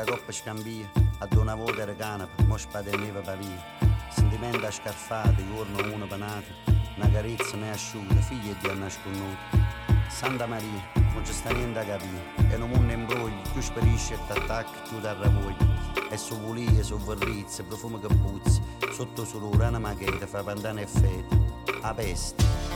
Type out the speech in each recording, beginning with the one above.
Venga coppa scambia, a una volta era canapa, mo spada e neve pavia. Sentimento scarfate, giorno uno panato, una carezza mai asciutta, figlia di nasconuta. Santa Maria, non ci sta niente a capire, e non mondo imbrogli, più sparisce e t'attacca, più t'arravogli. E su volia, su verrizze, profumo che puzzi, sotto sulura una maghetta, fa pantane e fede. A peste.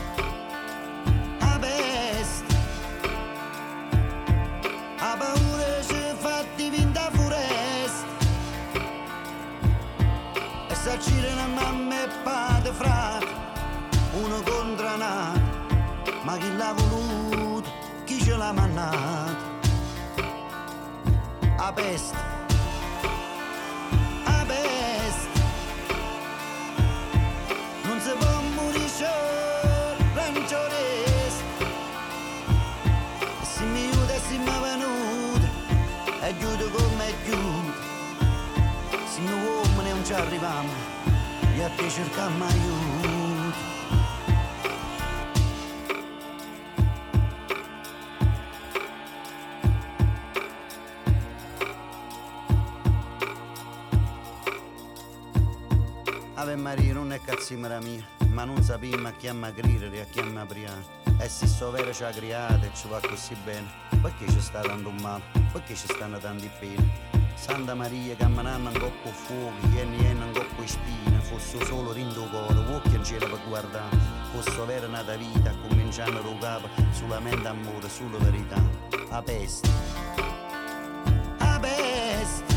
L'ha mannato? A peste. A peste. Non si può morire. E se mi aiuta se mi venuta, aiuto come aiuto. Se noi uomini non ci arriviamo, e a te cerchiamo aiuto. Cazzimera mia, ma non sappiamo a chi ama gridere e a chi ama aprire. E se so vero ci ha creato e ci va così bene, perché ci sta un male, perché ci stanno tanti pene. Santa Maria, camminando un coppo fuoco, ieni ieni un coppo di spine, fosse solo rindo cuore, occhi in cielo per guardare, fosse vera nata vita, cominciando a rugare solamente amore, solo verità. A peste. A peste.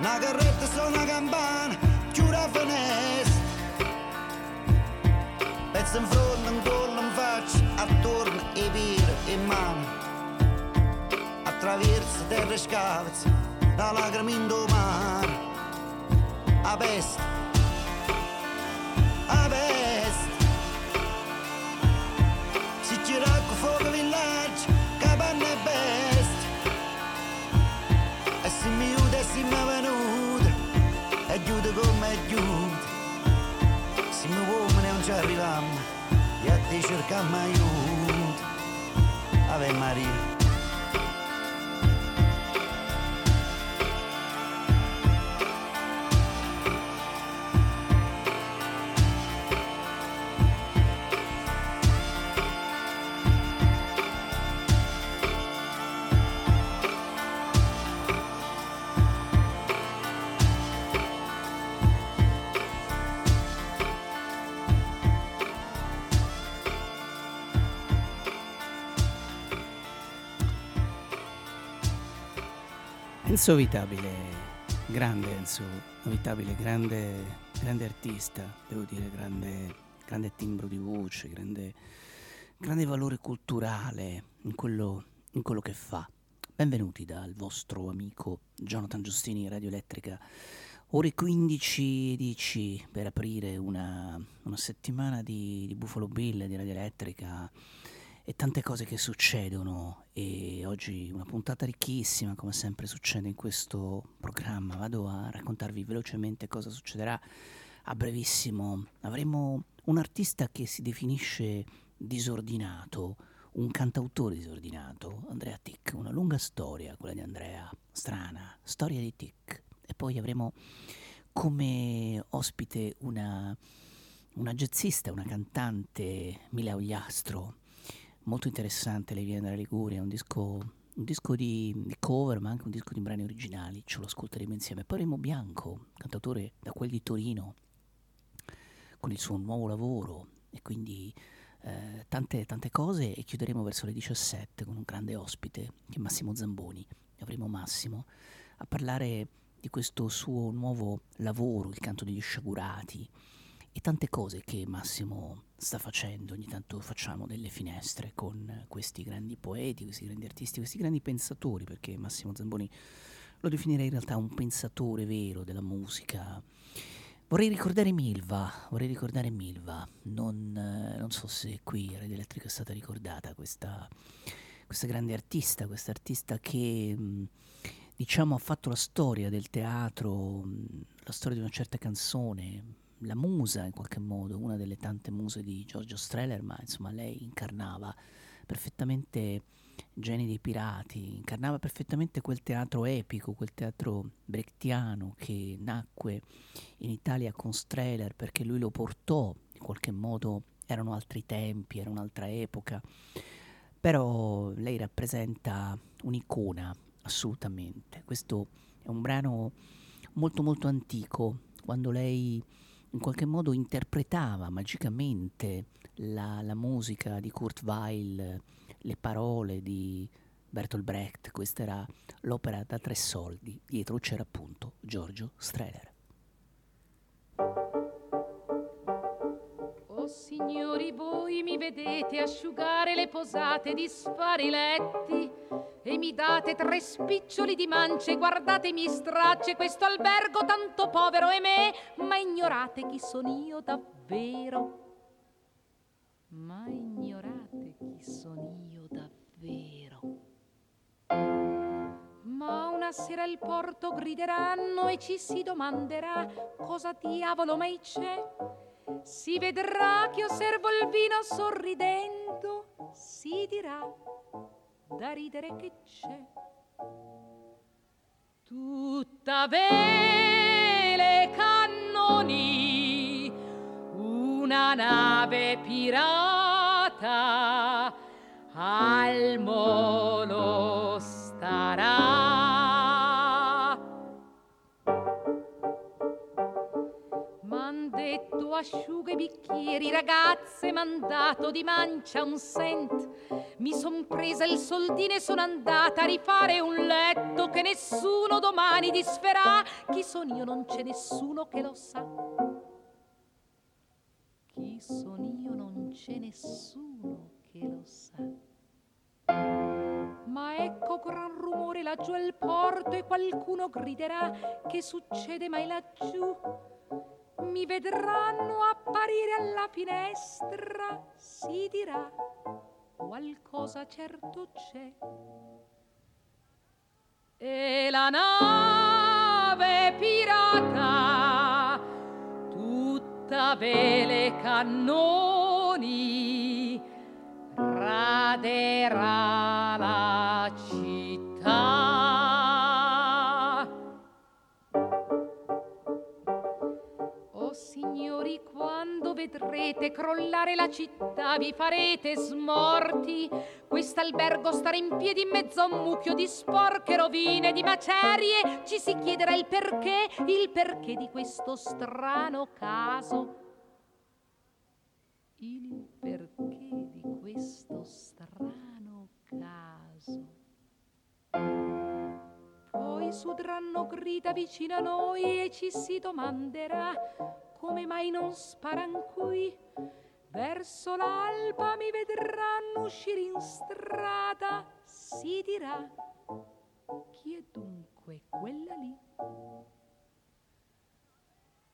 Una carretta suona campana, chiude la finestra. Pezzo in fronte, un collo in faccia, attorno e piede e mano. Attraverso terra e scavazzi, la lacrima in mare. A peste, aiuta come aiuta. Se mi uomini non ci arriviamo, e a te cerchiamo aiuto. Ave Maria. Enzo Vitabile, grande Enzo Vitabile, grande, grande artista, devo dire, grande, grande timbro di voce, grande, grande valore culturale in quello, in quello che fa. Benvenuti dal vostro amico Jonathan Giustini, Radio Elettrica, ore 15 dici per aprire una, una settimana di, di Buffalo Bill di Radio Elettrica e tante cose che succedono. E oggi una puntata ricchissima come sempre succede in questo programma. Vado a raccontarvi velocemente cosa succederà a brevissimo. Avremo un artista che si definisce disordinato un cantautore disordinato Andrea Tic. Una lunga storia quella di Andrea. Strana storia di Tic. E poi avremo come ospite una una jazzista, una cantante, Mila Ogliastro, molto interessante, lei viene dalla Liguria, un disco, un disco di, di, cover ma anche un disco di brani originali, ce lo ascolteremo insieme. Poi Remo Bianco, cantatore da quel di Torino, con il suo nuovo lavoro e quindi eh, tante, tante cose e chiuderemo verso le 17 con un grande ospite che è Massimo Zamboni. Avremo Massimo a parlare di questo suo nuovo lavoro, il canto degli sciagurati e tante cose che Massimo sta facendo. Ogni tanto facciamo delle finestre con questi grandi poeti, questi grandi artisti, questi grandi pensatori, perché Massimo Zamboni lo definirei in realtà un pensatore vero della musica. Vorrei ricordare Milva, vorrei ricordare Milva, non, eh, non so se qui a Radio Elettrica è stata ricordata questa, questa grande artista, questa artista che mh, diciamo ha fatto la storia del teatro, mh, la storia di una certa canzone, la musa in qualche modo, una delle tante muse di Giorgio Streller, ma insomma lei incarnava perfettamente Geni dei pirati, incarnava perfettamente quel teatro epico, quel teatro brechtiano che nacque in Italia con Strehler perché lui lo portò, in qualche modo erano altri tempi, era un'altra epoca, però lei rappresenta un'icona assolutamente. Questo è un brano molto molto antico, quando lei in qualche modo interpretava magicamente la, la musica di Kurt Weill, le parole di Bertolt Brecht, questa era l'opera da tre soldi, dietro c'era appunto Giorgio Strehler. Signori, voi mi vedete asciugare le posate, disfare i letti e mi date tre spiccioli di mance, guardatemi stracce questo albergo tanto povero e me, ma ignorate chi sono io davvero. Ma ignorate chi sono io davvero. Ma una sera al porto grideranno e ci si domanderà cosa diavolo mai c'è. Si vedrà che osservo il vino sorridendo, si dirà da ridere che c'è. Tutta vele cannoni, una nave pirata al molo asciuga i bicchieri, ragazze, mandato di mancia un cent. Mi son presa il soldino e sono andata a rifare un letto che nessuno domani disferà. Chi son io non c'è nessuno che lo sa. Chi son io non c'è nessuno che lo sa. Ma ecco gran rumore laggiù al porto e qualcuno griderà che succede mai laggiù mi vedranno apparire alla finestra, si dirà qualcosa certo c'è. E la nave pirata, tutta vele cannoni, raderà la vedrete crollare la città, vi farete smorti. Quest'albergo stare in piedi in mezzo a un mucchio di sporche rovine, di macerie. Ci si chiederà il perché, il perché di questo strano caso. Il perché di questo strano caso. Poi sudranno grida vicino a noi e ci si domanderà come mai non sparan qui? Verso l'alba mi vedranno uscire in strada, si dirà chi è dunque quella lì?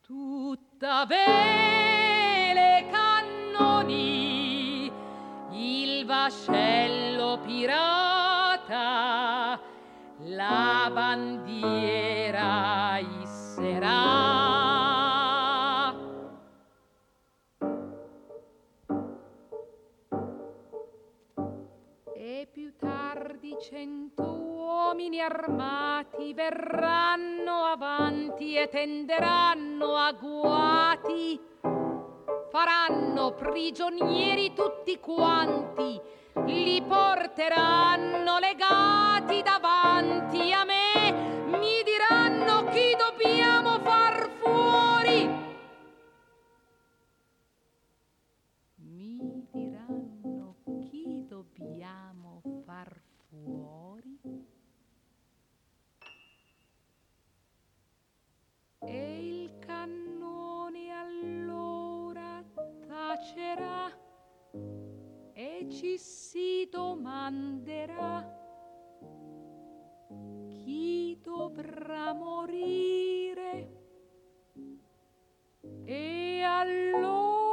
Tutta vele cannoni, il vascello pirata, la bandiera isserà. Cento uomini armati verranno avanti e tenderanno agguati, faranno prigionieri tutti quanti, li porteranno legati davanti a me, mi diranno chi dobbiamo far fuori. Mi diranno chi dobbiamo far fuori e il cannone allora tacerà e ci si domanderà chi dovrà morire? E allora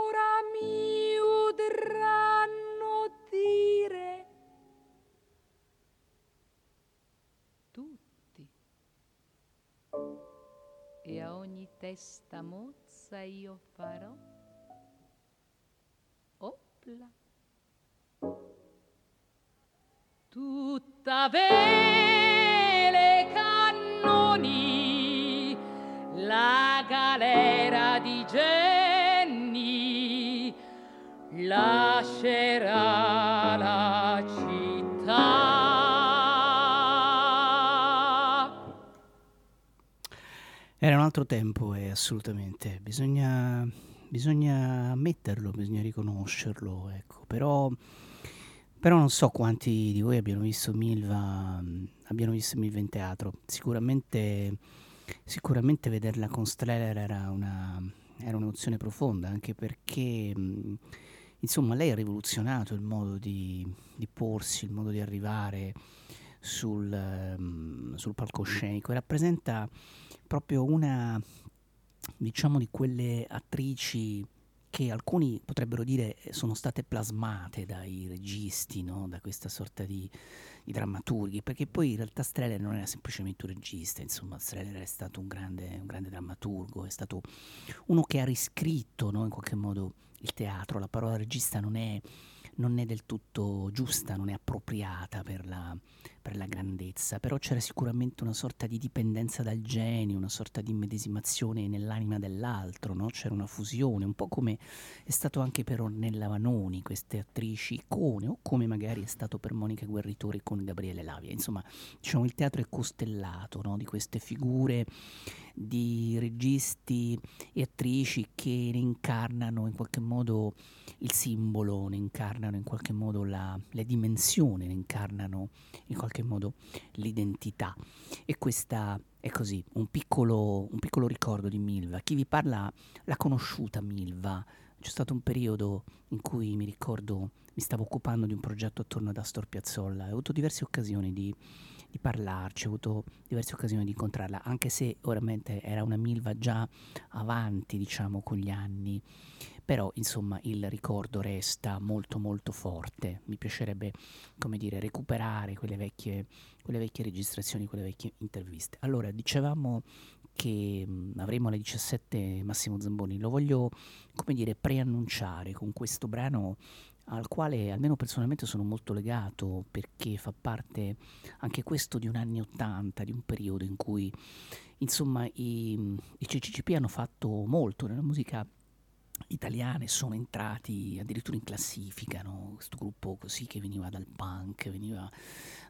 e a ogni testa mozza io farò opla. Tutta vele cannoni, la galera di Genni lascerà la Era un altro tempo, e assolutamente. Bisogna, bisogna ammetterlo, bisogna riconoscerlo, ecco. Però, però non so quanti di voi abbiano visto Milva, abbiano visto Milva in teatro. Sicuramente, sicuramente vederla con Streller era, una, era un'emozione profonda, anche perché... Insomma, lei ha rivoluzionato il modo di, di porsi, il modo di arrivare sul, sul palcoscenico e rappresenta proprio una, diciamo, di quelle attrici che alcuni potrebbero dire sono state plasmate dai registi, no? da questa sorta di, di, drammaturghi, perché poi in realtà Streller non era semplicemente un regista, insomma Streller è stato un grande, un grande drammaturgo, è stato uno che ha riscritto no? in qualche modo il teatro, la parola regista non è, non è del tutto giusta, non è appropriata per la, per la grandezza, però c'era sicuramente una sorta di dipendenza dal genio, una sorta di immedesimazione nell'anima dell'altro, no? c'era una fusione, un po' come è stato anche per Ornella Vanoni, queste attrici icone, o come magari è stato per Monica Guerritori con Gabriele Lavia. Insomma, diciamo, il teatro è costellato no? di queste figure di registi e attrici che ne incarnano in qualche modo il simbolo, ne incarnano in qualche modo la, la dimensione, ne incarnano in qualche modo l'identità. E questa è così, un piccolo, un piccolo ricordo di Milva. Chi vi parla l'ha conosciuta Milva. C'è stato un periodo in cui mi ricordo mi stavo occupando di un progetto attorno ad Astor Piazzolla ho avuto diverse occasioni di di parlarci, ho avuto diverse occasioni di incontrarla, anche se ormai era una Milva già avanti, diciamo, con gli anni. Però, insomma, il ricordo resta molto molto forte. Mi piacerebbe, come dire, recuperare quelle vecchie, quelle vecchie registrazioni, quelle vecchie interviste. Allora, dicevamo che mh, avremo alle 17 Massimo Zamboni. Lo voglio, come dire, preannunciare con questo brano al quale almeno personalmente sono molto legato perché fa parte anche questo di un anni 80, di un periodo in cui insomma i, i CCCP hanno fatto molto nella musica italiana e sono entrati addirittura in classifica, no? questo gruppo così che veniva dal punk, veniva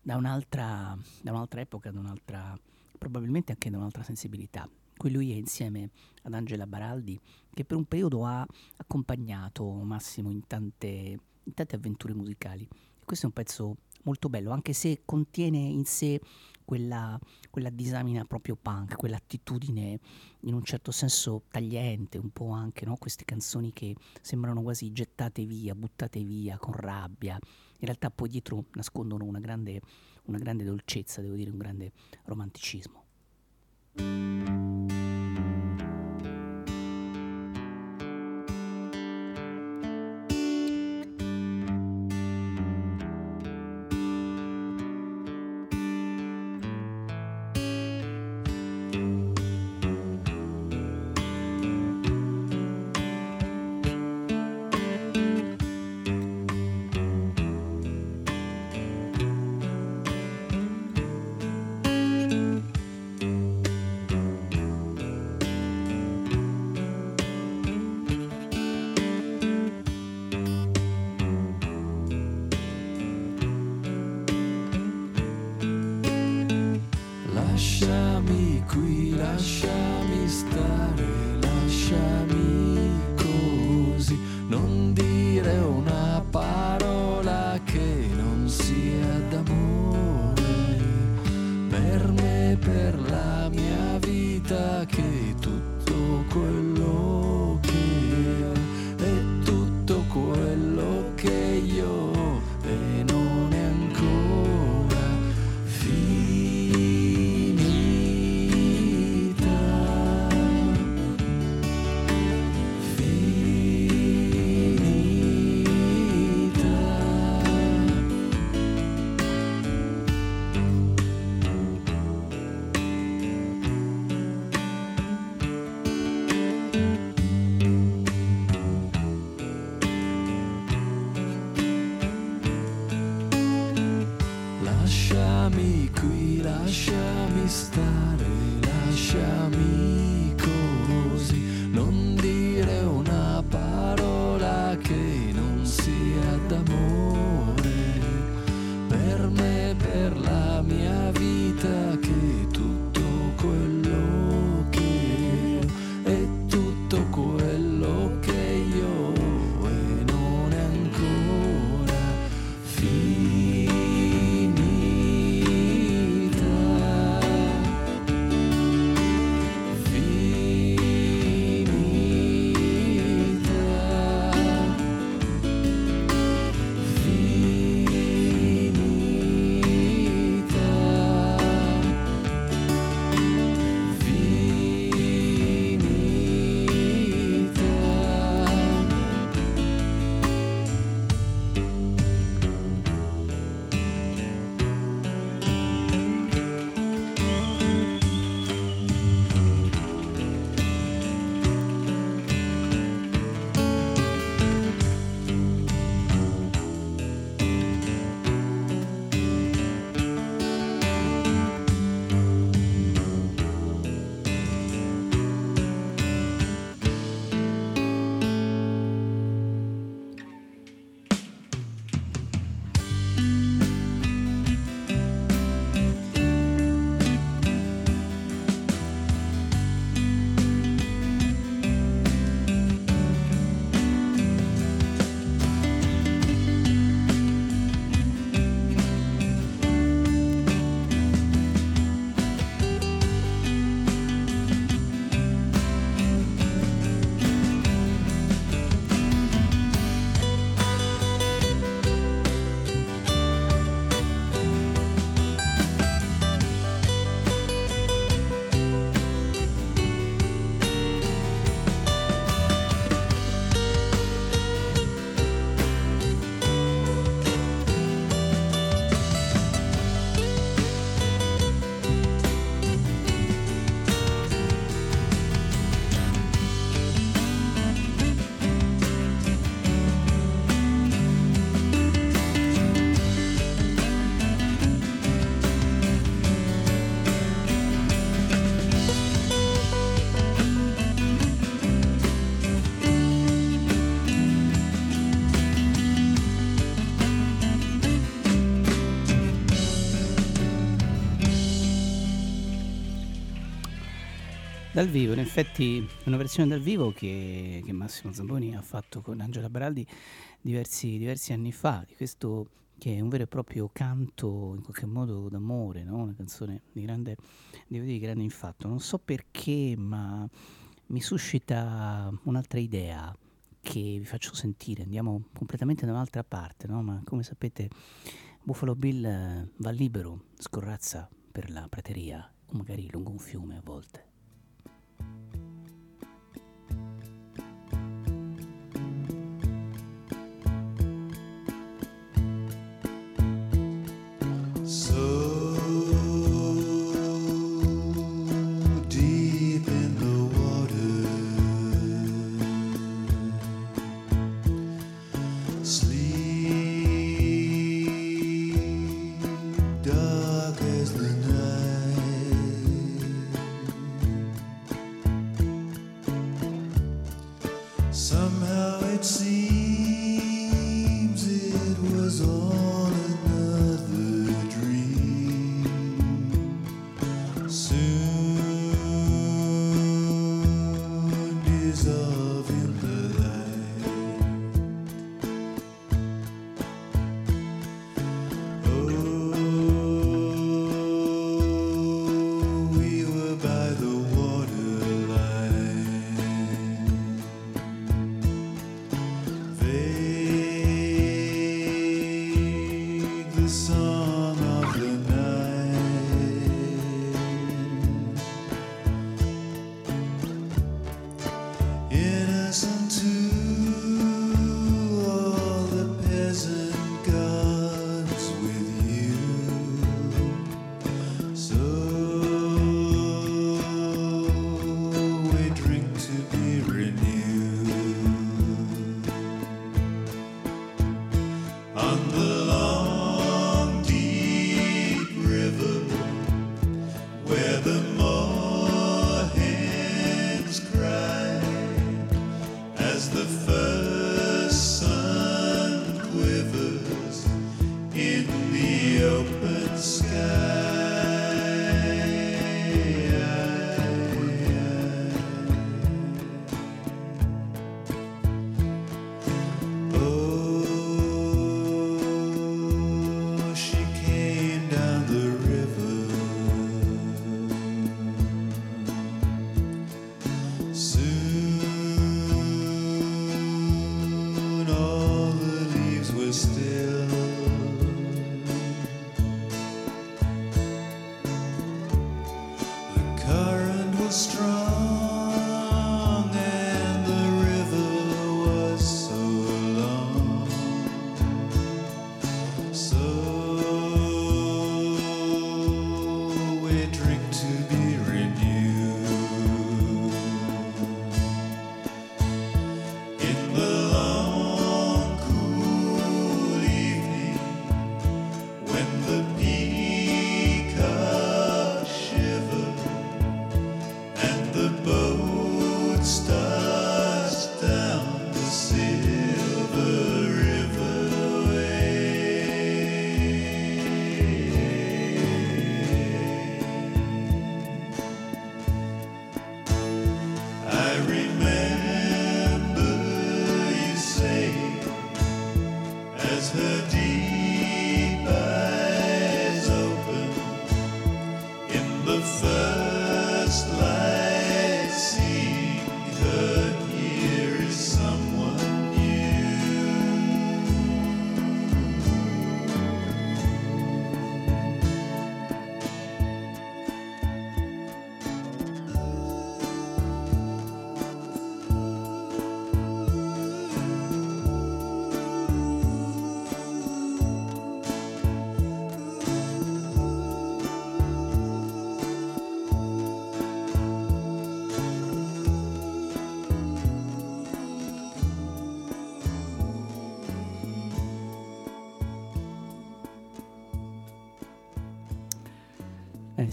da un'altra, da un'altra epoca, da un'altra, probabilmente anche da un'altra sensibilità. Qui lui è insieme ad Angela Baraldi che per un periodo ha accompagnato Massimo in tante, in tante avventure musicali. E questo è un pezzo molto bello, anche se contiene in sé quella, quella, disamina proprio punk, quell'attitudine in un certo senso tagliente, un po' anche no? queste canzoni che sembrano quasi gettate via, buttate via con rabbia. In realtà poi dietro nascondono una grande, una grande dolcezza, devo dire, un grande romanticismo. Dal vivo, in effetti una versione dal vivo che, che Massimo Zamboni ha fatto con Angela Baraldi diversi, diversi, anni fa, di questo che è un vero e proprio canto in qualche modo d'amore, no? una canzone di grande, di grande infatto. Non so perché, ma mi suscita un'altra idea che vi faccio sentire. Andiamo completamente da un'altra parte, no? ma come sapete Buffalo Bill eh, va libero, scorrazza per la prateria o magari lungo un fiume a volte. So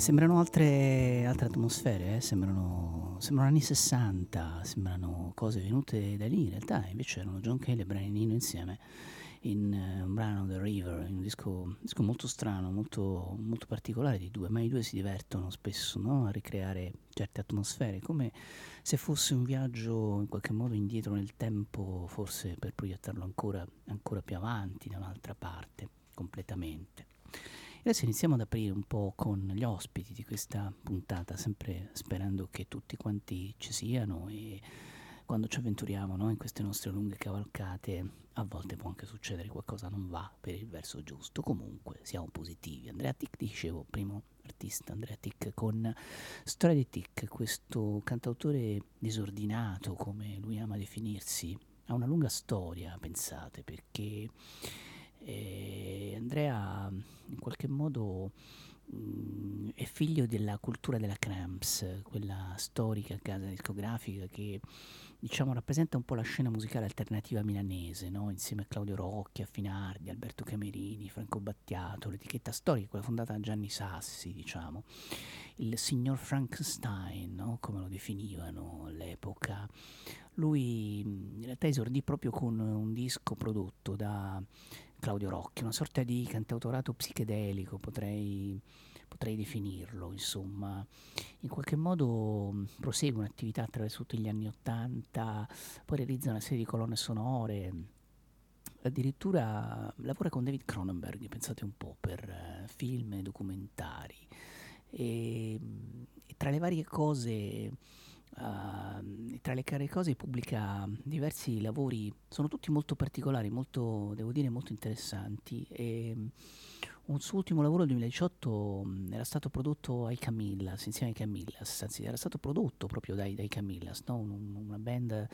sembrano altre, altre atmosfere, eh? sembrano, sembrano, anni 60, sembrano cose venute da lì, in realtà invece erano John Cale e Brian Eno insieme in uh, un brano The River, un disco, un disco molto strano, molto, molto, particolare di due, ma i due si divertono spesso no? a ricreare certe atmosfere, come se fosse un viaggio in qualche modo indietro nel tempo, forse per proiettarlo ancora, ancora più avanti da un'altra parte, completamente. Adesso iniziamo ad aprire un po' con gli ospiti di questa puntata, sempre sperando che tutti quanti ci siano e quando ci avventuriamo no, in queste nostre lunghe cavalcate, a volte può anche succedere qualcosa non va per il verso giusto. Comunque siamo positivi. Andrea Tic, dicevo, primo artista Andrea Tic con Storia di Tic, questo cantautore disordinato, come lui ama definirsi, ha una lunga storia, pensate, perché eh, Andrea in qualche modo mh, mm, è figlio della cultura della Cramps, quella storica casa discografica che diciamo, rappresenta un po' la scena musicale alternativa milanese, no? insieme a Claudio Rocchi, a Finardi, Alberto Camerini, Franco Battiato, l'etichetta storica, quella fondata da Gianni Sassi, diciamo. il signor Frankenstein, no? come lo definivano all'epoca. Lui in realtà esordì proprio con un disco prodotto da Claudio Rocchi, una sorta di cantautorato psichedelico, potrei, potrei definirlo, insomma. In qualche modo prosegue un'attività attraverso tutti gli anni Ottanta, poi realizza una serie di colonne sonore, addirittura lavora con David Cronenberg, pensate un po', per uh, film e documentari. E, e, tra le varie cose Uh, tra le care cose pubblica diversi lavori, sono tutti molto particolari, molto, devo dire, molto interessanti. E, un suo ultimo lavoro del 2018 era stato prodotto ai Camillas, insieme ai Camillas, anzi era stato prodotto proprio dai, dai Camillas, no? un, una band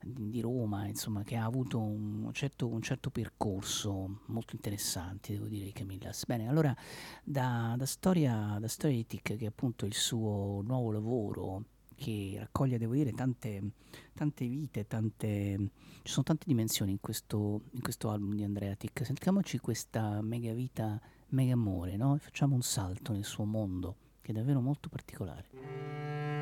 di Roma insomma, che ha avuto un certo, un certo, percorso molto interessante, devo dire, i Camillas. Bene, allora da, da, storia, da Storia di Tic, che è appunto il suo nuovo lavoro, che raccoglie, devo dire, tante, tante vite, tante, ci sono tante dimensioni in questo, in questo album di Andrea Tic. Sentiamoci questa mega vita, mega amore, no? Facciamo un salto nel suo mondo, che è davvero molto particolare.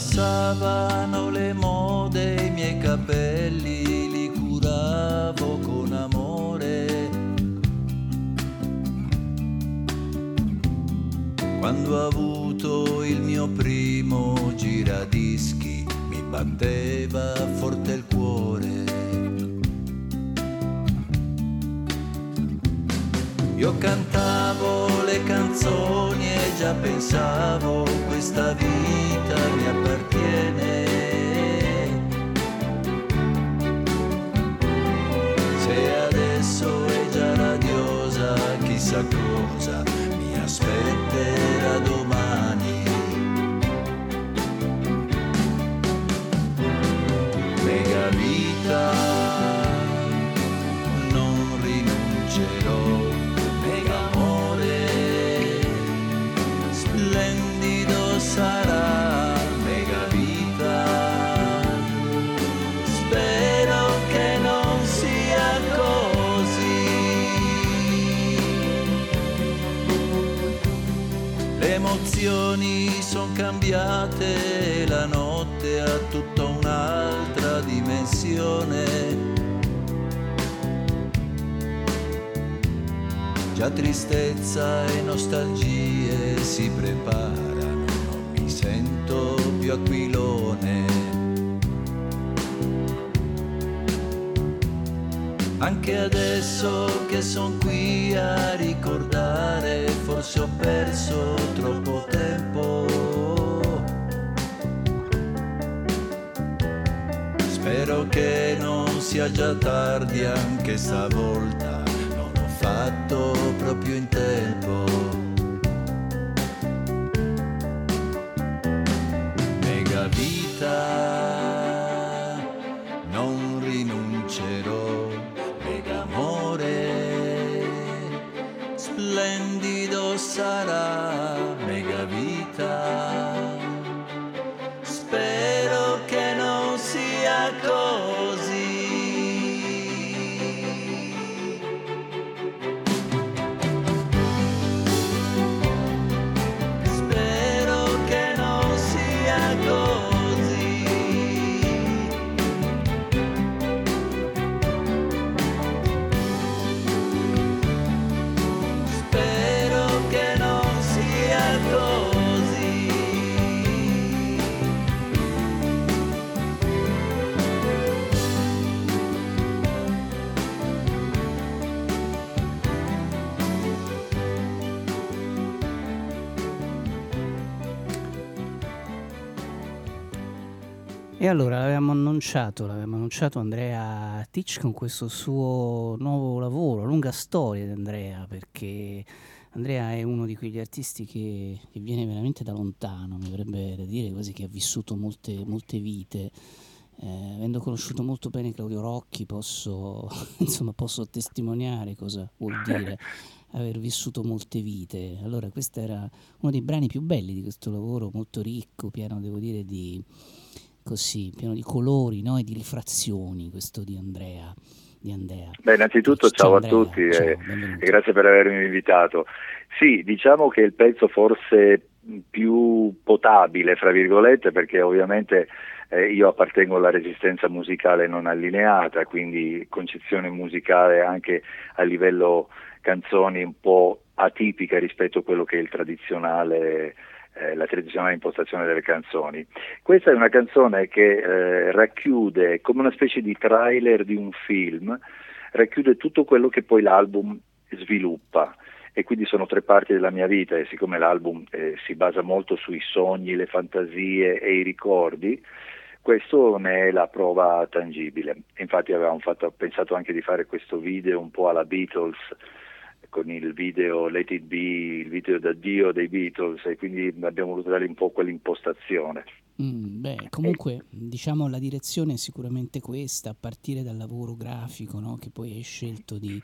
Passavano le mode, i miei capelli li curavo con amore. Quando ho avuto il mio primo giradischi mi batteva forte il cuore. Io cantavo le canzoni e già pensavo questa vita Tristezza e nostalgie si preparano, non mi sento più aquilone. Anche adesso che son qui a ricordare, forse ho perso troppo tempo. Spero che non sia già tardi anche stavolta, proprio in tempo. Allora l'avevamo annunciato, l'avevamo annunciato Andrea Tic con questo suo nuovo lavoro, lunga storia di Andrea, perché Andrea è uno di quegli artisti che, che viene veramente da lontano, mi verrebbe da dire quasi che ha vissuto molte, molte vite. Eh, avendo conosciuto molto bene Claudio Rocchi posso, insomma, posso testimoniare cosa vuol dire aver vissuto molte vite. Allora questo era uno dei brani più belli di questo lavoro, molto ricco, pieno devo dire di così, pieno di colori no? e di rifrazioni, questo di Andrea. Di Andrea. Beh, innanzitutto ciao, ciao a tutti ciao, e, e, grazie per avermi invitato. Sì, diciamo che il pezzo forse più potabile, fra virgolette, perché ovviamente eh, io appartengo alla resistenza musicale non allineata, quindi concezione musicale anche a livello canzoni un po' atipica rispetto a quello che è il tradizionale eh, la tradizionale impostazione delle canzoni. Questa è una canzone che eh, racchiude come una specie di trailer di un film, racchiude tutto quello che poi l'album sviluppa e quindi sono tre parti della mia vita e siccome l'album eh, si basa molto sui sogni, le fantasie e i ricordi, questo ne è la prova tangibile. Infatti avevamo fatto, pensato anche di fare questo video un po' alla Beatles con il video Let It Be, il video d'addio dei Beatles e quindi abbiamo voluto dare un po' quell'impostazione. Mm, beh, comunque diciamo la direzione è sicuramente questa, a partire dal lavoro grafico no? che poi hai scelto di,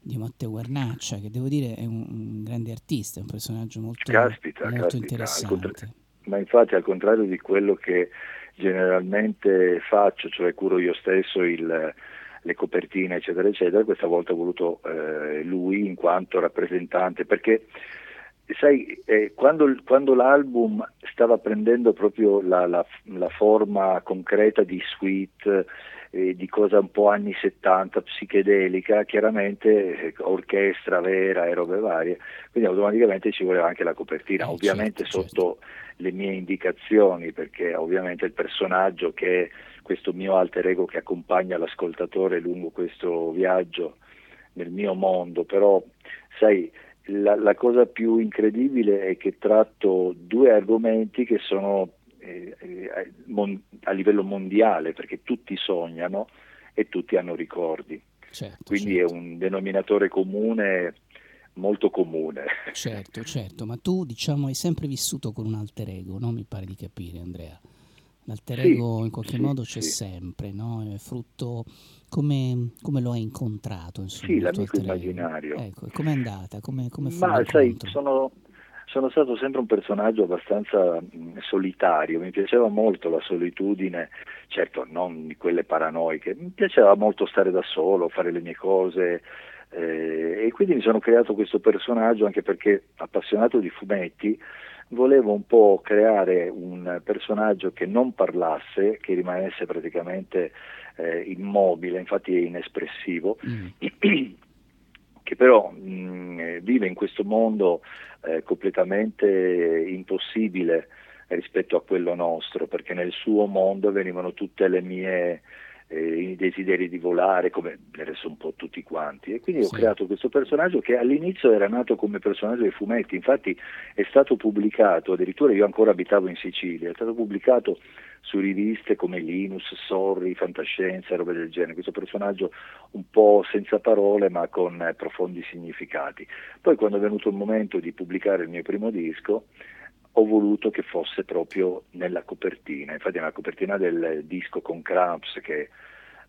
di, Matteo Guarnaccia, che devo dire è un, un grande artista, è un personaggio molto, caspita, molto caspita, interessante. Contra... Ma infatti al contrario di quello che generalmente faccio, cioè curo io stesso il le copertine eccetera eccetera, questa volta ho voluto eh, lui in quanto rappresentante perché sai eh, quando, quando, l'album stava prendendo proprio la, la, la forma concreta di suite eh, di cosa un po' anni 70 psichedelica chiaramente eh, orchestra vera e robe varie quindi automaticamente ci voleva anche la copertina eh, ovviamente certo, sotto certo. le mie indicazioni perché ovviamente il personaggio che questo mio alter ego che accompagna l'ascoltatore lungo questo viaggio nel mio mondo, però sai, la, la cosa più incredibile è che tratto due argomenti che sono eh, eh, mon, a livello mondiale, perché tutti sognano e tutti hanno ricordi. Certo, Quindi certo. è un denominatore comune molto comune. Certo, certo, ma tu diciamo hai sempre vissuto con un alter ego, no? Mi pare di capire Andrea. L'alter ego sì, in qualche sì, modo c'è sì. sempre, no? È frutto come, come, lo hai incontrato? Insomma, sì, l'amico immaginario. Ecco, com'è andata? Come, come Ma sai, sono, sono, stato sempre un personaggio abbastanza mh, solitario, mi piaceva molto la solitudine, certo non di quelle paranoiche, mi piaceva molto stare da solo, fare le mie cose, eh, e quindi mi sono creato questo personaggio anche perché appassionato di fumetti volevo un po' creare un personaggio che non parlasse, che rimanesse praticamente eh, immobile, infatti è inespressivo, mm. che però mh, mm, vive in questo mondo eh, completamente impossibile rispetto a quello nostro, perché nel suo mondo venivano tutte le mie eh, i desideri di volare, come adesso un po' tutti quanti. E quindi sì. ho creato questo personaggio che all'inizio era nato come personaggio dei fumetti, infatti è stato pubblicato, addirittura io ancora abitavo in Sicilia, è stato pubblicato su riviste come Linus, Sorry, Fantascienza, robe del genere, questo personaggio un po' senza parole ma con eh, profondi significati. Poi quando è venuto il momento di pubblicare il mio primo disco, ho voluto che fosse proprio nella copertina, infatti nella copertina del disco con Cramps che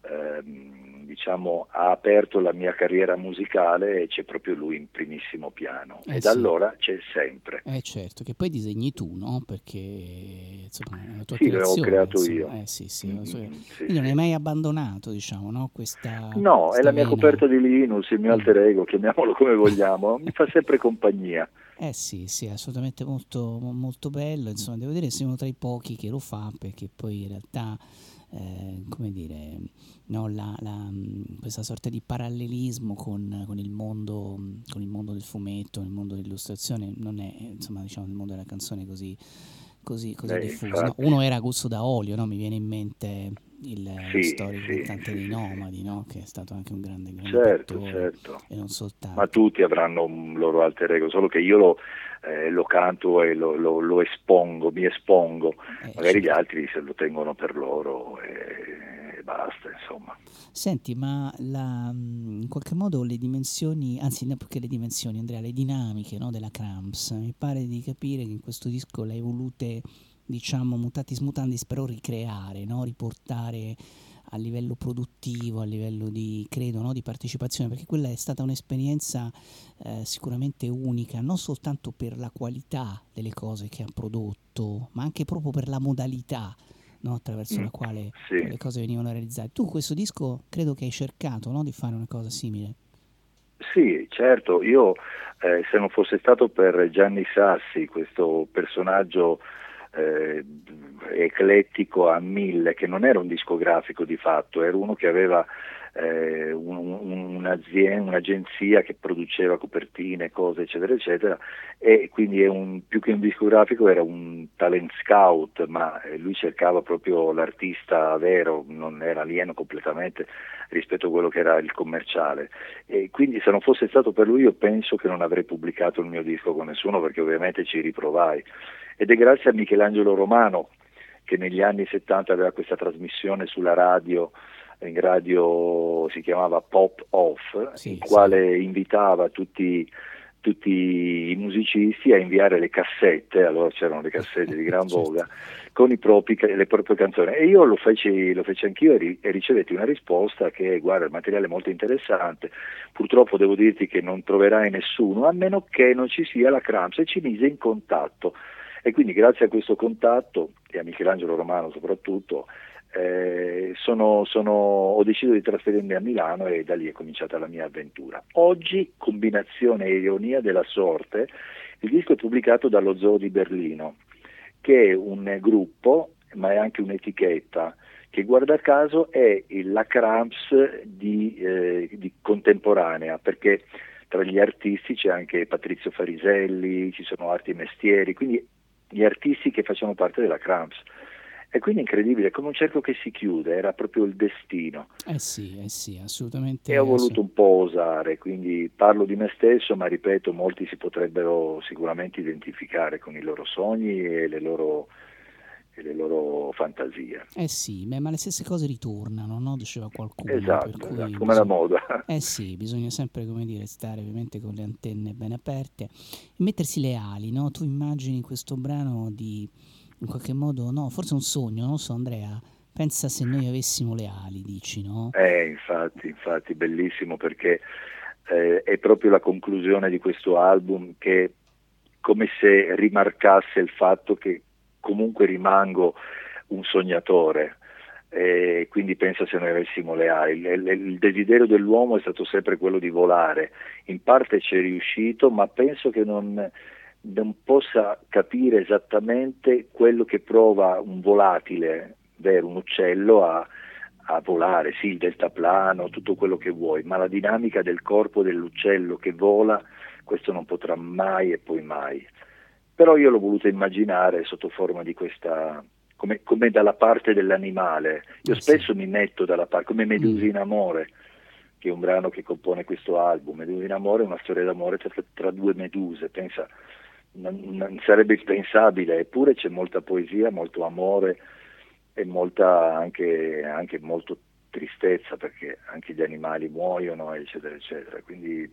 ehm, diciamo, ha aperto la mia carriera musicale e c'è proprio lui in primissimo piano eh e da allora c'è sempre. Eh certo, che poi disegni tu, no? Perché insomma è la tua sì, creazione. l'ho creato insomma. io. Eh, sì, sì, mm, sì, Quindi non hai mai abbandonato, diciamo, no? Questa, no, questa è la mia coperta di Linus, il mio mm. alter ego, chiamiamolo come vogliamo, mi fa sempre compagnia. Eh sì, sì, assolutamente molto, molto bello, insomma, devo dire che sei uno tra i pochi che lo fa perché poi in realtà, eh, come dire, no, la, la, questa sorta di parallelismo con, con, il mondo, con, il mondo, del fumetto, il mondo dell'illustrazione non è, insomma, diciamo, il mondo della canzone così, così, così diffuso. No? Uno era Gusto da Olio, no? mi viene in mente il sì, storico sì, cantante sì, dei Nomadi, no? che è stato anche un grande, grande certo, certo. e non soltanto. Ma tutti avranno un loro alter ego, solo che io lo, eh, lo canto e lo, lo, lo, espongo, mi espongo, eh, magari gli certo. altri se lo tengono per loro e, e basta, insomma. Senti, ma la, in qualche modo le dimensioni, anzi non perché le dimensioni, Andrea, le dinamiche no, della Cramps, mi pare di capire che in questo disco le hai volute diciamo mutatis mutandis però ricreare, no? riportare a livello produttivo, a livello di, credo, no? di partecipazione, perché quella è stata un'esperienza eh, sicuramente unica, non soltanto per la qualità delle cose che ha prodotto, ma anche proprio per la modalità no? attraverso mm, la quale sì. le cose venivano realizzate. Tu questo disco credo che hai cercato di fare una cosa simile. Sì, certo, io eh, se non fosse stato per Gianni Sassi, questo personaggio eh, eclettico a mille, che non era un discografico di fatto, era uno che aveva eh, un, un'agenzia che produceva copertine, cose eccetera eccetera e quindi un, più che un discografico era un talent scout, ma eh, lui cercava proprio l'artista vero, non era alieno completamente rispetto a quello che era il commerciale. E quindi se non fosse stato per lui io penso che non avrei pubblicato il mio disco con nessuno perché ovviamente ci riprovai ed è grazie a Michelangelo Romano che negli anni 70 aveva questa trasmissione sulla radio, in radio si chiamava Pop Off, sì, in quale invitava tutti, tutti, i musicisti a inviare le cassette, allora c'erano le cassette di gran certo. voga, con propri, le proprie canzoni. E io lo feci, lo feci anch'io e, e ricevetti una risposta che, guarda, il materiale è molto interessante, purtroppo devo dirti che non troverai nessuno, a meno che non ci sia la Cramps, e ci mise in contatto e quindi grazie a questo contatto e a Michelangelo Romano soprattutto eh, sono, sono, ho deciso di trasferirmi a Milano e da lì è cominciata la mia avventura. Oggi, combinazione e ironia della sorte, il disco è pubblicato dallo Zoo di Berlino, che è un gruppo, ma è anche un'etichetta, che guarda caso è la Cramps di, eh, di contemporanea, perché tra gli artisti c'è anche Patrizio Fariselli, ci sono e mestieri, quindi gli artisti che facevano parte della Cramps. E quindi è incredibile, come un cerco che si chiude, era proprio il destino. Eh sì, eh sì, assolutamente. E ho voluto un po' osare, quindi parlo di me stesso, ma ripeto, molti si potrebbero sicuramente identificare con i loro sogni e le loro, e le loro fantasie. Eh sì, beh, ma le stesse cose ritornano, no? Diceva qualcuno. Esatto, esatto come bisogna... la moda. Eh sì, bisogna sempre, come dire, stare ovviamente con le antenne ben aperte e mettersi le ali, no? Tu immagini questo brano di in qualche modo, no, forse un sogno, non so Andrea, pensa se noi avessimo le ali, dici, no? Eh, infatti, infatti, bellissimo perché eh, è proprio la conclusione di questo album che come se rimarcasse il fatto che comunque rimango un sognatore, e quindi pensa se noi avessimo le ali. Il, il, desiderio dell'uomo è stato sempre quello di volare, in parte ci è riuscito, ma penso che non, non possa capire esattamente quello che prova un volatile, vero, un uccello a, a volare, sì, il deltaplano, tutto quello che vuoi, ma la dinamica del corpo dell'uccello che vola, questo non potrà mai e poi mai. Però io l'ho voluto immaginare sotto forma di questa come, come dalla parte dell'animale. Io eh spesso sì. mi metto dalla parte, come Medusa mm. in amore, che è un brano che compone questo album. Medusa in amore è una storia d'amore tra, tra due meduse, pensa, non, non sarebbe impensabile, eppure c'è molta poesia, molto amore e molta anche, anche molto tristezza perché anche gli animali muoiono eccetera eccetera quindi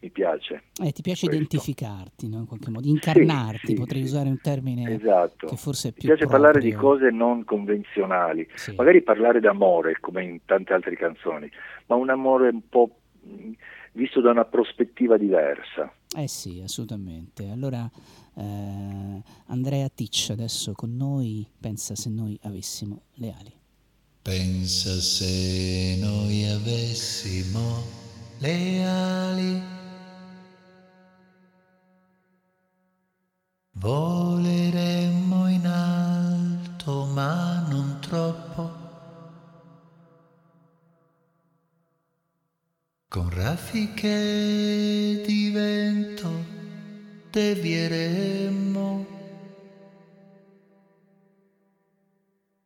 mi piace. Eh, ti piace questo. identificarti, no? in qualche modo, incarnarti, sì, potrei sì, usare un termine esatto. che forse è più Mi piace proprio. parlare di cose non convenzionali, magari parlare d'amore, come in tante altre canzoni, ma un amore un po' visto da una prospettiva diversa. Eh sì, assolutamente. Allora, eh, Andrea Ticcia adesso con noi, pensa se noi avessimo le ali. Pensa se noi avessimo le ali Voleremmo in alto ma non troppo, con raffiche di vento devieremmo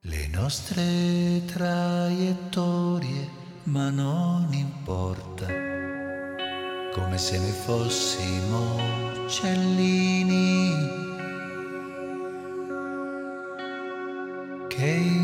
le nostre traiettorie, ma non importa, come se ne fossimo uccellini. Che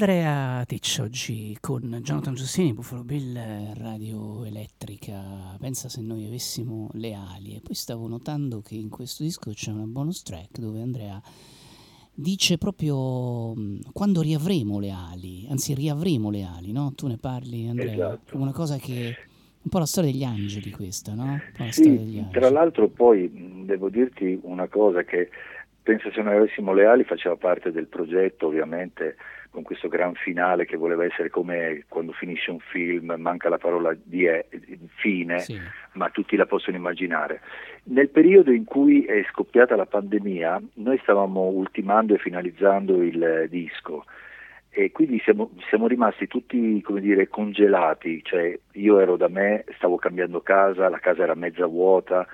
Andrea Teccio oggi con Jonathan Giustini, Buffalo Bill, Radio Elettrica. Pensa se noi avessimo le ali. E poi stavo notando che in questo disco c'è una bonus track dove Andrea dice proprio quando riavremo le ali, anzi riavremo le ali, no? Tu ne parli Andrea, esatto. una cosa che un po' la storia degli angeli questa, no? Sì, tra l'altro poi devo dirti una cosa che penso se noi avessimo le ali faceva parte del progetto ovviamente con questo gran finale che voleva essere come quando finisce un film, manca la parola di è, fine, sì. ma tutti la possono immaginare. Nel periodo in cui è scoppiata la pandemia, noi stavamo ultimando e finalizzando il disco e quindi siamo, siamo, rimasti tutti come dire congelati, cioè io ero da me, stavo cambiando casa, la casa era mezza vuota,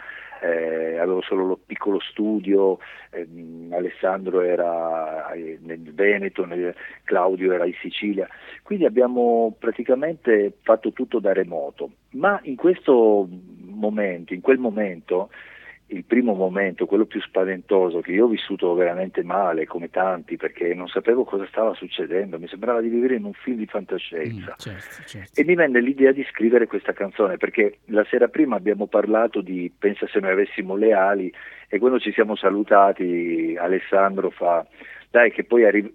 eh, avevo solo lo piccolo studio, ehm, Alessandro era eh, nel Veneto, nel, Claudio era in Sicilia, quindi abbiamo praticamente fatto tutto da remoto, ma in questo momento, in quel momento il primo momento, quello più spaventoso, che io ho vissuto veramente male, come tanti, perché non sapevo cosa stava succedendo, mi sembrava di vivere in un film di fantascienza. Mm, certo, certo. E mi venne l'idea di scrivere questa canzone, perché la sera prima abbiamo parlato di Pensa se noi avessimo le ali, e quando ci siamo salutati Alessandro fa, dai che poi arri-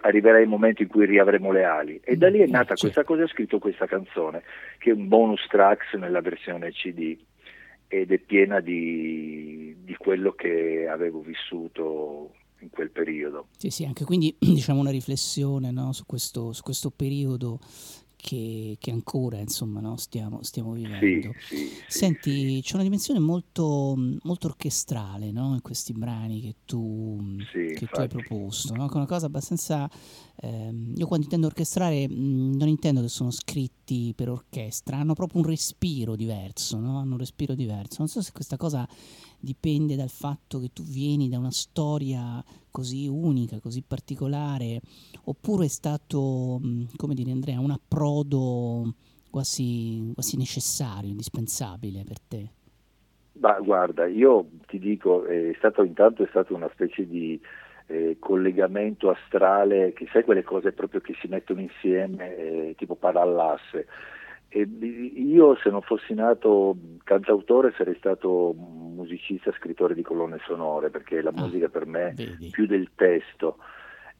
arriverà il momento in cui riavremo le ali. E da lì è mm, nata certo. questa cosa e ho scritto questa canzone, che è un bonus tracks nella versione CD ed è piena di, di quello che avevo vissuto in quel periodo. Sì, sì, anche quindi diciamo una riflessione no, su, questo, su, questo, periodo che, che ancora insomma, no, stiamo, stiamo, vivendo. Sì, sì, Senti, sì, c'è una dimensione molto, molto orchestrale no, in questi brani che tu, che tu hai proposto, una cosa abbastanza ehm, io quando intendo orchestrare mh, mm, non intendo che sono scritti per orchestra, hanno proprio un respiro diverso, no? hanno un respiro diverso. Non so se questa cosa dipende dal fatto che tu vieni da una storia così unica, così particolare, oppure è stato, mm, come dire Andrea, un approdo quasi, quasi necessario, indispensabile per te? Bah, guarda, io ti dico, è stato intanto è stata una specie di eh, collegamento astrale, che sai quelle cose proprio che si mettono insieme, eh, tipo parallasse. E io se non fossi nato cantautore sarei stato musicista, scrittore di colonne sonore, perché la ah, musica per me è più del testo.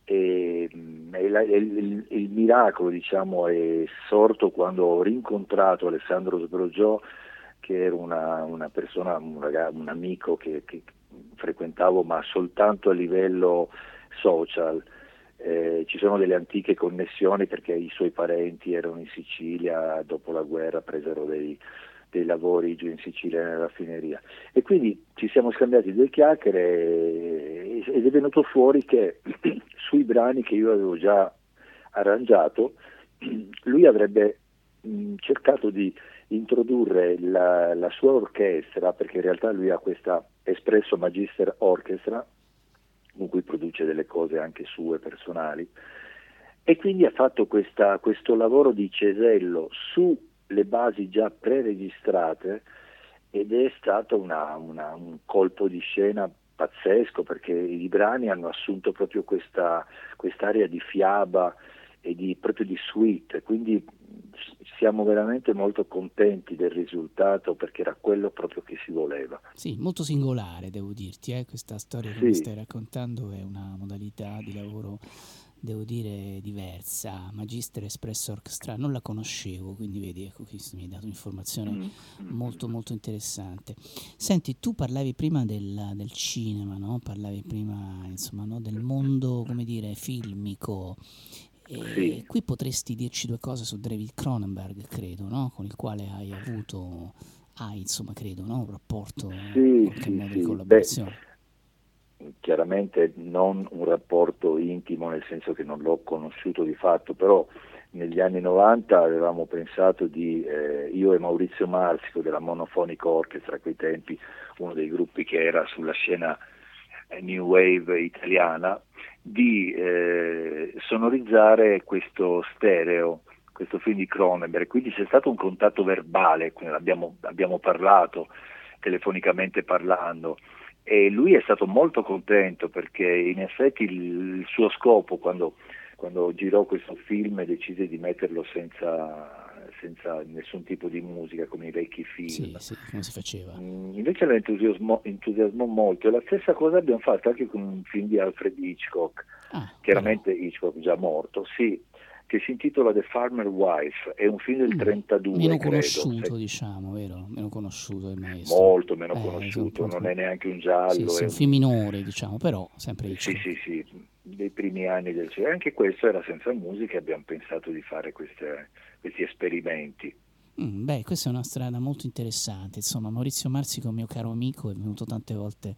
E, e la, il, il, il, miracolo diciamo, è sorto quando ho rincontrato Alessandro Sbrogiò, che era una, una persona, un, ragazzo, un amico che, che frequentavo ma soltanto a livello social. Eh, ci sono delle antiche connessioni perché i suoi parenti erano in Sicilia, dopo la guerra presero dei, dei lavori giù in Sicilia nella raffineria. E quindi ci siamo scambiati due chiacchiere ed è venuto fuori che sui brani che io avevo già arrangiato lui avrebbe mh, cercato di introdurre la, la, sua orchestra, perché in realtà lui ha questa Espresso Magister Orchestra, con cui produce delle cose anche sue personali, e quindi ha fatto questa, questo lavoro di cesello sulle basi già preregistrate ed è stato una, una, un colpo di scena pazzesco perché i brani hanno assunto proprio questa quest'area di fiaba e di, proprio di suite, quindi siamo veramente molto contenti del risultato perché era quello proprio che si voleva. Sì, molto singolare devo dirti, eh? questa storia che mi stai raccontando è una modalità di lavoro devo dire diversa, Magister Espresso Orchestra, non la conoscevo, quindi vedi, ecco, questo mi hai dato un'informazione mm, mm. molto molto interessante. Senti, tu parlavi prima del, del cinema, no? parlavi prima insomma, no? del mondo, come dire, filmico sì. Qui potresti dirci due cose su David Cronenberg, credo, no? con il quale hai avuto, hai insomma, credo, no? un rapporto sì, sì, modo di collaborazione. Beh, chiaramente non un rapporto intimo, nel senso che non l'ho conosciuto di fatto, però negli anni 90 avevamo pensato di, eh, io e Maurizio Marsico della Monophonic Orchestra, a quei tempi uno dei gruppi che era sulla scena New Wave italiana, di eh, sonorizzare questo stereo, questo film di Cronenberg, quindi c'è stato un contatto verbale, abbiamo, abbiamo parlato telefonicamente parlando. E lui è stato molto contento perché in effetti il, suo scopo quando, quando girò questo film decise di metterlo senza, senza nessun tipo di musica come i vecchi film. Sì, sì, come si faceva. Mm, invece la entusiasmò, molto e la stessa cosa abbiamo fatto anche con un film di Alfred Hitchcock, Ah, chiaramente Hitchcock già morto, sì, che si intitola The Farmer Wife, è un film del Mm, 32, meno credo, conosciuto, se- diciamo, vero? Meno conosciuto del maestro. molto meno Eh, conosciuto, esatto. non è neanche un giallo, Sì, sì, è un film minore, diciamo, però sempre Sì, Hitchcock. sì, sì, dei primi anni del cinema. Anche questo era senza musica e abbiamo pensato di fare queste- questi esperimenti. Mm, beh, questa è una strada molto interessante. Insomma, Maurizio Marsico, mio caro amico, è venuto tante volte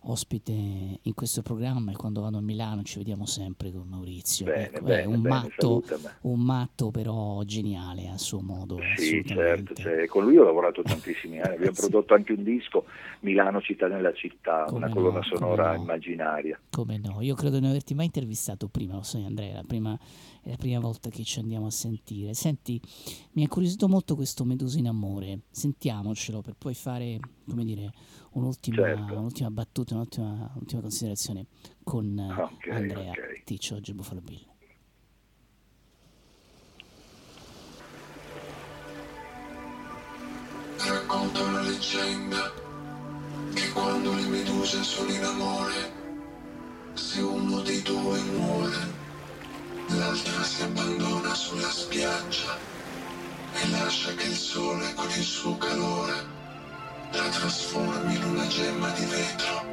ospite in questo programma e quando vado a Milano ci vediamo sempre con Maurizio. Bene, Ecco, bene, è un bene, matto, un matto però geniale a suo modo. Sì, certo, cioè, con lui ho lavorato tantissimi anni, abbiamo Sì. prodotto anche un disco, Milano città nella città, Come una colonna no, come sonora no. immaginaria. Come no? Io credo di non averti mai intervistato prima, lo sai Andrea, la prima, è la prima volta che ci andiamo a sentire. Senti, mi ha incuriosito molto questo Medusa in amore, sentiamocelo per poi fare, come dire, un'ultima, Certo. un'ultima battuta, un'ultima, un'ultima considerazione con eh, Ok, Andrea ok. Ticcio, oggi Buffalo Bill. Racconta una leggenda che quando le meduse sono in amore, se uno dei due muore, l'altra si abbandona sulla spiaggia e lascia che il sole con il suo calore la trasformi in una gemma di vetro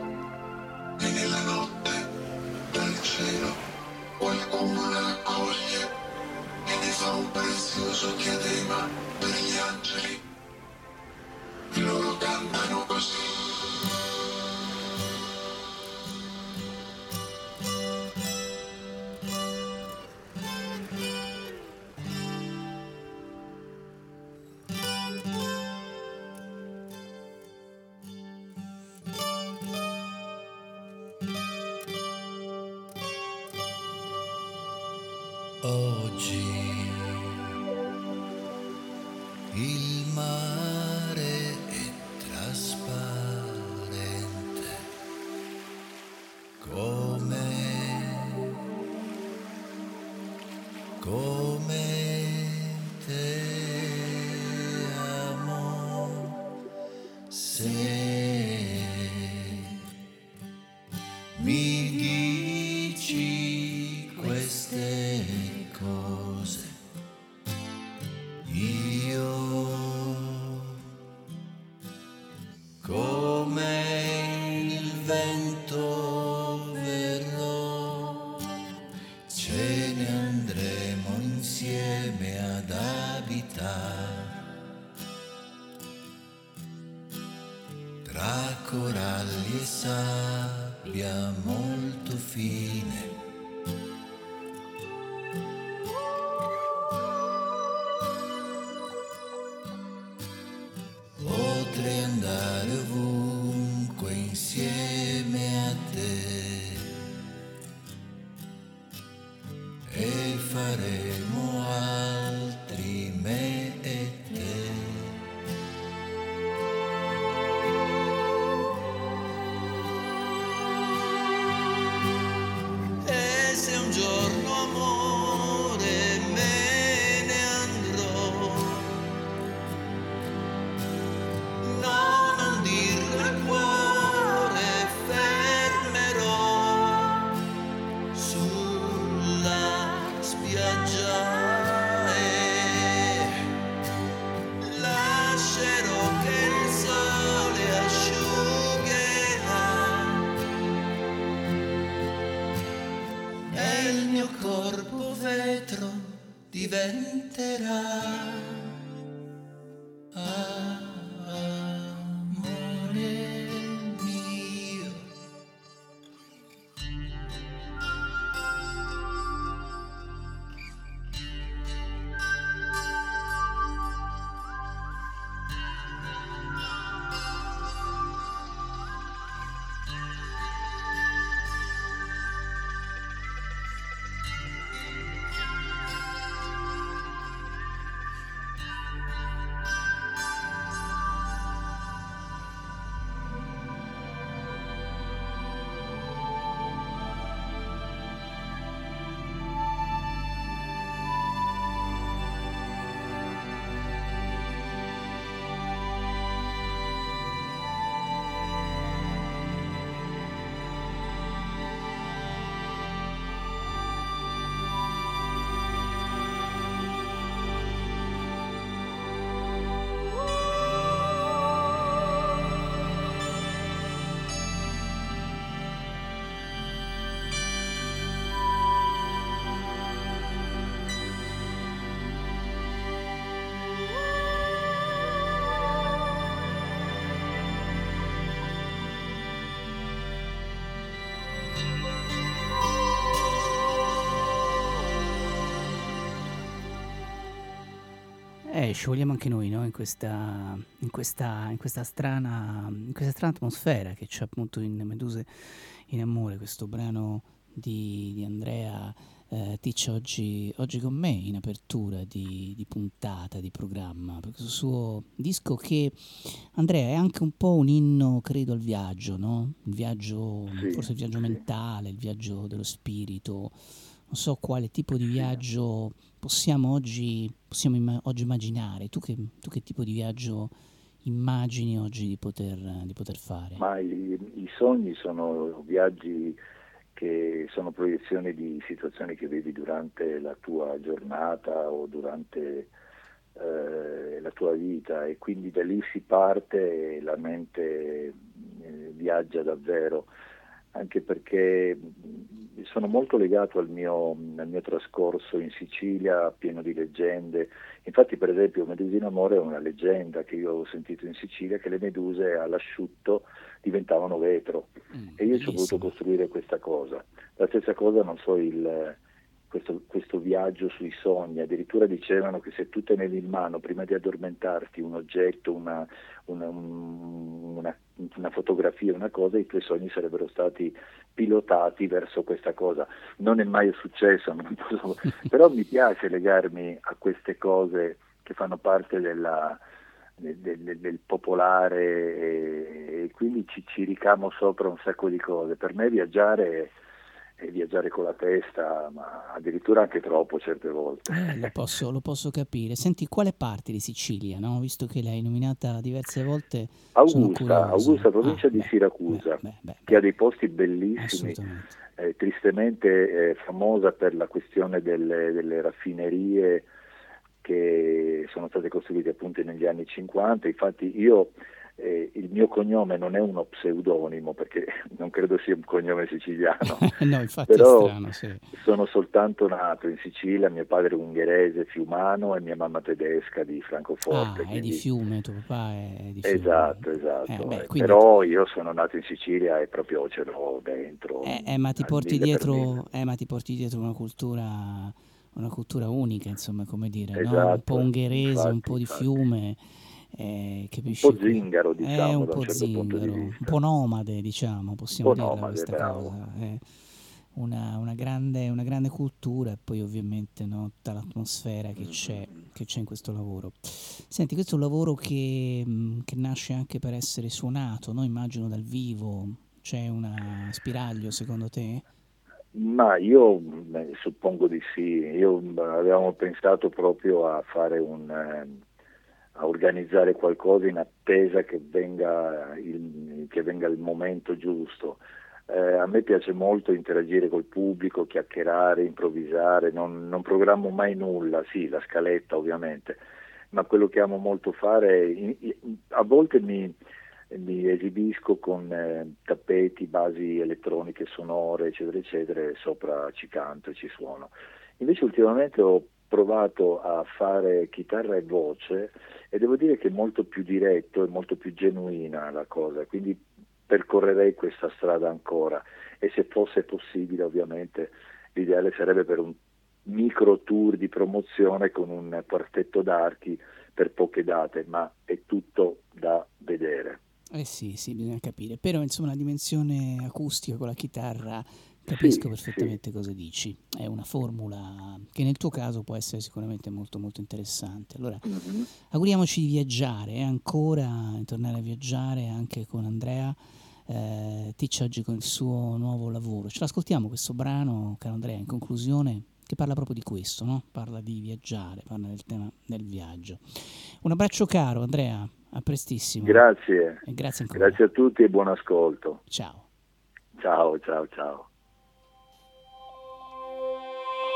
e nella notte dal cielo qualcuno la raccoglie e ne fa un prezioso diadema per gli angeli. Loro cantano così. Eh, ci vogliamo anche noi, no? In questa, in questa, in questa, strana, in questa strana atmosfera che c'è appunto in Meduse in Amore, questo brano di, di Andrea eh, Ticcia oggi, oggi, con me in apertura di, di, puntata, di programma, per questo suo disco che Andrea è anche un po' un inno, credo, al viaggio, no? Il viaggio, sì, forse il viaggio sì. mentale, il viaggio dello spirito. Non so quale tipo di viaggio possiamo oggi, possiamo imma- oggi immaginare. Tu che, tu che, tipo di viaggio immagini oggi di poter, di poter fare? Ma i, i sogni sono viaggi che sono proiezioni di situazioni che vedi durante la tua giornata o durante eh, la tua vita e quindi da lì si parte e la mente eh, viaggia davvero, anche perché sono molto legato al mio, al mio, trascorso in Sicilia pieno di leggende. Infatti, per esempio, Medusino Amore è una leggenda che io ho sentito in Sicilia che le meduse all'asciutto diventavano vetro mm, e io ci ho voluto costruire questa cosa. La stessa cosa, non so, il, questo, questo, viaggio sui sogni, addirittura dicevano che se tu tenevi in mano prima di addormentarti un oggetto, una, una, una, una fotografia, una cosa, i tuoi sogni sarebbero stati pilotati verso questa cosa. Non è mai successo, posso, però mi piace legarmi a queste cose che fanno parte della, del, del, del, popolare e, e quindi ci, ci, ricamo sopra un sacco di cose. Per me viaggiare è viaggiare con la testa, ma addirittura anche troppo certe volte. Eh, lo, posso, lo, posso, capire. Senti, quale parte di Sicilia, no? visto che l'hai nominata diverse volte? Augusta, Augusta provincia ah, di beh, Siracusa, beh, beh, che ha dei posti bellissimi, eh, tristemente eh, famosa per la questione delle, delle raffinerie che sono state costruite appunto negli anni 50, infatti io eh, il mio cognome non è uno pseudonimo perché non credo sia un cognome siciliano, no, infatti però strano, sì. sono soltanto nato in Sicilia, mio padre ungherese, fiumano e mia mamma tedesca di Francoforte. Ah, quindi... è di Fiume, tuo papà è di Fiume. Esatto, esatto. Eh, beh, quindi... Però io sono nato in Sicilia e proprio ce l'ho dentro. Eh, eh, ma, ti porti dietro, eh, ma ti porti dietro una cultura una cultura unica, insomma, come dire, esatto, no? un po' esatto, ungherese, infatti, un po' di infatti. fiume. Eh, un po' zingaro, diciamo, eh, un po' un certo zingaro, un po' nomade, diciamo, possiamo un dirla nomade, questa bravo. cosa. Eh. Una, una, grande, una, grande, cultura e poi ovviamente no, tutta l'atmosfera che c'è, Mm-hmm. che c'è, in questo lavoro. Senti, questo è un lavoro che, mh, che nasce anche per essere suonato, no? immagino dal vivo. C'è una spiraglio secondo te? Ma io beh, suppongo di sì, io avevamo pensato proprio a fare un, eh, a organizzare qualcosa in attesa che venga il, che venga il momento giusto. Eh, a me piace molto interagire col pubblico, chiacchierare, improvvisare, non, non, programmo mai nulla, sì, la scaletta ovviamente, ma quello che amo molto fare, in, a volte mi, mi esibisco con eh, tappeti, basi elettroniche sonore, eccetera, eccetera, e sopra ci canto e ci suono. Invece ultimamente ho provato a fare chitarra e voce e devo dire che è molto più diretto e molto più genuina la cosa, quindi percorrerei questa strada ancora e se fosse possibile ovviamente l'ideale sarebbe per un micro tour di promozione con un quartetto d'archi per poche date, ma è tutto da vedere. Eh sì, sì, bisogna capire, però insomma la dimensione acustica con la chitarra capisco Sì, perfettamente cosa dici, è una formula che nel tuo caso può essere sicuramente molto molto interessante. Allora, Mhm. auguriamoci di viaggiare eh, ancora, di tornare a viaggiare anche con Andrea eh, Ticcia oggi con il suo nuovo lavoro. Ce l'ascoltiamo questo brano, caro Andrea, in conclusione, che parla proprio di questo, no? Parla di viaggiare, parla del tema del viaggio. Un abbraccio caro Andrea, a prestissimo. Grazie, E grazie ancora. grazie a tutti e buon ascolto. Ciao. Ciao, ciao, ciao.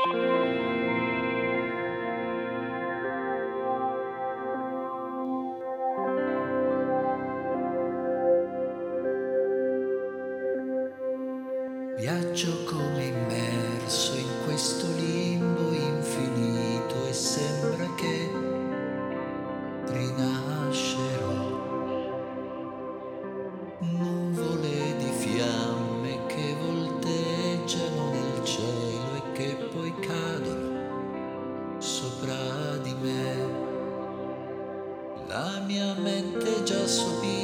Viaggio just for being.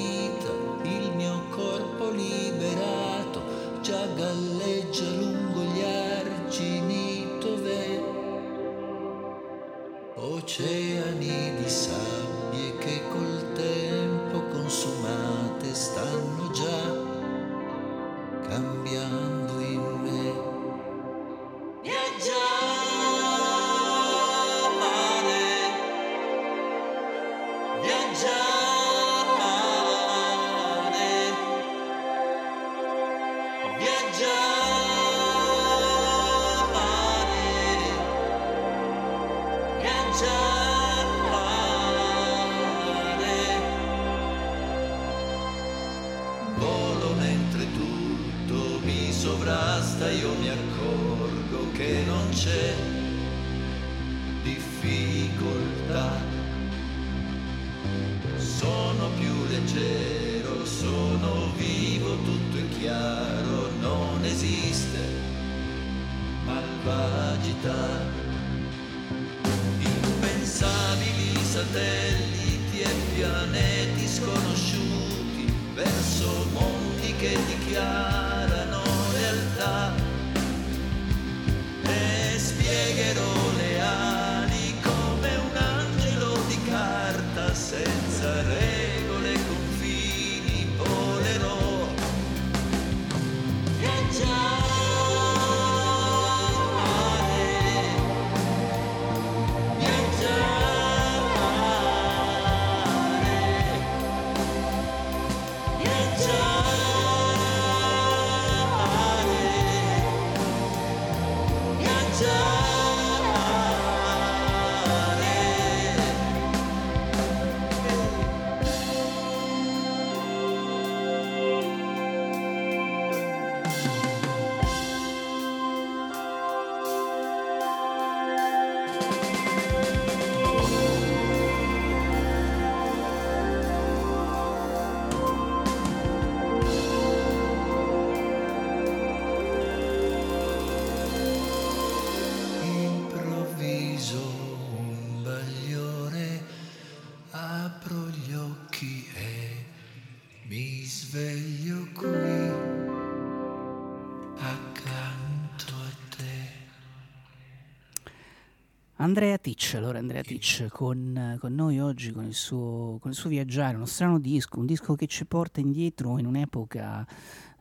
Andrea Ticci, allora Andrea Ticci con, con noi oggi con il, suo, con il suo viaggiare, uno strano disco, un disco che ci porta indietro in un'epoca,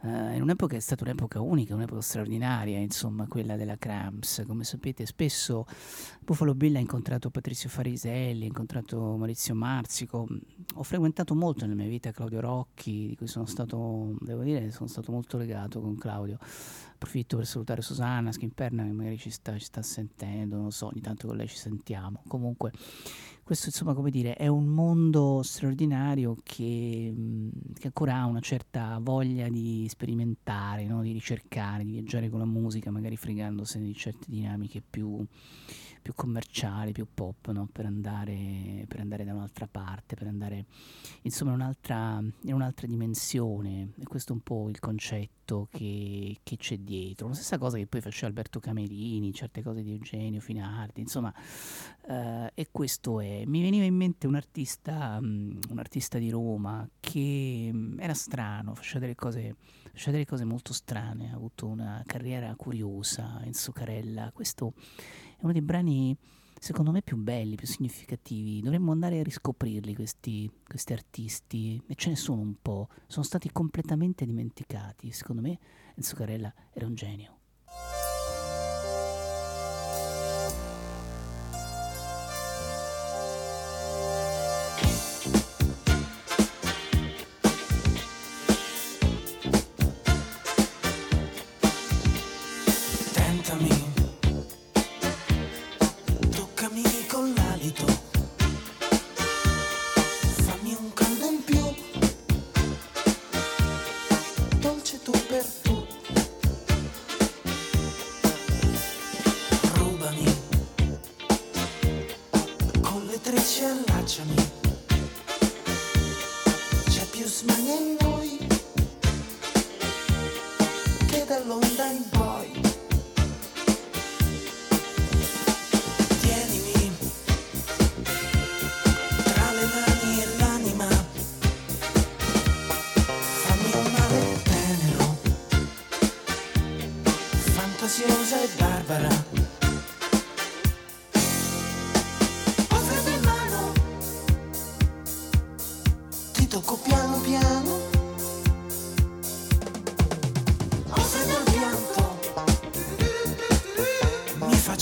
eh, in un'epoca che è stata un'epoca unica, un'epoca straordinaria, insomma quella della Cramps. Come sapete spesso Buffalo Bill ha incontrato Patrizio Fariselli, ha incontrato Maurizio Marzico, ho frequentato molto nella mia vita Claudio Rocchi, di cui sono stato, devo dire, sono stato molto legato con Claudio. Approfitto per salutare Susanna Schimperna che magari ci sta, ci sta sentendo, non so, ogni tanto con lei ci sentiamo. Comunque, questo insomma, come dire, è un mondo straordinario che, che ancora ha una certa voglia di sperimentare, no? di ricercare, di viaggiare con la musica, magari fregandosene di certe dinamiche più, più commerciali, più pop, no? per, andare, per andare da un'altra parte, per andare insomma in un'altra, in un'altra dimensione. E questo è un po' il concetto che, che c'è dietro. La stessa cosa che poi faceva Alberto Camerini, certe cose di Eugenio Finardi, insomma, eh, e questo è. Mi veniva in mente un artista, mm, un artista di Roma che mm, era strano, faceva delle cose, faceva delle cose molto strane, ha avuto una carriera curiosa, Enzo Carella. Questo uno dei brani secondo me più belli, più significativi. Dovremmo andare a riscoprirli questi, questi artisti e ce ne sono un po'. Sono stati completamente dimenticati. Secondo me Enzo Carella era un genio.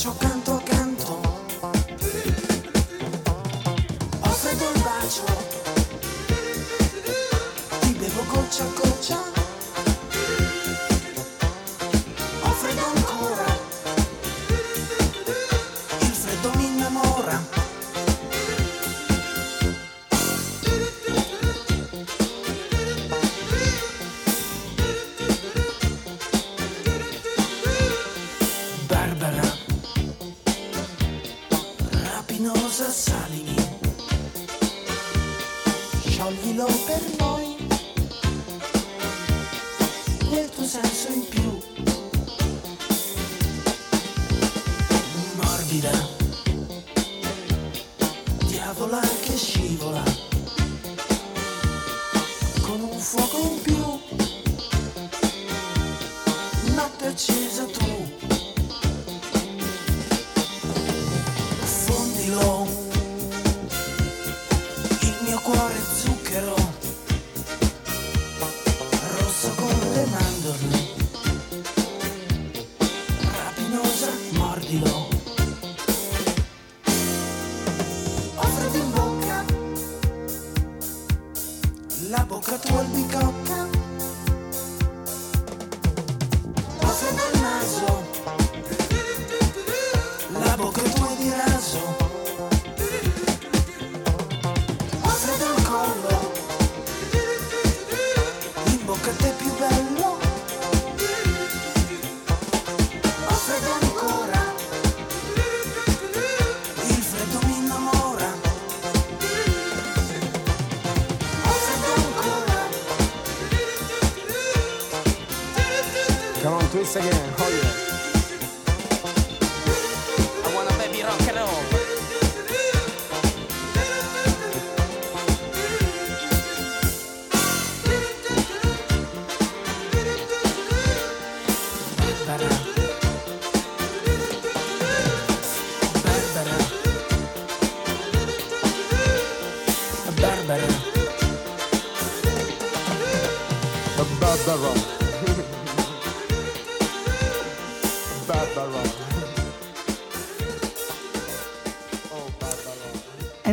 Bacio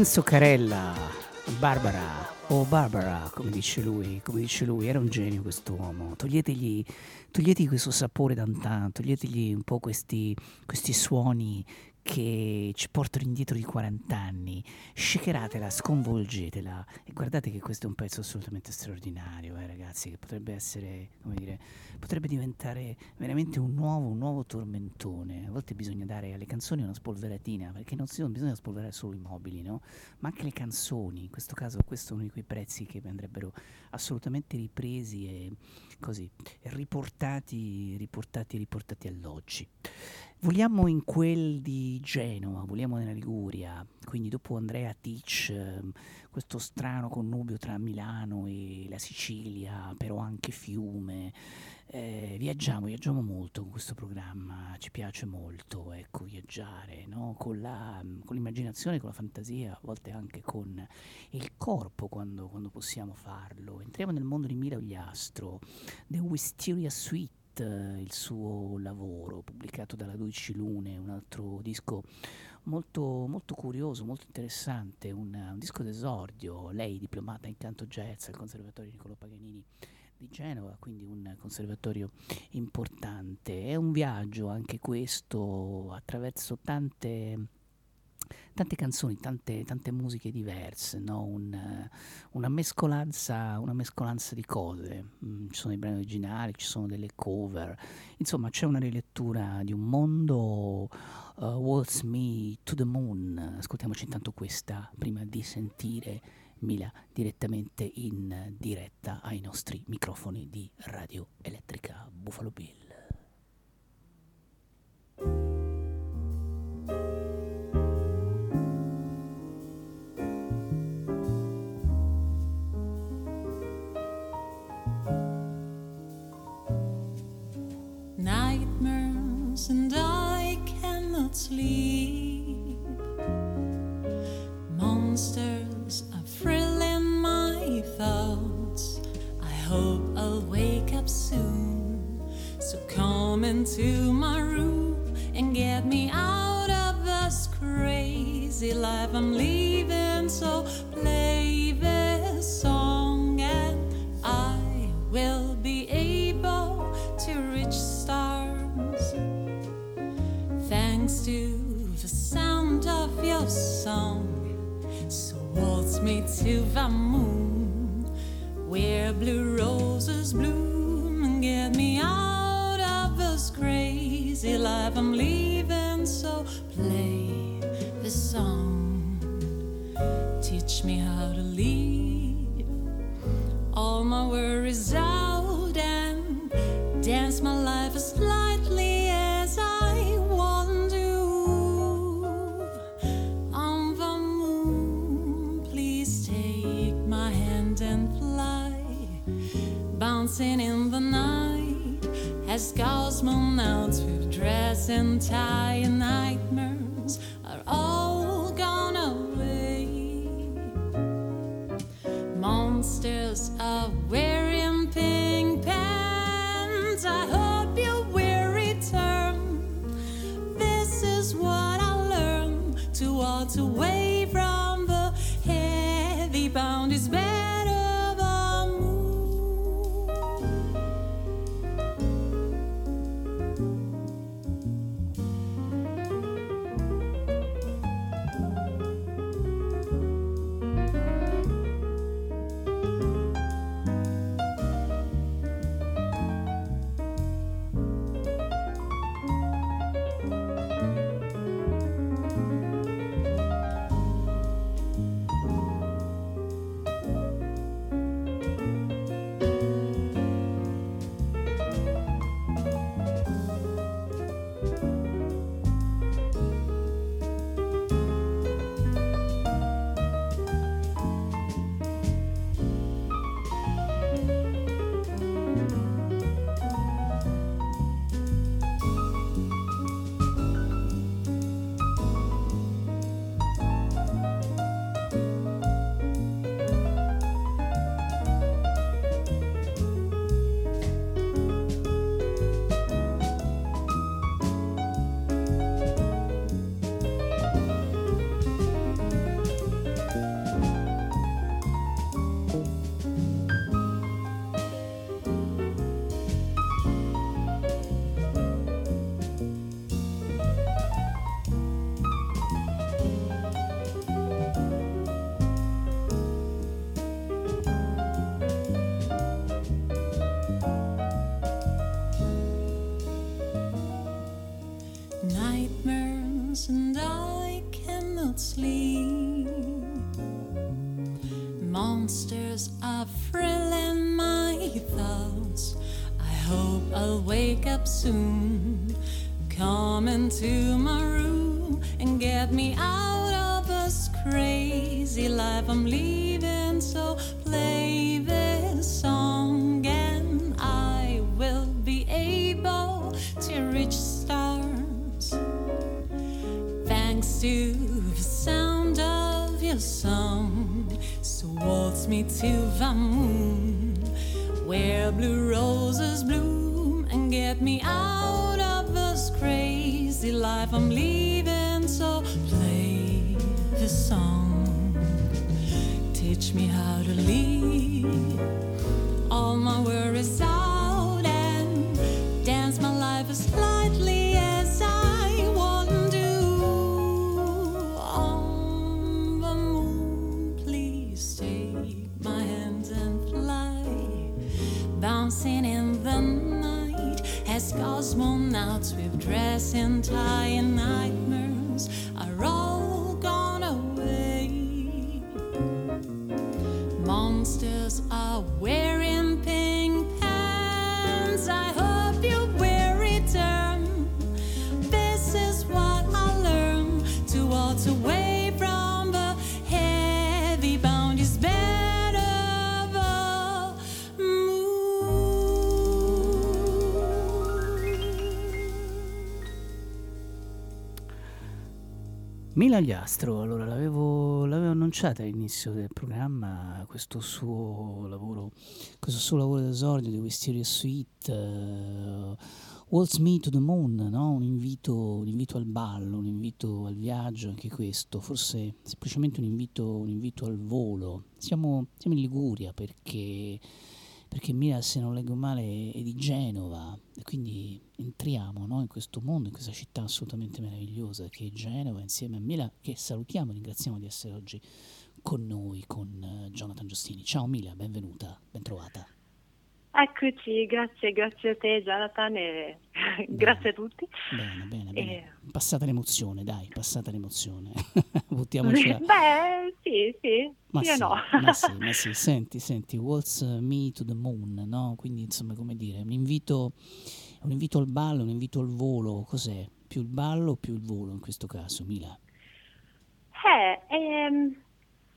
Enzo Carella, Barbara o Barbara, come dice lui, come dice lui, era un genio quest'uomo. Toglietegli, toglietegli questo sapore d'antan, toglietegli un po' questi, questi suoni che ci portano indietro di 40 anni, shakeratela, sconvolgetela e guardate che questo è un pezzo assolutamente straordinario, eh, ragazzi, che potrebbe essere, come dire, potrebbe diventare veramente un nuovo, un nuovo tormentone. A volte bisogna dare alle canzoni una spolveratina, perché non, si, non bisogna spolverare solo i mobili, no? Ma anche le canzoni, in questo caso questo è uno di quei prezzi che andrebbero assolutamente ripresi e così, riportati, riportati, riportati all'oggi. Vogliamo in quel di Genova, vogliamo nella Liguria, quindi dopo Andrea Tic, ehm, questo strano connubio tra Milano e la Sicilia, però anche Fiume. Eh, viaggiamo, viaggiamo molto con questo programma, ci piace molto ecco, viaggiare, no? con, la, con l'immaginazione, con la fantasia, a volte anche con il corpo quando, quando possiamo farlo. Entriamo nel mondo di Mila Ogliastro, The Wisteria Suite eh, il suo lavoro pubblicato dalla 12 Lune, un altro disco molto, molto curioso, molto interessante, un, un disco d'esordio, lei diplomata in canto jazz al Conservatorio Niccolò Paganini di Genova, quindi un conservatorio importante. È un viaggio anche questo attraverso tante tante canzoni, tante, tante musiche diverse, no? Un, eh, una, mescolanza, una mescolanza di cose. Mm, ci sono i brani originali, ci sono delle cover, insomma c'è una rilettura di un mondo. Uh, Waltz Me to the Moon. Ascoltiamoci intanto questa prima di sentire Mila direttamente in diretta ai nostri microfoni di Radio Elettrica Buffalo Bill. and I cannot sleep. Monsters are thrilling my thoughts. I hope I'll wake up soon. So come into my room and get me out of this crazy life I'm leaving. So please. song. So waltz me to the moon, where blue roses bloom, and get me out of this crazy life I'm leaving. So play the song, teach me how to lead. All my worries out. and tie a knife. Camilla Agliastro, allora l'avevo, l'avevo annunciata all'inizio del programma, questo suo lavoro, questo suo lavoro d'esordio di Wisteria Suite, uh, Waltz Me to the Moon, no? un, invito, un, invito, al ballo, un invito al viaggio, anche questo, forse semplicemente un invito, un invito al volo. Siamo, siamo in Liguria perché perché Mila, se non leggo male, è di Genova e quindi entriamo no? in questo mondo, in questa città assolutamente meravigliosa che è Genova, insieme a Mila, che salutiamo e ringraziamo di essere oggi con noi, con uh, Jonathan Giustini. Ciao Mila, benvenuta, bentrovata. Eccoci, grazie, grazie a te Jonathan e grazie a tutti. Bene, bene, bene. E... Passata l'emozione, dai, passata l'emozione. Buttiamoci Beh, sì, sì, ma sì, sì, no. ma sì, ma sì, senti, senti, Waltz Me to the Moon, no? Quindi, insomma, come dire, un invito, un invito al ballo, un invito al volo, cos'è? Più il ballo o più il volo in questo caso, Mila? Eh, ehm,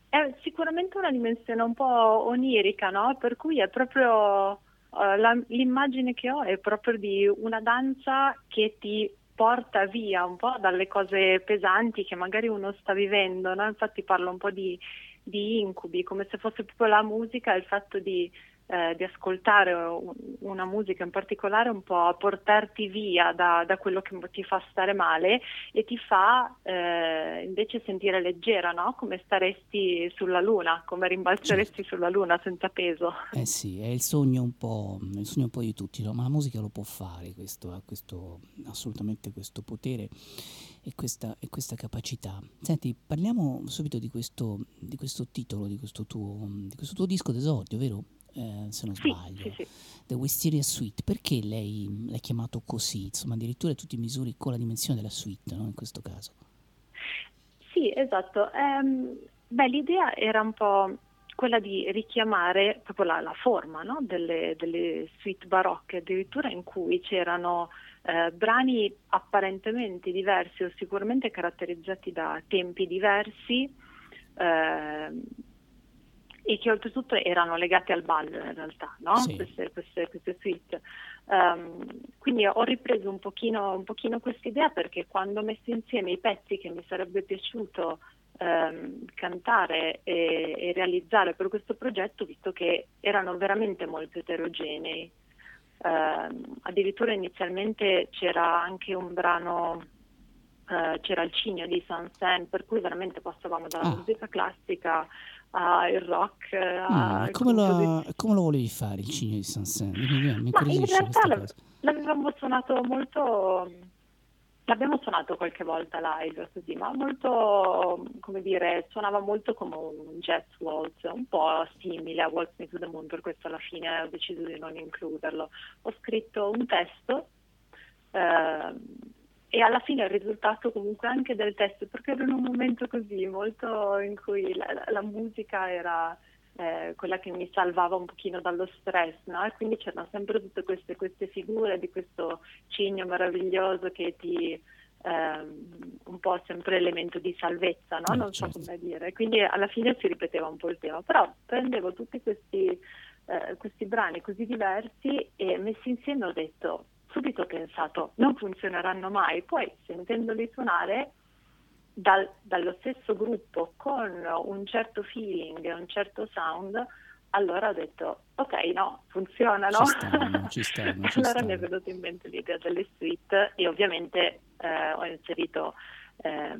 è sicuramente una dimensione un po' onirica, no? Per cui è proprio uh, la, l'immagine che ho è proprio di una danza che ti porta via un po' dalle cose pesanti che magari uno sta vivendo, no? Infatti parlo un po' di, di incubi, come se fosse proprio la musica, il fatto di eh, di ascoltare una musica in particolare un po' a portarti via da, da, quello che ti fa stare male e ti fa eh, invece sentire leggera, no? come staresti sulla luna, come rimbalzeresti certo. sulla luna senza peso. Eh sì, è il sogno un po', il sogno un po di tutti, no? ma la musica lo può fare, questo, ha questo, assolutamente questo potere e questa, e questa, capacità. Senti, parliamo subito di questo, di questo titolo, di questo, tuo, di questo tuo disco d'esordio, vero? Eh, se non sì, sbaglio, sì, sì. The Wisteria Suite. Perché lei l'ha chiamato così? Insomma, addirittura tutti i misuri con la dimensione della suite, no? in questo caso. Sì, esatto. Um, beh, l'idea era un po' quella di richiamare proprio la, la forma no? delle, delle, suite barocche, addirittura in cui c'erano eh, brani apparentemente diversi o sicuramente caratterizzati da tempi diversi. Eh, e che oltretutto erano legate al ballo in realtà, no? sì. queste, queste, queste, suite. Um, quindi ho ripreso un pochino, un pochino questa idea perché quando ho messo insieme i pezzi che mi sarebbe piaciuto um, cantare e, e, realizzare per questo progetto, visto che erano veramente molto eterogenei. Uh, addirittura inizialmente c'era anche un brano Uh, c'era il cigno di Saint-Saëns, per cui veramente passavamo dalla ah. musica classica il rock. Mm, come, lo, come, lo, volevi fare il cigno di Sansen? Mi, mi Ma in realtà l'avevamo suonato molto, l'abbiamo suonato qualche volta live così, ma molto, come dire, suonava molto come un jazz waltz, un po' simile a Waltz Me to the Moon, per questo alla fine ho deciso di non includerlo. Ho scritto un testo. Eh, e alla fine il risultato comunque anche del testo, perché era in un momento così, molto in cui la, la musica era eh, quella che mi salvava un pochino dallo stress, no? E quindi c'erano sempre tutte queste, queste figure di questo cigno meraviglioso che ti ehm, un po' sempre elemento di salvezza, no? Eh, Non certo. so come dire. Quindi alla fine si ripeteva un po' il tema, però prendevo tutti questi, eh, questi brani così diversi e messi insieme ho detto subito ho pensato non funzioneranno mai, poi sentendoli suonare dal, dallo stesso gruppo con un certo feeling, un certo sound, allora ho detto ok no, funzionano. Ci stanno, ci stanno, ci allora stanno. mi è venuta in mente l'idea delle suite e ovviamente eh, ho inserito eh,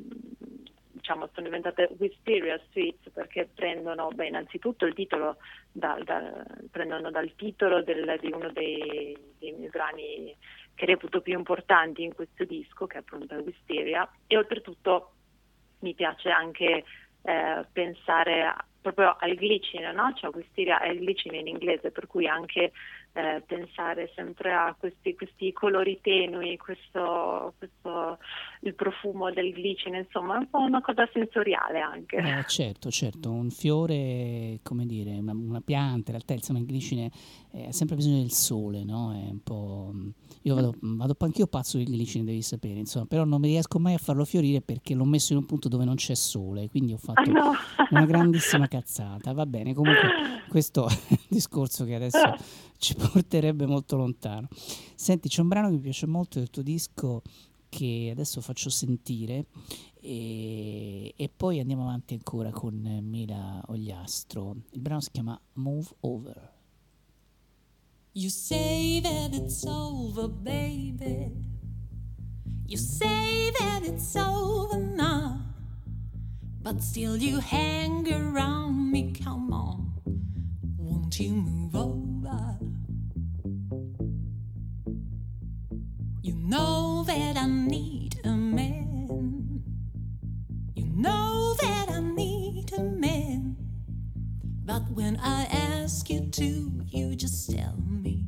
diciamo, sono diventate Wisteria Suites perché prendono, beh, innanzitutto il titolo da, da, prendono dal titolo del, di uno dei, dei, miei brani che reputo più importanti in questo disco, che è appunto Wisteria, e oltretutto mi piace anche eh, pensare proprio al glicine, no? Cioè Wisteria è il glicine in inglese, per cui anche eh, pensare sempre a questi, questi colori tenui, questo, questo, il profumo del glicine, insomma, è un po' una cosa sensoriale anche. Eh, certo, certo, un fiore, come dire, una, una pianta, in realtà insomma il glicine ha sempre bisogno del sole, no? È un po'... Io vado, vado anch'io pazzo di glicine, devi sapere, insomma, però non mi riesco mai a farlo fiorire perché l'ho messo in un punto dove non c'è sole, quindi ho fatto Ah, no. una grandissima cazzata. Va bene, comunque questo discorso che adesso ci porterebbe molto lontano. Senti, c'è un brano che mi piace molto del tuo disco che adesso faccio sentire e, e poi andiamo avanti ancora con Mila Ogliastro. Il brano si chiama Move Over. You say that it's over, baby. You say that it's over now. But still you hang around me, come on. Won't you move over? know that I need a man. You know that I need a man. But when I ask you to, you just tell me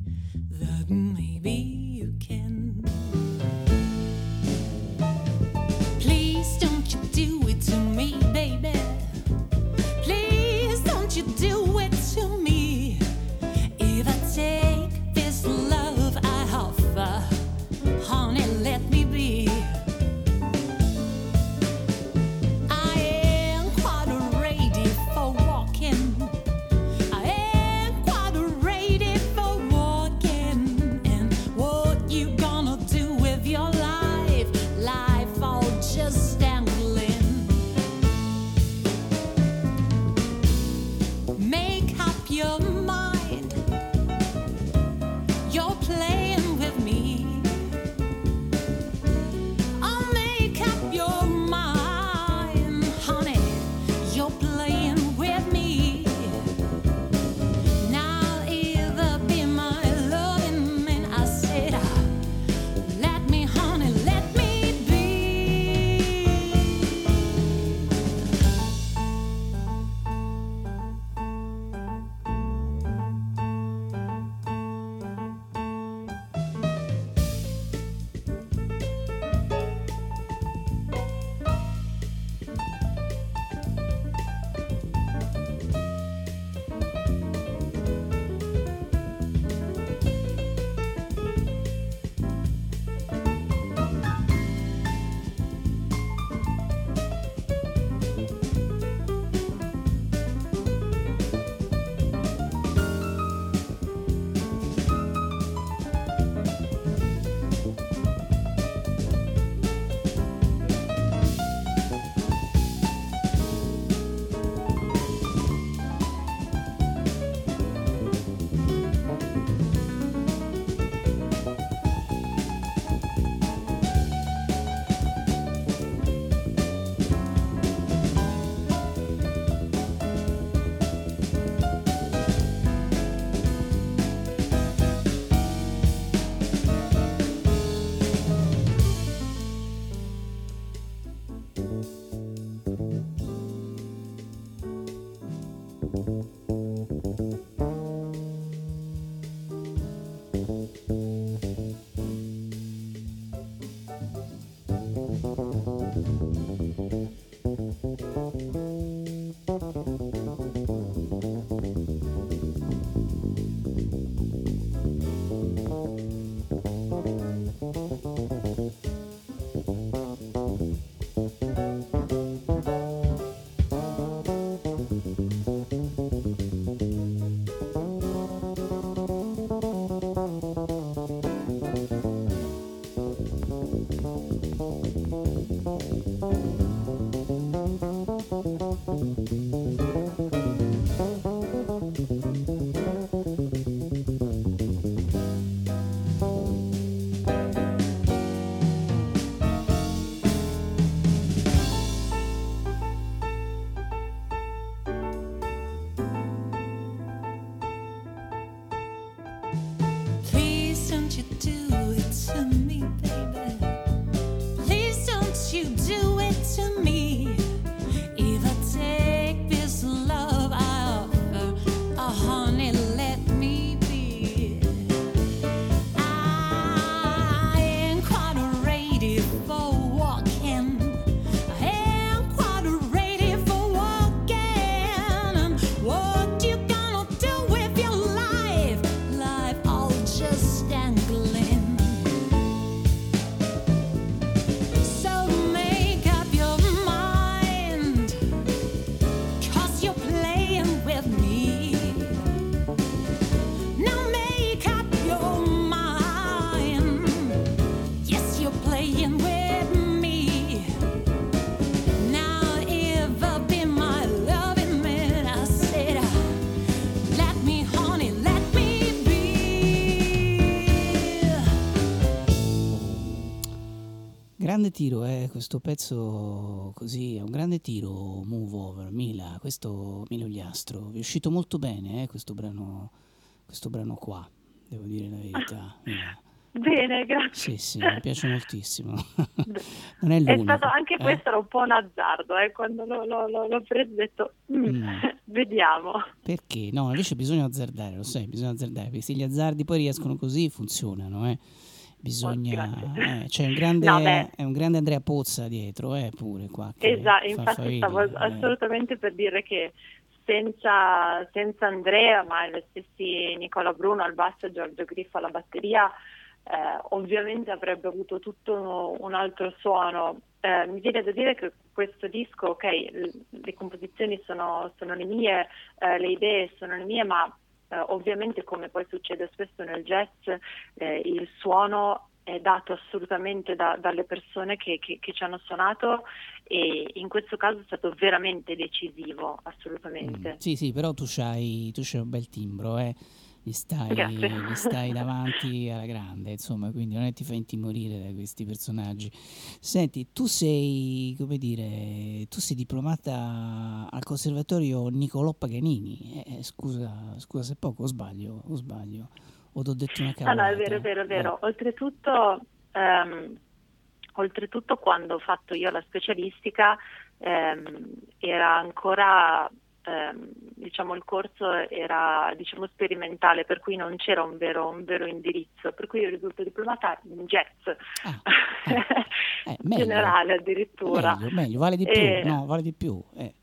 that maybe you can. Grande tiro, eh, questo pezzo così, è un grande tiro, Move Over, Mila, questo Milo Gliastro, è uscito molto bene eh, questo, brano, questo brano qua, devo dire la verità. Mila. Bene, grazie. Sì, sì, mi piace moltissimo. non è l'unico. È stato anche eh? questo era un po' un azzardo, eh, quando l'ho, l'ho, l'ho, l'ho preso ho detto "Mm, Mm. vediamo. Perché? No, invece bisogna azzardare, lo sai, bisogna azzardare, perché se gli azzardi poi riescono così, funzionano, eh. Bisogna... eh, c'è un grande, No, è un grande Andrea Pozza dietro, eh, pure qua. Esatto, fa infatti faville, stavo eh. assolutamente per dire che senza, senza Andrea, ma gli stessi Nicola Bruno al basso e Giorgio Griffa alla batteria, eh, ovviamente avrebbe avuto tutto un altro suono. Eh, mi viene da dire che questo disco, ok, l- le composizioni sono, sono le mie, eh, le idee sono le mie, ma eh, ovviamente come poi succede spesso nel jazz, eh, il suono è dato assolutamente da- dalle persone che, che- che ci hanno suonato e in questo caso è stato veramente decisivo, assolutamente. Sì, sì, però tu c'hai un bel timbro, eh. Gli stai, gli stai davanti alla grande, insomma, quindi non è ti fai intimorire da questi personaggi. Senti, tu sei, come dire, tu sei diplomata al conservatorio Niccolò Paganini. Eh, eh, scusa, scusa se poco, o sbaglio, o sbaglio, o ti ho detto una No, cavolata. no, è vero, è vero, è vero. Oltretutto, ehm, oltretutto quando ho fatto io la specialistica ehm, era ancora, ehm, diciamo, il corso era diciamo, sperimentale, per cui non c'era un vero, un vero indirizzo, per cui io risulto diplomata in jazz, Eh, meglio. generale addirittura. Meglio, meglio, vale di più, Eh, no, vale di più. eh.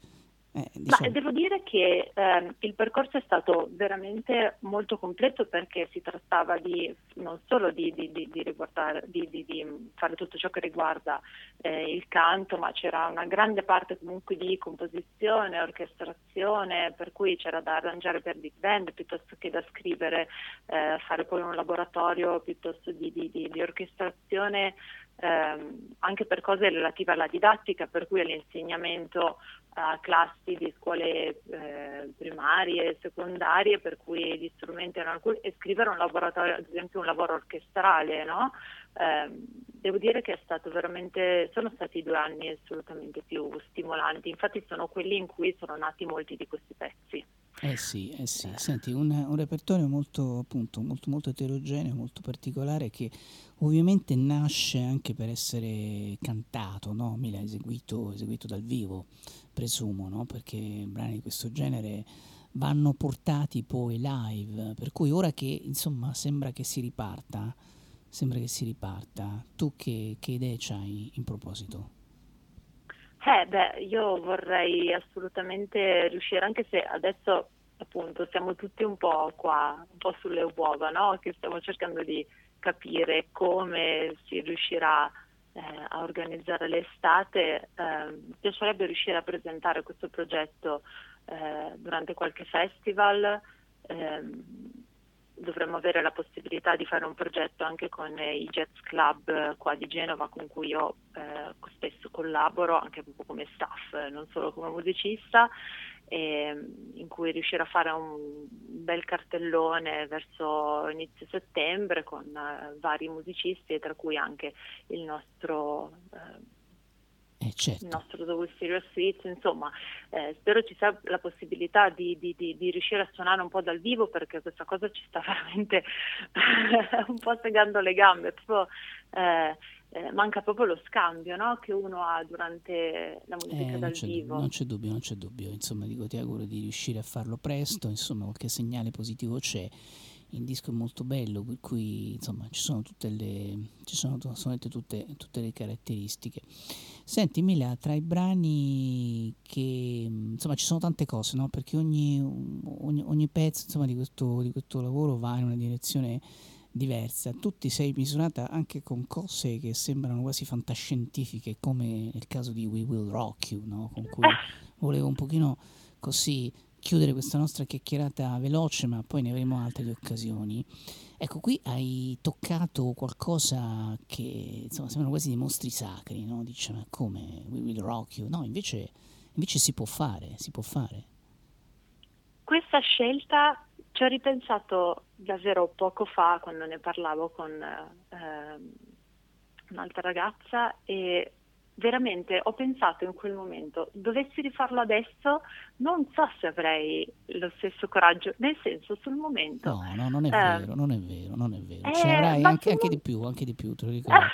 Eh, Ma diciamo- devo dire che ehm, il percorso è stato veramente molto completo perché si trattava di non solo di, di- di- di riguardare- di- di- di fare tutto ciò che riguarda eh, il canto, ma c'era una grande parte comunque di composizione, orchestrazione, per cui c'era da arrangiare per big band piuttosto che da scrivere, eh, fare poi un laboratorio piuttosto di, di- di- di orchestrazione ehm, anche per cose relative alla didattica, per cui all'insegnamento a classi di scuole eh, primarie, secondarie, per cui gli strumenti erano alcuni, e scrivere un laboratorio, ad esempio un lavoro orchestrale, no? Ehm, devo dire che è stato veramente, sono stati due anni assolutamente più stimolanti, infatti sono quelli in cui sono nati molti di questi pezzi. Eh sì, eh sì. Senti, un, un repertorio molto, appunto, molto, molto eterogeneo, molto particolare che ovviamente nasce anche per essere cantato, no? Mila eseguito, eseguito dal vivo, presumo, no? Perché brani di questo genere vanno portati poi live, per cui ora che insomma sembra che si riparta, sembra che si riparta, tu che, che idee c'hai in proposito? Eh, beh, io vorrei assolutamente riuscire, anche se adesso appunto siamo tutti un po' qua, un po' sulle uova, no? Che stiamo cercando di capire come si riuscirà eh, a organizzare l'estate. Eh, mi piacerebbe riuscire a presentare questo progetto eh, durante qualche festival. ehm, dovremmo avere la possibilità di fare un progetto anche con i Jazz Club eh, qua di Genova con cui io eh, spesso collaboro anche proprio come staff, eh, non solo come musicista, e, in cui riuscire a fare un bel cartellone verso inizio settembre con eh, vari musicisti tra cui anche il nostro eh, Eh certo. il nostro Double Serious Suites, insomma, eh, spero ci sia la possibilità di, di- di- di riuscire a suonare un po' dal vivo perché questa cosa ci sta veramente un po' segando le gambe, proprio, eh, eh, manca proprio lo scambio no? che uno ha durante la musica Eh, dal vivo. non c'è dubbio, non c'è dubbio. Insomma, dico, ti auguro di riuscire a farlo presto. Insomma, qualche segnale positivo c'è. Il disco è molto bello, per cui insomma ci sono tutte le, ci sono tutte, tutte le caratteristiche. Senti, Mila, tra i brani che insomma ci sono tante cose, no? Perché ogni, ogni, ogni pezzo insomma, di, questo, di questo lavoro va in una direzione diversa. Tu ti sei misurata anche con cose che sembrano quasi fantascientifiche, come nel caso di We Will Rock You, no? Con cui volevo un pochino così chiudere questa nostra chiacchierata veloce, ma poi ne avremo altre occasioni. Ecco, qui hai toccato qualcosa che insomma sembrano quasi dei mostri sacri, no? Dice, ma come We Will Rock You? No, invece, invece si può fare, si può fare. Questa scelta ci ho ripensato davvero poco fa quando ne parlavo con, ehm, un'altra ragazza e veramente ho pensato in quel momento, dovessi rifarlo adesso, non so se avrei lo stesso coraggio, nel senso sul momento. No, no, non è eh, vero, non è vero, non è vero. eh, Ce n'avrai ma anche, anche di più, anche di più, te lo ricordo.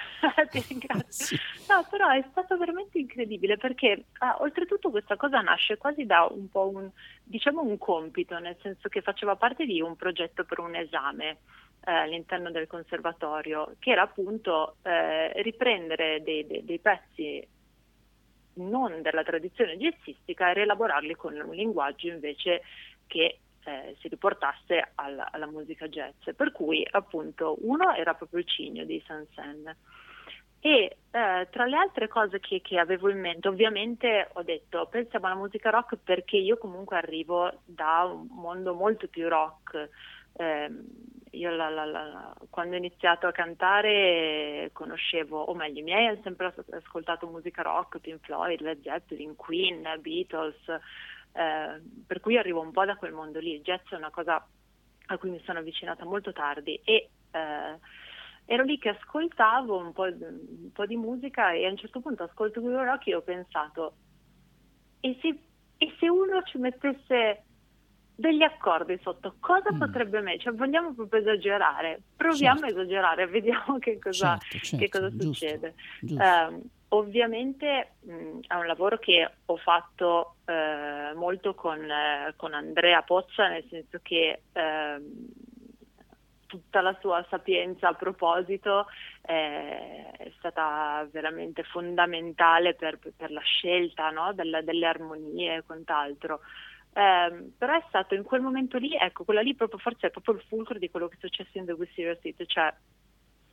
Ti ringrazio. Sì. No, però è stato veramente incredibile perché ah, oltretutto questa cosa nasce quasi da un po' un, diciamo un compito, nel senso che faceva parte di un progetto per un esame eh, all'interno del conservatorio, che era appunto eh, riprendere dei, dei- dei pezzi non della tradizione jazzistica e rielaborarli con un linguaggio invece che eh, si riportasse alla, alla musica jazz. Per cui appunto uno era proprio il cigno di Sansen. E eh, tra le altre cose che, che avevo in mente, ovviamente ho detto pensiamo alla musica rock perché io comunque arrivo da un mondo molto più rock. Ehm, io la- la- la- quando ho iniziato a cantare eh, conoscevo, o meglio, i miei hanno sempre as- ascoltato musica rock, Pink Floyd, Led Zeppelin, Queen, Beatles, eh, per cui arrivo un po' da quel mondo lì. Il jazz è una cosa a cui mi sono avvicinata molto tardi e eh, ero lì che ascoltavo un po', un po' di musica e a un certo punto ascolto quello rock e ho pensato e se, e se uno ci mettesse degli accordi sotto, cosa Mm. potrebbe me? Cioè vogliamo proprio esagerare, proviamo Certo. a esagerare, vediamo che cosa, Certo, certo, che cosa giusto, succede. giusto. Ehm, ovviamente mh, è un lavoro che ho fatto eh, molto con, eh, con Andrea Pozza, nel senso che ehm, tutta la sua sapienza a proposito eh, è stata veramente fondamentale per, per la scelta no, della- delle armonie e quant'altro. Ehm, però è stato in quel momento lì, ecco, quella lì proprio forse è proprio il fulcro di quello che è successo in The Wisteria City, cioè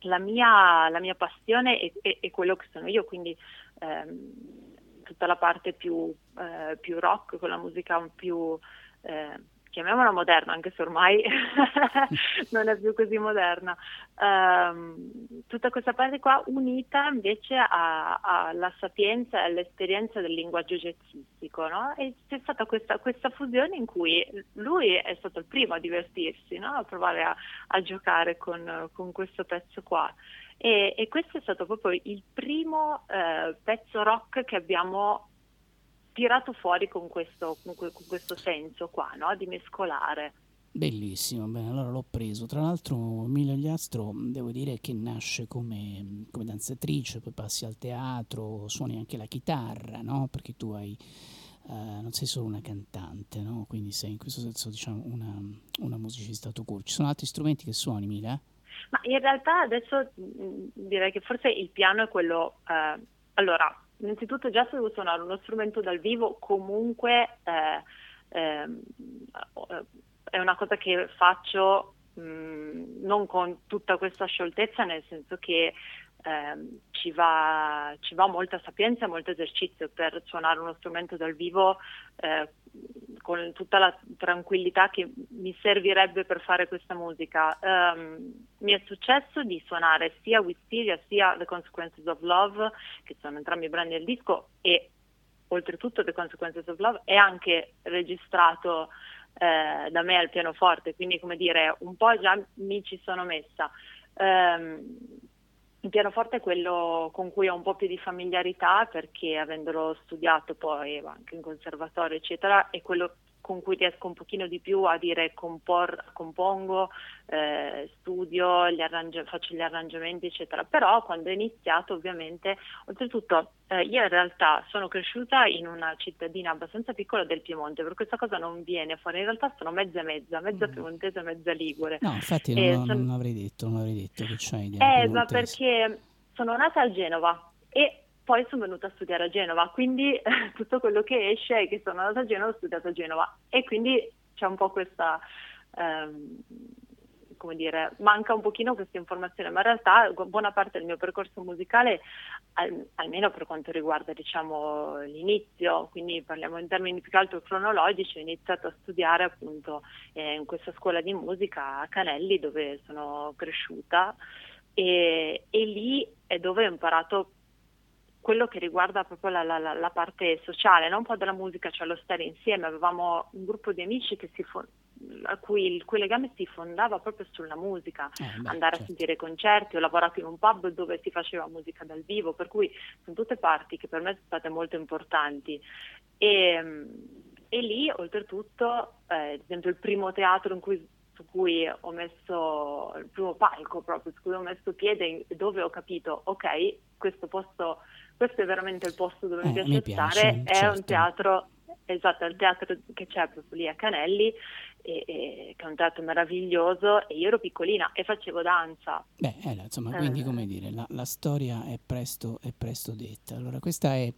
la mia, la mia passione è, è- è quello che sono io, quindi ehm, tutta la parte più, eh, più rock, con la musica più, eh, chiamiamola moderna, anche se ormai non è più così moderna, Ehm, tutta questa parte qua unita invece alla sapienza e all'esperienza del linguaggio jazzistico, no? E c'è stata questa, questa fusione in cui lui è stato il primo a divertirsi, no? A provare a, a giocare con, con questo pezzo qua. E, e questo è stato proprio il primo eh, pezzo rock che abbiamo tirato fuori con questo, con que- con questo senso qua, no? Di mescolare. Bellissimo, bene, allora l'ho preso. Tra l'altro Emilia Gliastro devo dire che nasce come, come danzatrice, poi passi al teatro, suoni anche la chitarra, no? Perché tu hai, eh, non sei solo una cantante, no? Quindi sei in questo senso diciamo una, una musicista tout court. Ci sono altri strumenti che suoni, Emilia? Ma in realtà adesso mh, direi che forse il piano è quello. eh, allora, innanzitutto già se devo suonare uno strumento dal vivo, comunque eh, ehm, eh, è una cosa che faccio mh, non con tutta questa scioltezza, nel senso che ehm, ci, va, ci va molta sapienza e molto esercizio per suonare uno strumento dal vivo eh, con tutta la tranquillità che mi servirebbe per fare questa musica. Ehm, mi è successo di suonare sia Wisteria sia The Consequences of Love, che sono entrambi i brani del disco, e oltretutto The Consequences of Love è anche registrato eh, da me al pianoforte, quindi come dire, un po' già mi ci sono messa. Ehm, il pianoforte è quello con cui ho un po' più di familiarità perché avendolo studiato poi anche in conservatorio eccetera è quello con cui riesco un pochino di più a dire compor- compongo, eh, studio, gli arrangi- faccio gli arrangiamenti eccetera, però quando ho iniziato ovviamente, oltretutto eh, io in realtà sono cresciuta in una cittadina abbastanza piccola del Piemonte, per questa cosa non viene fuori, in realtà sono mezza e mezza, mezza piemontese e mezza ligure. No, infatti Eh, non, son- non avrei detto, non avrei detto che c'hai idea. eh, ma perché sono nata a Genova e poi sono venuta a studiare a Genova, quindi tutto quello che esce è che sono nata a Genova e ho studiato a Genova. E quindi c'è un po' questa, ehm, come dire, manca un pochino questa informazione, ma in realtà buona parte del mio percorso musicale, al- almeno per quanto riguarda diciamo l'inizio, quindi parliamo in termini più che altro cronologici, ho iniziato a studiare appunto eh, in questa scuola di musica a Canelli dove sono cresciuta e, e lì è dove ho imparato quello che riguarda proprio la, la- la- parte sociale, no? un po' della musica, cioè lo stare insieme. Avevamo un gruppo di amici che si fo- a cui il cui legame si fondava proprio sulla musica, Eh, beh, andare certo. a sentire concerti, ho lavorato in un pub dove si faceva musica dal vivo, per cui sono tutte parti che per me sono state molto importanti. E, mm, e lì, oltretutto, eh, ad esempio il primo teatro in cui, su cui ho messo, il primo palco proprio su cui ho messo piede, dove ho capito, ok, questo posto, questo è veramente il posto dove mi Eh, piace mi piace, stare, è certo. un teatro, esatto, è il teatro che c'è proprio lì a Canelli, e- e- che è un teatro meraviglioso, e io ero piccolina e facevo danza. Beh, eh, insomma, Eh. quindi come dire, la, la storia è presto, è presto detta. Allora, questa è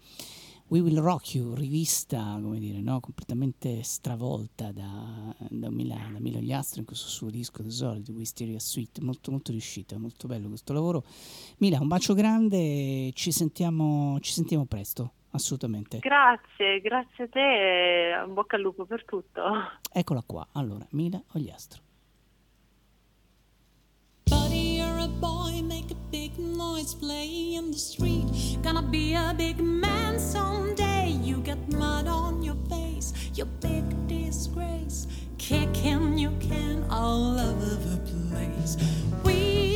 We Will Rock You, rivista, come dire, no? completamente stravolta da, da Mila, da Milo Gliastro in questo suo disco d'esordio, di Wisteria Suite, molto, molto riuscita, molto bello questo lavoro. Mila, un bacio grande, ci sentiamo, ci sentiamo presto, assolutamente. Grazie, grazie a te, e un bocca al lupo per tutto. Eccola qua, allora, Mila Ogliastro. Buddy, you're a boy, make a big noise, play in the street. Gonna be a big man someday. You got mud on your face, your big disgrace. Kicking your can all over the place. We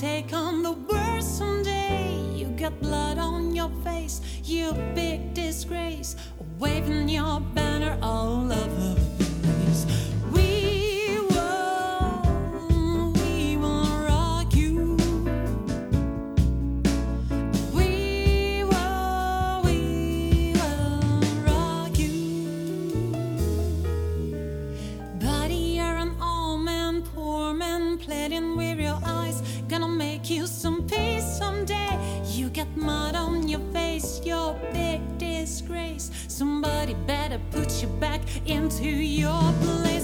take on the world someday. You got blood on your face, you big disgrace. Waving your banner all over mud on your face, your big disgrace. Somebody better put you back into your place.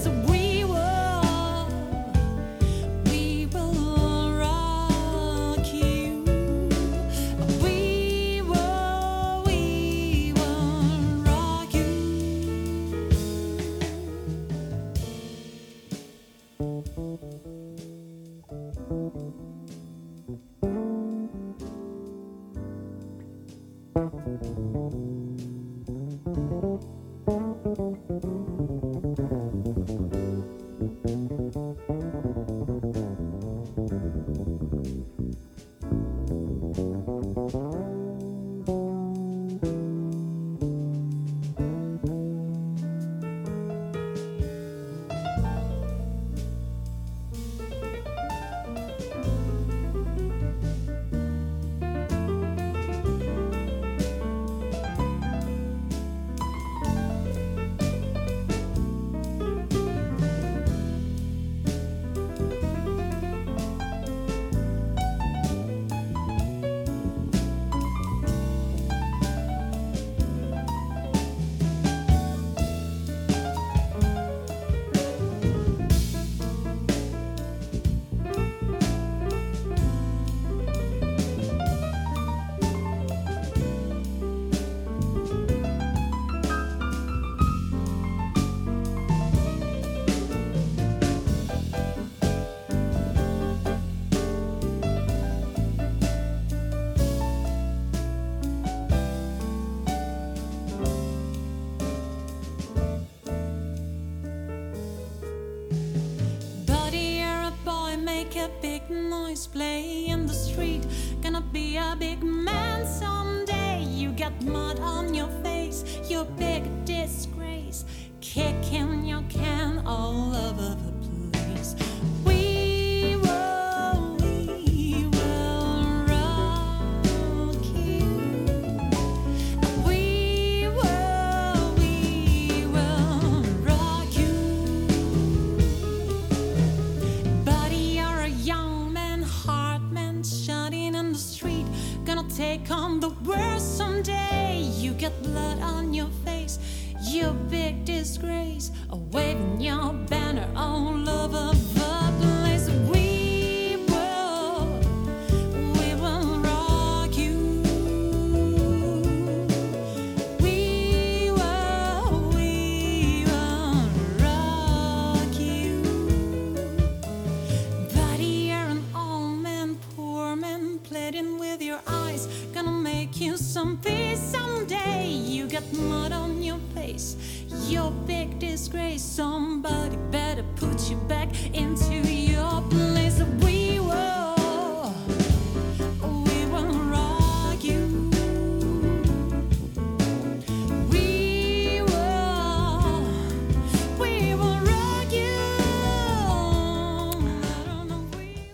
Play.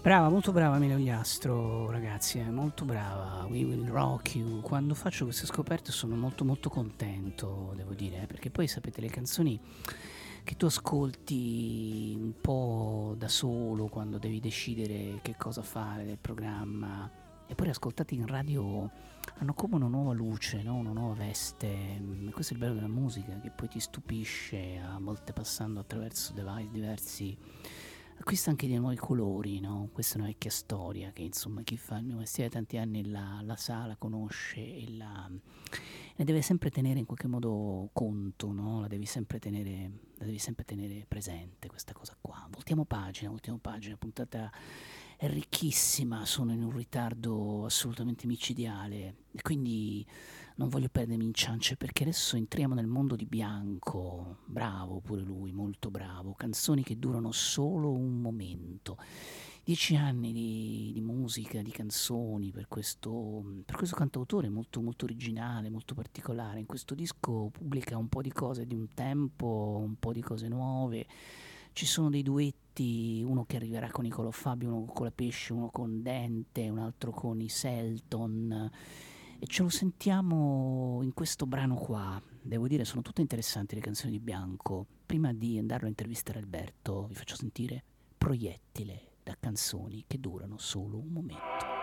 Brava, molto brava Milo Gliastro, ragazzi, è molto brava. We will rock you. Quando faccio queste scoperte sono molto molto contento, devo dire, eh, perché poi sapete le canzoni che tu ascolti un po' da solo quando devi decidere che cosa fare del programma e poi ascoltati in radio hanno come una nuova luce, no? una nuova veste. Mm, Questo è il bello della musica che poi ti stupisce, a volte passando attraverso device diversi acquista anche dei nuovi colori, no? Questa è una vecchia storia che insomma chi fa il mio mestiere tanti anni la, la sa, la conosce e la, ne deve sempre tenere in qualche modo conto, no? La devi sempre tenere, la devi sempre tenere presente questa cosa qua. Voltiamo pagina, voltiamo pagina, puntata è ricchissima, sono in un ritardo assolutamente micidiale e quindi non voglio perdermi in ciance perché adesso entriamo nel mondo di Bianco, bravo pure lui, molto bravo, canzoni che durano solo un momento. Dieci anni di, di musica, di canzoni per questo, per questo cantautore molto, molto originale, molto particolare. In questo disco pubblica un po' di cose di un tempo, un po' di cose nuove. Ci sono dei duetti, uno che arriverà con Nicolo Fabio, uno con la Pesce, uno con Dente, un altro con i Selton e ce lo sentiamo in questo brano qua. Devo dire, sono tutte interessanti le canzoni di Bianco. Prima di andarlo a intervistare Alberto, vi faccio sentire Proiettile da canzoni che durano solo un momento.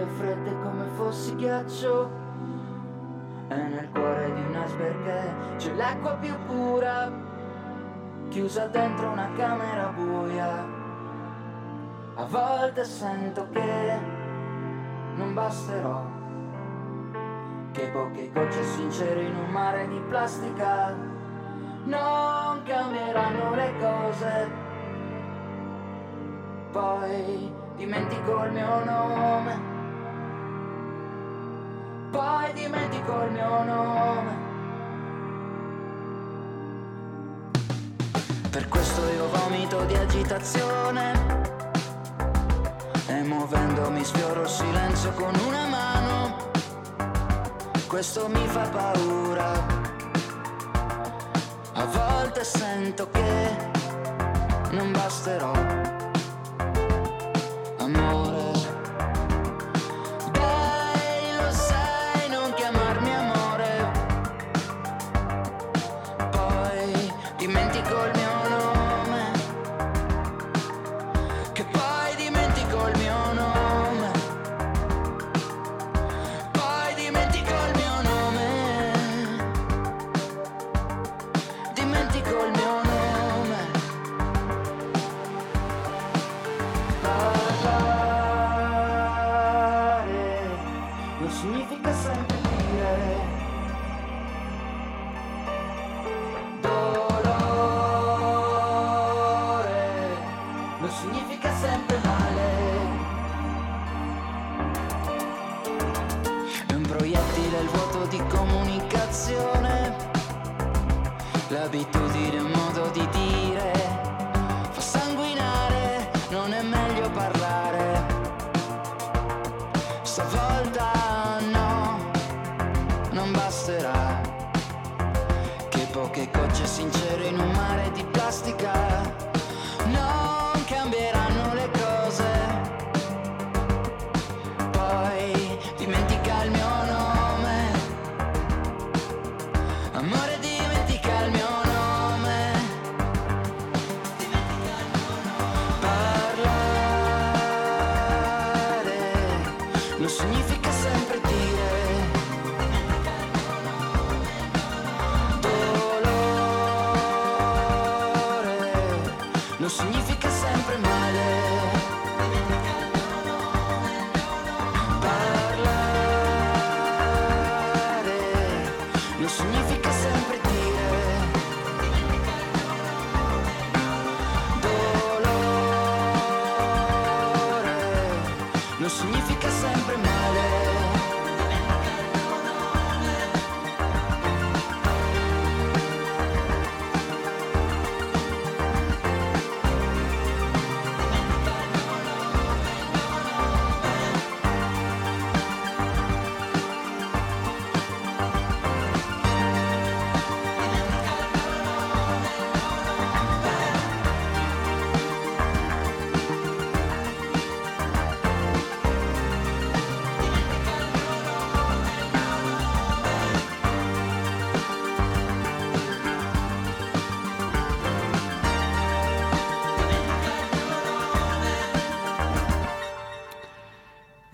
Parole fredde come fossi ghiaccio E nel cuore di un iceberg c'è l'acqua più pura Chiusa dentro una camera buia A volte sento che non basterò Che poche gocce sincere in un mare di plastica Non cambieranno le cose poi dimentico il mio nome. Poi dimentico il mio nome. Per questo io vomito di agitazione. E muovendomi sfioro il silenzio con una mano. Questo mi fa paura. A volte sento che non basterò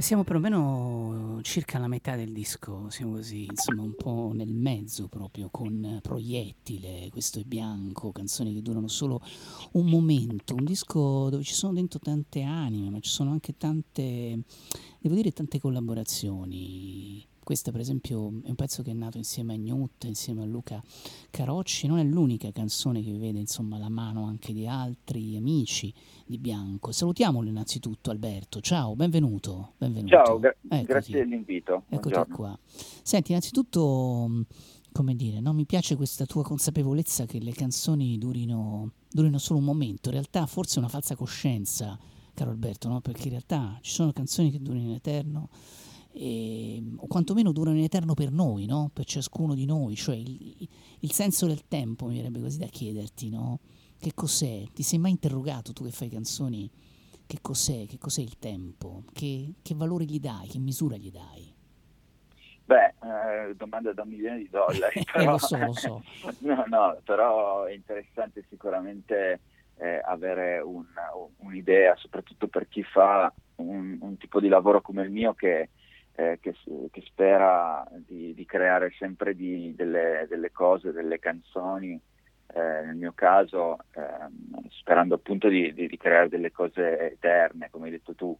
siamo perlomeno circa la metà del disco, siamo così, insomma un po' nel mezzo proprio, con Proiettile, questo è bianco, canzoni che durano solo un momento, un disco dove ci sono dentro tante anime, ma ci sono anche tante, devo dire, tante collaborazioni questa per esempio è un pezzo che è nato insieme a Newt, insieme a Luca Carocci, non è l'unica canzone che vede insomma la mano anche di altri amici di Bianco. Salutiamolo innanzitutto Alberto, ciao, benvenuto. benvenuto. Ciao, gra- grazie dell'invito. Eccoti Buongiorno. qua. Senti, innanzitutto, come dire, no? mi piace questa tua consapevolezza che le canzoni durino, durino solo un momento, in realtà forse è una falsa coscienza, caro Alberto, no? perché in realtà ci sono canzoni che durano in eterno e, o quantomeno durano in eterno per noi, no? per ciascuno di noi, cioè il, il senso del tempo mi verrebbe così da chiederti, no? che cos'è? Ti sei mai interrogato tu che fai canzoni, che cos'è? Che cos'è il tempo? Che, che valore gli dai? Che misura gli dai? Beh, eh, domanda da un milione di dollari. Eh, Però... lo so, lo so. no, no, però è interessante sicuramente eh, avere un, un'idea, soprattutto per chi fa un, un, tipo di lavoro come il mio che, eh, che, che spera di, di, creare sempre di, delle, delle, cose, delle canzoni, eh, nel mio caso ehm, sperando appunto di, di, creare delle cose eterne, come hai detto tu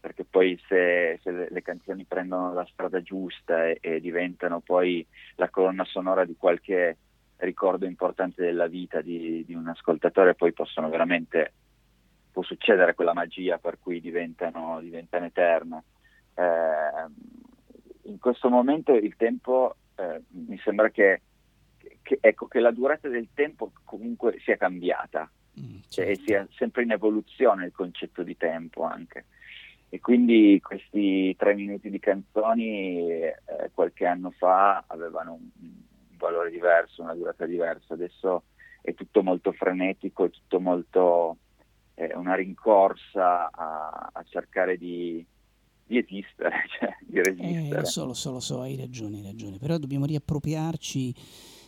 perché poi se, se, le canzoni prendono la strada giusta e, e, diventano poi la colonna sonora di qualche ricordo importante della vita di, di, un ascoltatore, poi possono veramente, può succedere quella magia per cui diventano, diventano eterne. Eh, in questo momento il tempo eh, mi sembra che, che, ecco, che la durata del tempo comunque sia cambiata. Mm, certo. e sia sempre in evoluzione il concetto di tempo anche. E quindi questi tre minuti di canzoni eh, qualche anno fa avevano un, un, valore diverso, una durata diversa, adesso è tutto molto frenetico, è tutto molto eh, una rincorsa a, a cercare di, di, esistere, cioè di resistere. Eh, lo so, lo so, hai ragione, hai ragione, però dobbiamo riappropriarci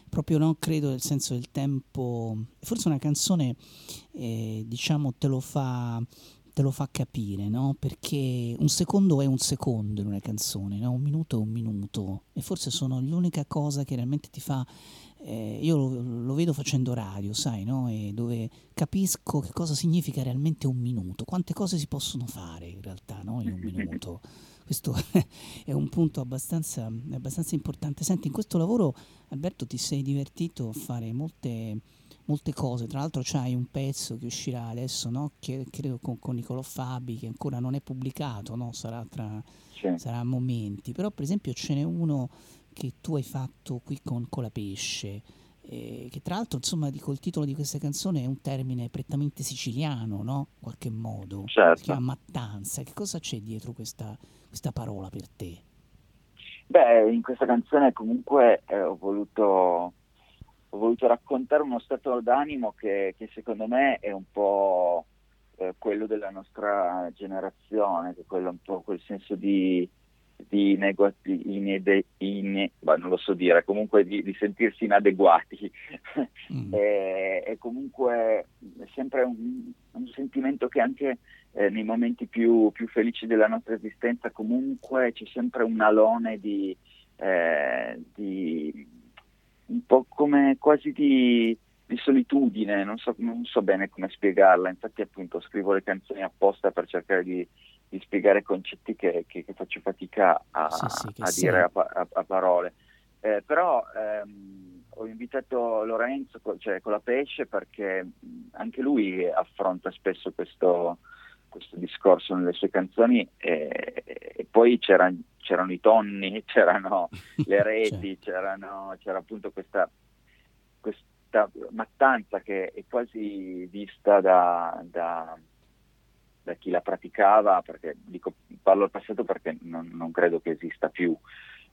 proprio non credo del senso del tempo, forse una canzone eh, diciamo te lo fa te lo fa capire, no? Perché un secondo è un secondo in una canzone, no? un minuto è un minuto e forse sono l'unica cosa che realmente ti fa... Eh, io lo, lo, vedo facendo radio, sai, no? E dove capisco che cosa significa realmente un minuto, quante cose si possono fare in realtà no? in un minuto. Questo è un punto abbastanza, abbastanza importante. Senti, in questo lavoro, Alberto, ti sei divertito a fare molte molte cose. Tra l'altro c'hai un pezzo che uscirà adesso, no? che, credo con, con Niccolò Fabi, che ancora non è pubblicato, no? sarà, tra, sì. sarà a momenti. Però per esempio ce n'è uno che tu hai fatto qui con Colapesce, eh, che tra l'altro insomma dico il titolo di questa canzone è un termine prettamente siciliano, no? In qualche modo. Certo. Si chiama mattanza. Che cosa c'è dietro questa, questa parola per te? Beh, in questa canzone comunque eh, ho voluto ho voluto raccontare uno stato d'animo che, che secondo me è un po' eh, quello della nostra generazione, che è quello un po' quel senso di, di negati, inede, in, bah, non lo so dire, comunque di, di sentirsi inadeguati. Mm. e, e, comunque è sempre un, un sentimento che anche eh, nei momenti più, più, felici della nostra esistenza comunque c'è sempre un alone di, eh, di un po' come quasi di, di solitudine, non so, non so, bene come spiegarla, infatti appunto scrivo le canzoni apposta per cercare di, di spiegare concetti che, che, che, faccio fatica a, sì, sì, a dire a, a, a, parole. Eh, però ehm, ho invitato Lorenzo, cioè con la pesce, perché anche lui affronta spesso questo, questo discorso nelle sue canzoni e, e poi c'era, c'erano i tonni, c'erano le reti, c'erano, c'era appunto questa, questa, mattanza che è quasi vista da, da, da, chi la praticava, perché dico, parlo al passato perché non, non credo che esista più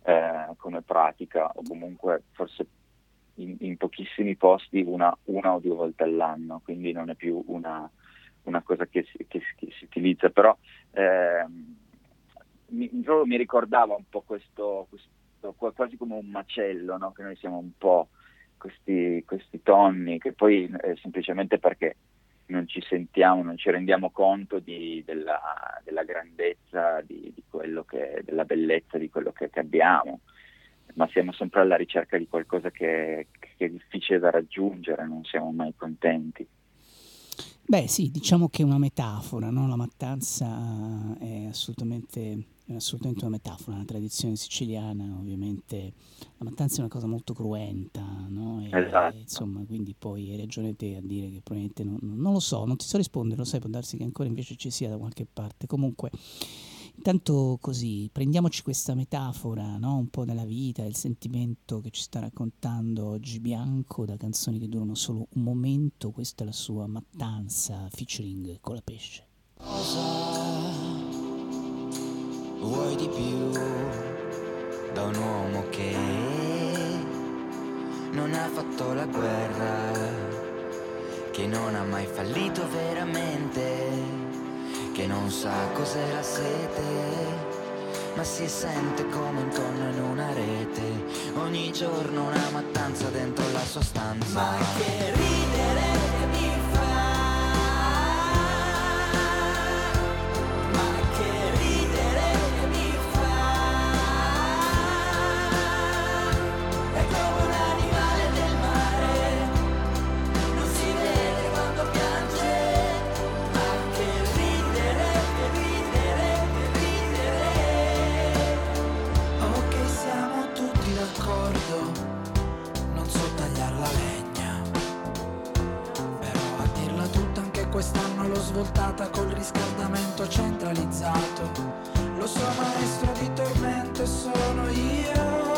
eh, come pratica o comunque forse in, in pochissimi posti una, una o due volte all'anno, quindi non è più una una cosa che si, che, che si utilizza, però eh, mi, mi, ricordava un po' questo, questo, quasi come un macello, no? che noi siamo un po' questi, questi tonni, che poi eh, semplicemente perché non ci sentiamo, non ci rendiamo conto di, della, della, grandezza, di, di che, della bellezza di quello che, che, abbiamo, ma siamo sempre alla ricerca di qualcosa che, che è difficile da raggiungere, non siamo mai contenti. Beh sì, diciamo che è una metafora, no? la mattanza è assolutamente, è assolutamente, una metafora, una tradizione siciliana ovviamente, la mattanza è una cosa molto cruenta, no? e, esatto. e, insomma, quindi poi hai ragione te a dire che probabilmente non, non lo so, non ti so rispondere, lo sai, può darsi che ancora invece ci sia da qualche parte, comunque Intanto così, prendiamoci questa metafora, no? un po' della vita, il sentimento che ci sta raccontando oggi Bianco da canzoni che durano solo un momento, questa è la sua mattanza featuring con la pesce. Cosa vuoi di più da un uomo che non ha fatto la guerra, che non ha mai fallito veramente? che non sa cos'è la sete, ma si sente come un tonno in una rete, ogni giorno una mattanza dentro la sua stanza. Ma che ridere! Svoltata col riscaldamento centralizzato. Lo so maestro di tormento sono io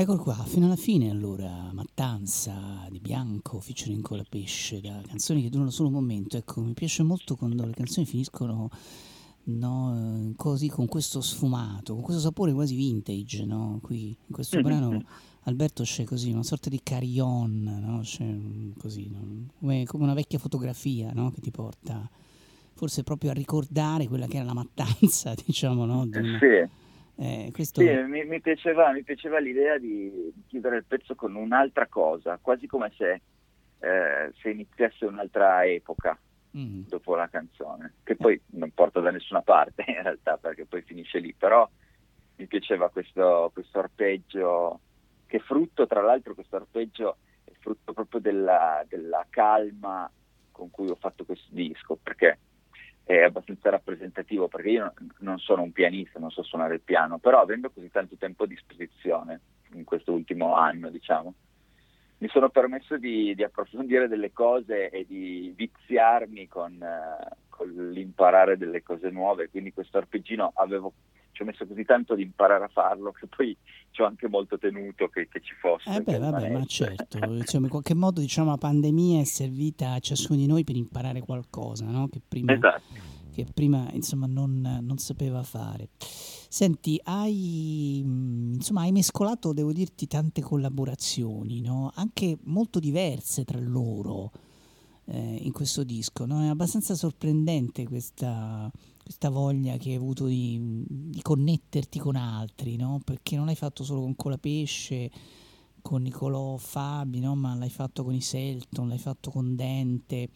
Eccolo qua, fino alla fine allora, Mattanza di Bianco, featuring con la pesce, da canzoni che durano solo un momento. Ecco, mi piace molto quando le canzoni finiscono no, così con questo sfumato, con questo sapore quasi vintage, no? Qui in questo brano Alberto c'è così una sorta di carillon, no? C'è così, no? come, come una vecchia fotografia, no? Che ti porta forse proprio a ricordare quella che era la mattanza, diciamo, no? di una- Sì. Eh, questo... Sì, mi, mi piaceva, mi piaceva l'idea di chiudere il pezzo con un'altra cosa, quasi come se, eh, se iniziasse un'altra epoca Mm. dopo la canzone, che poi non porta da nessuna parte in realtà perché poi finisce lì, però mi piaceva questo, questo arpeggio, che frutto, tra l'altro questo arpeggio è frutto proprio della, della calma con cui ho fatto questo disco, perché è abbastanza rappresentativo, perché io non- sono un pianista, non so suonare il piano, però avendo così tanto tempo a disposizione in questo ultimo anno, diciamo, mi sono permesso di, di approfondire delle cose e di viziarmi con, eh, con l'imparare delle cose nuove, quindi questo arpeggino avevo, ci ho messo così tanto di imparare a farlo che poi ci ho anche molto tenuto che, che ci fosse. Eh beh, vabbè, ma certo, insomma, in qualche modo diciamo la pandemia è servita a ciascuno di noi per imparare qualcosa, no? Che prima, Esatto. che che prima insomma non, non sapeva fare. Senti, hai, mm, insomma, hai mescolato, devo dirti, tante collaborazioni, no? anche molto diverse tra loro eh, in questo disco. No? È abbastanza sorprendente questa, questa voglia che hai avuto di, di connetterti con altri, no? perché non l'hai fatto solo con Colapesce, con Nicolò Fabi, no? ma l'hai fatto con i Selton, l'hai fatto con Dente.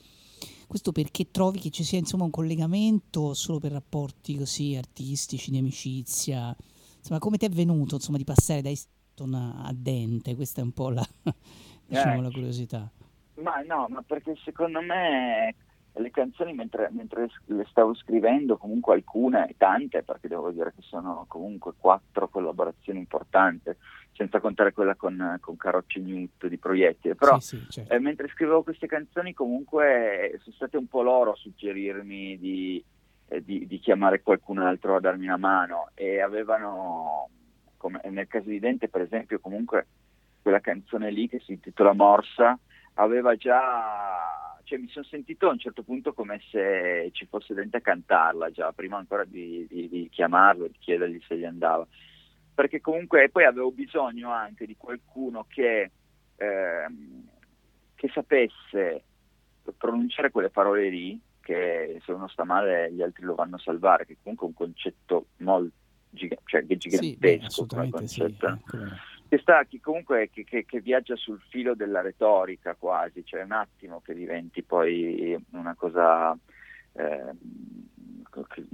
Questo perché trovi che ci sia insomma un collegamento solo per rapporti così artistici, di amicizia? Insomma, come ti è venuto insomma, di passare da Selton a a Dente? Questa è un po' la, diciamo, Eh. la curiosità. Ma no, ma perché secondo me le canzoni mentre, mentre le stavo scrivendo, comunque alcune, tante, perché devo dire che sono comunque quattro collaborazioni importanti, senza contare quella con, con Carocci Newt di Proiettile, però Sì, sì, certo. eh, mentre scrivevo queste canzoni comunque sono state un po' loro a suggerirmi di, eh, di- di chiamare qualcun altro a darmi una mano e avevano, come nel caso di Dente per esempio, comunque quella canzone lì che si intitola Morsa aveva già, cioè mi sono sentito a un certo punto come se ci fosse Dente a cantarla già, prima ancora di, di- di chiamarlo e di chiedergli se gli andava. Perché comunque poi avevo bisogno anche di qualcuno che, ehm, che sapesse pronunciare quelle parole lì, che se uno sta male gli altri lo vanno a salvare, che comunque è un concetto molto cioè, che è Sì, beh, gigantesco come assolutamente sì. concetto. Eh, che sta che comunque che, che- che viaggia sul filo della retorica quasi, cioè un attimo che diventi poi una cosa che-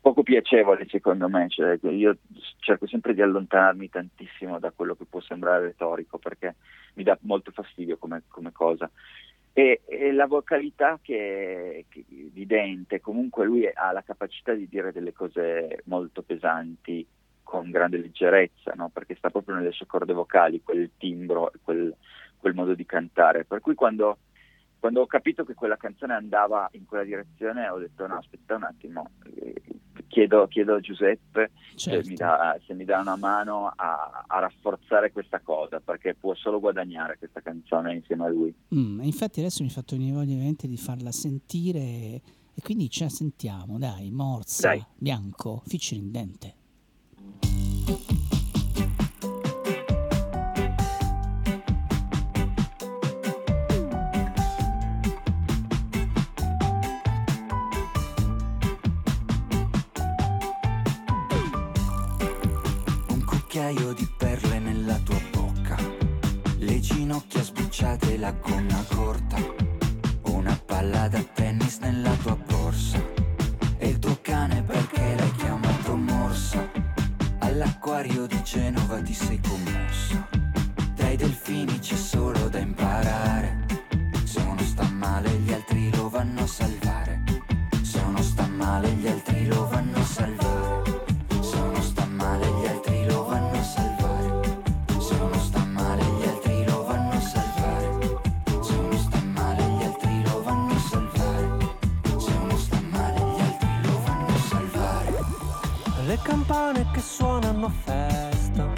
poco piacevole secondo me, cioè, io cerco sempre di allontanarmi tantissimo da quello che può sembrare retorico perché mi dà molto fastidio come, come cosa. E, e la vocalità che, che- di Dente, comunque lui ha la capacità di dire delle cose molto pesanti con grande leggerezza, no? perché sta proprio nelle sue corde vocali, quel timbro, quel, quel modo di cantare. Per cui quando, quando ho capito che quella canzone andava in quella direzione ho detto no, aspetta un attimo, eh, chiedo, chiedo a Giuseppe Certo. se, mi dà, se mi dà una mano a, a rafforzare questa cosa, perché può solo guadagnare questa canzone insieme a lui. Mm, infatti adesso mi ha fatto venire voglia di farla sentire e quindi ce la sentiamo, dai, Morsa, Dai. Bianco, featuring Dente. La gonna corta, una palla da tennis nella tua borsa, e il tuo cane perché l'hai chiamato morsa, all'acquario di Genova ti sei commossa, dai delfini c'è solo da imparare, se uno sta male gli altri lo vanno a salvare, se uno sta male campane che suonano a festa.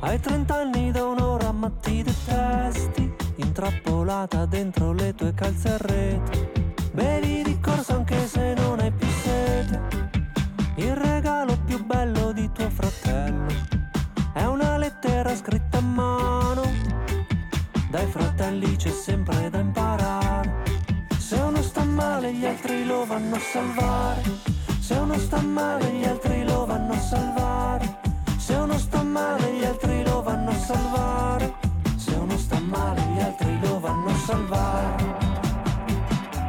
Hai 30 anni da un'ora ma ti detesti. Intrappolata dentro le tue calze a rete. Bevi di corso anche se non hai più sete. Il regalo più bello di tuo fratello è una lettera scritta a mano. Dai fratelli c'è sempre da imparare. Se uno sta male gli altri lo vanno a salvare. Se uno sta male gli altri lo vanno a salvare. Se uno sta male gli altri lo vanno a salvare. Se uno sta male gli altri lo vanno a salvare.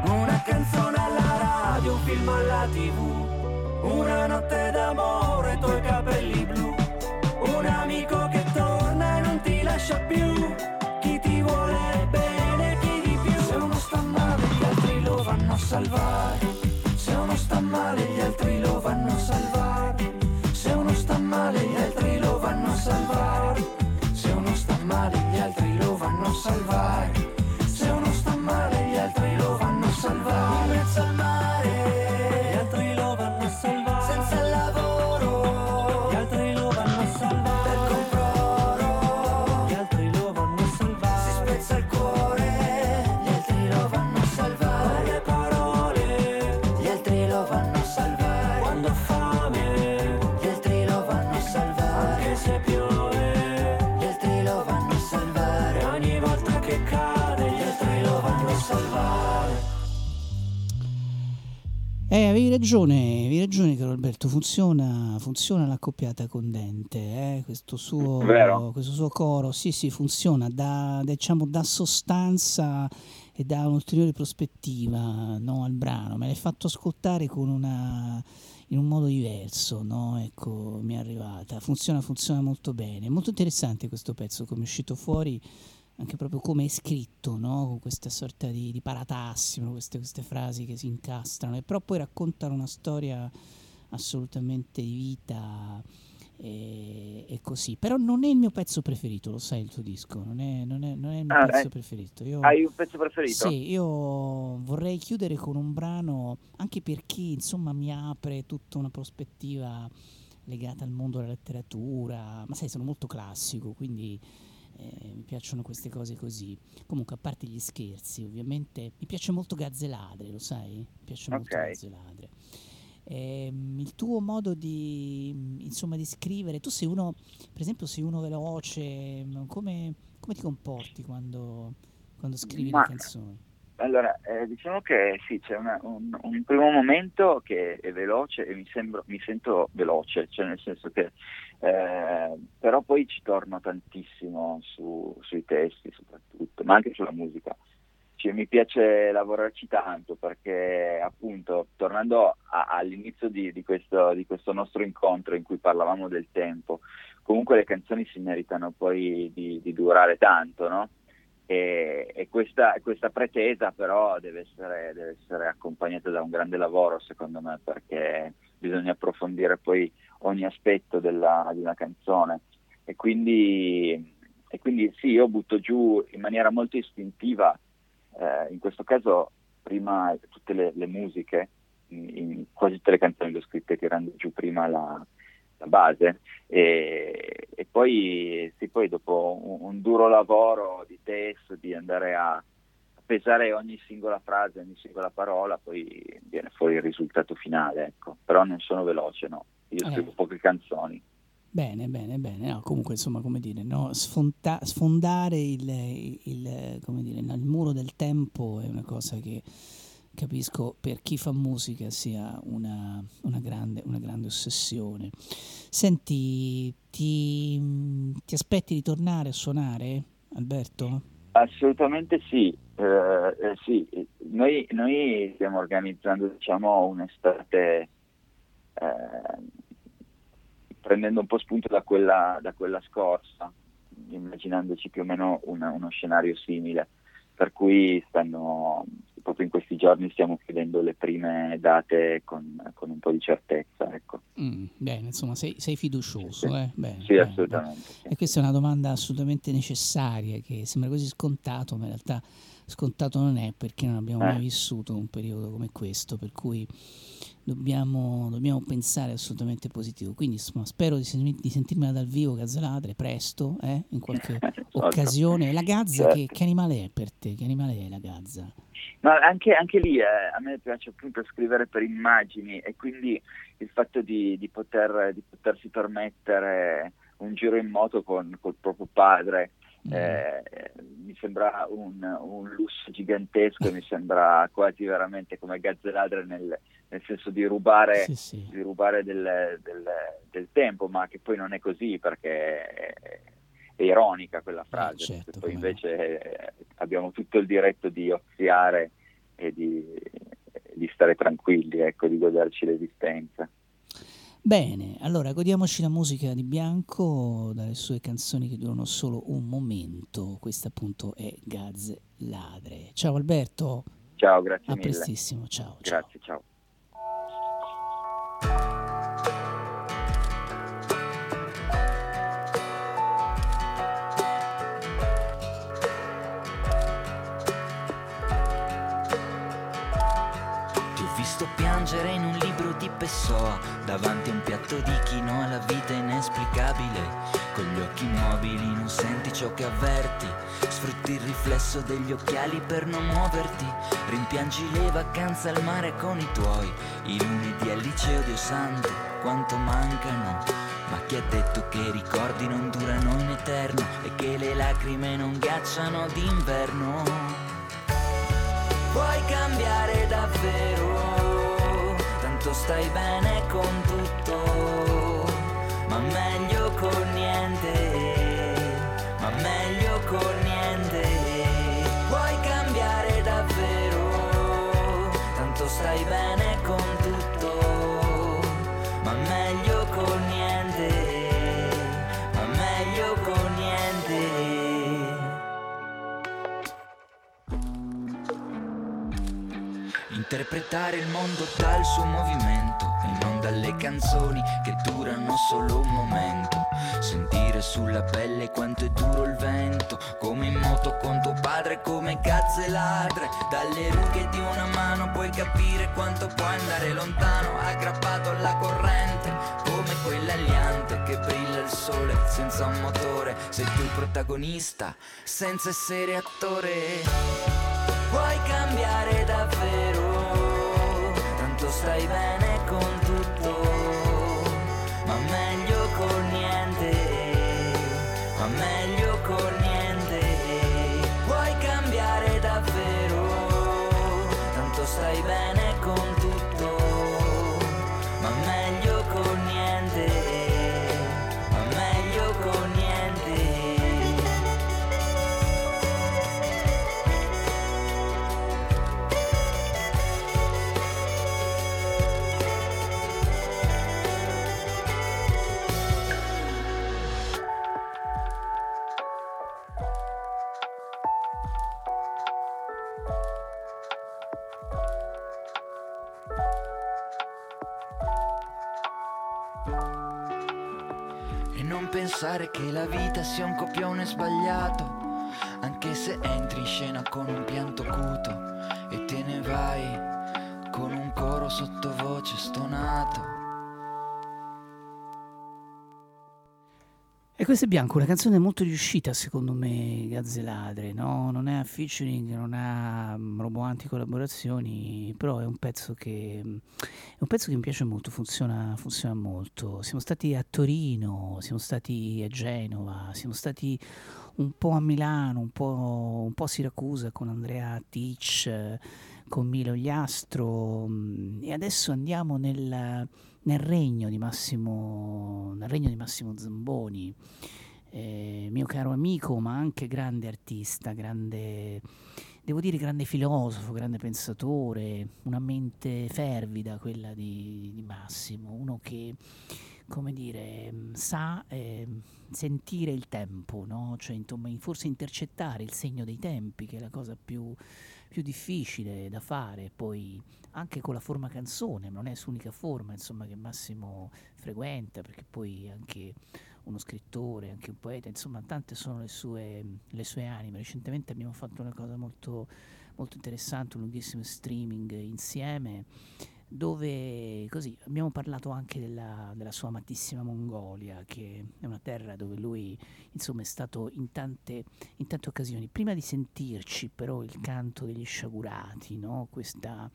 Una canzone alla radio, un film alla tv. Una notte d'amore, i tuoi capelli blu. Un amico che torna e non ti lascia più. Chi ti vuole bene, chi di più. Se uno sta male, gli altri lo vanno a salvare. Se uno sta male, gli altri lo vanno a salvare. Eh, avevi ragione, avevi ragione caro Alberto, funziona, funziona l'accoppiata con Dente, eh? questo, suo, questo suo coro, sì sì funziona, dà, diciamo, dà sostanza e dà un'ulteriore prospettiva no, al brano, me l'hai fatto ascoltare con una, in un modo diverso, no? ecco, mi è arrivata, funziona, funziona molto bene, molto interessante questo pezzo come è uscito fuori anche proprio come è scritto, no? con questa sorta di, di paratassimo, queste, queste frasi che si incastrano, e però poi raccontano una storia assolutamente di vita e, e così. Però non è il mio pezzo preferito, lo sai il tuo disco, non è, non è- non è il mio Ah, pezzo eh. preferito. Io, Hai un pezzo preferito? Sì, io vorrei chiudere con un brano, anche perché insomma mi apre tutta una prospettiva legata al mondo della letteratura, ma sai, sono molto classico, quindi eh, mi piacciono queste cose così. Comunque, a parte gli scherzi, ovviamente, mi piace molto Gazzeladre, lo sai? Mi piace molto Ok. Gazzeladre. Ehm, il tuo modo di, insomma, di scrivere, tu sei uno, per esempio, sei uno veloce, m- come, come ti comporti quando, quando scrivi Ma- le canzoni? Allora, eh, diciamo che sì, c'è una- un, un primo momento che è veloce e mi, sembro, mi sento veloce, cioè nel senso che eh, però poi ci torno tantissimo su- sui testi soprattutto, ma anche sulla musica. Cioè, mi piace lavorarci tanto perché appunto tornando a- all'inizio di, di questo, di questo nostro incontro in cui parlavamo del tempo, comunque le canzoni si meritano poi di, di durare tanto, no? E, e questa, questa pretesa però deve essere, deve essere accompagnata da un grande lavoro secondo me perché bisogna approfondire poi ogni aspetto della- di una canzone. E quindi, e quindi sì, io butto giù in maniera molto istintiva, eh, in questo caso prima tutte le, le musiche, in, in quasi tutte le canzoni le ho scritte tirando giù prima la, la base. E, e poi, sì, poi dopo un, un duro lavoro di testo, di andare a pesare ogni singola frase, ogni singola parola, poi viene fuori il risultato finale, ecco. però non sono veloce, no, io Eh. scrivo poche canzoni. Bene, bene, bene. No, comunque, insomma, come dire, no, sfonta- sfondare il, il- come dire, il muro del tempo è una cosa che capisco per chi fa musica sia una, una grande, una grande ossessione. Senti, ti, ti aspetti di tornare a suonare, Alberto? Assolutamente sì, eh, eh, sì. Noi, noi stiamo organizzando diciamo, un'estate eh, prendendo un po' spunto da quella, da quella scorsa, immaginandoci più o meno una- uno scenario simile, per cui stanno, proprio in questi giorni stiamo chiudendo le prime date con, con un po' di certezza. Ecco. Mm, bene, insomma, sei, sei fiducioso, Sì. eh? Bene, Sì, bene, assolutamente, bene. sì. E questa è una domanda assolutamente necessaria, che sembra così scontato, ma in realtà scontato non è perché non abbiamo mai Eh. vissuto un periodo come questo, per cui dobbiamo, dobbiamo pensare assolutamente positivo. Quindi insomma, spero di, sen- di sentirmela dal vivo, Gazzeladre, presto, eh? in qualche occasione. La gazza, Certo. che, che animale è per te? Che animale è la gazza? Ma anche, anche lì eh, a me piace appunto scrivere per immagini e quindi il fatto di, di poter, di potersi permettere un giro in moto con col proprio padre eh, mi sembra un, un lusso gigantesco e mi sembra quasi veramente come gazzeladre nel, nel senso di rubare, Sì, sì. di rubare del, del- del tempo, ma che poi non è così perché è, è ironica quella frase, certo, perché poi invece eh, abbiamo tutto il diretto di oziare e di, di stare tranquilli, ecco, di goderci l'esistenza. Bene, allora godiamoci la musica di Bianco dalle sue canzoni che durano solo un momento. Questa appunto è Gaz Ladre. Ciao Alberto, Ciao, grazie a mille. prestissimo, ciao. Grazie, ciao. Ti ho visto piangere in un libro di Pessoa davanti a un piatto di quinoa, la vita inesplicabile. Con gli occhi immobili non senti ciò che avverti, sfrutti il riflesso degli occhiali per non muoverti, rimpiangi le vacanze al mare con i tuoi, i lunedì al liceo Dio santo, quanto mancano. Ma chi ha detto che i ricordi non durano in eterno e che le lacrime non ghiacciano d'inverno? Puoi cambiare davvero tanto stai bene con tutto, ma meglio Interpretare il mondo dal suo movimento e non dalle canzoni che durano solo un momento. Sentire sulla pelle quanto è duro il vento, come in moto con tuo padre, come cazze ladre. Dalle rughe di una mano puoi capire quanto puoi andare lontano, aggrappato alla corrente, come quell'aliante che brilla il sole senza un motore. Sei tu il protagonista, senza essere attore. Vuoi cambiare davvero, tanto stai pensare che la vita sia un copione sbagliato, anche se entri in scena con un pianto cuto e te ne vai con un coro sottovoce stonato. E questo è Bianco, una canzone molto riuscita secondo me, Gazzeladre, no? Non ha featuring, non ha mm, roboanti collaborazioni, però è un pezzo che, mm, è un pezzo che mi piace molto, funziona, funziona molto. Siamo stati a Torino, siamo stati a Genova, siamo stati un po' a Milano, un po', un po' a Siracusa con Andrea Tic, con Milo Gliastro mm, e adesso andiamo nel, nel regno di Massimo, regno di Massimo Zamboni, eh, mio caro amico, ma anche grande artista, grande, devo dire grande filosofo, grande pensatore, una mente fervida quella di, di Massimo, uno che come dire, sa eh, sentire il tempo, no? cioè, insomma, forse intercettare il segno dei tempi, che è la cosa più, più difficile da fare, poi anche con la forma canzone, non è l'unica forma insomma, che Massimo frequenta, perché poi anche uno scrittore, anche un poeta, insomma tante sono le sue, le sue anime. Recentemente abbiamo fatto una cosa molto, molto interessante, un lunghissimo streaming insieme dove così abbiamo parlato anche della, della sua amatissima Mongolia, che è una terra dove lui insomma è stato in tante, in tante occasioni. Prima di sentirci però il canto degli sciagurati, no? questa,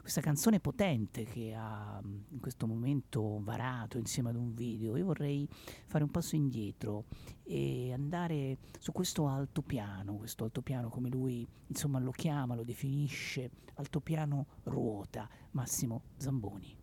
questa canzone potente che ha mm, in questo momento varato insieme ad un video, io vorrei fare un passo indietro e andare su questo altopiano, questo altopiano come lui insomma lo chiama, lo definisce, altopiano ruota, Massimo Zamboni.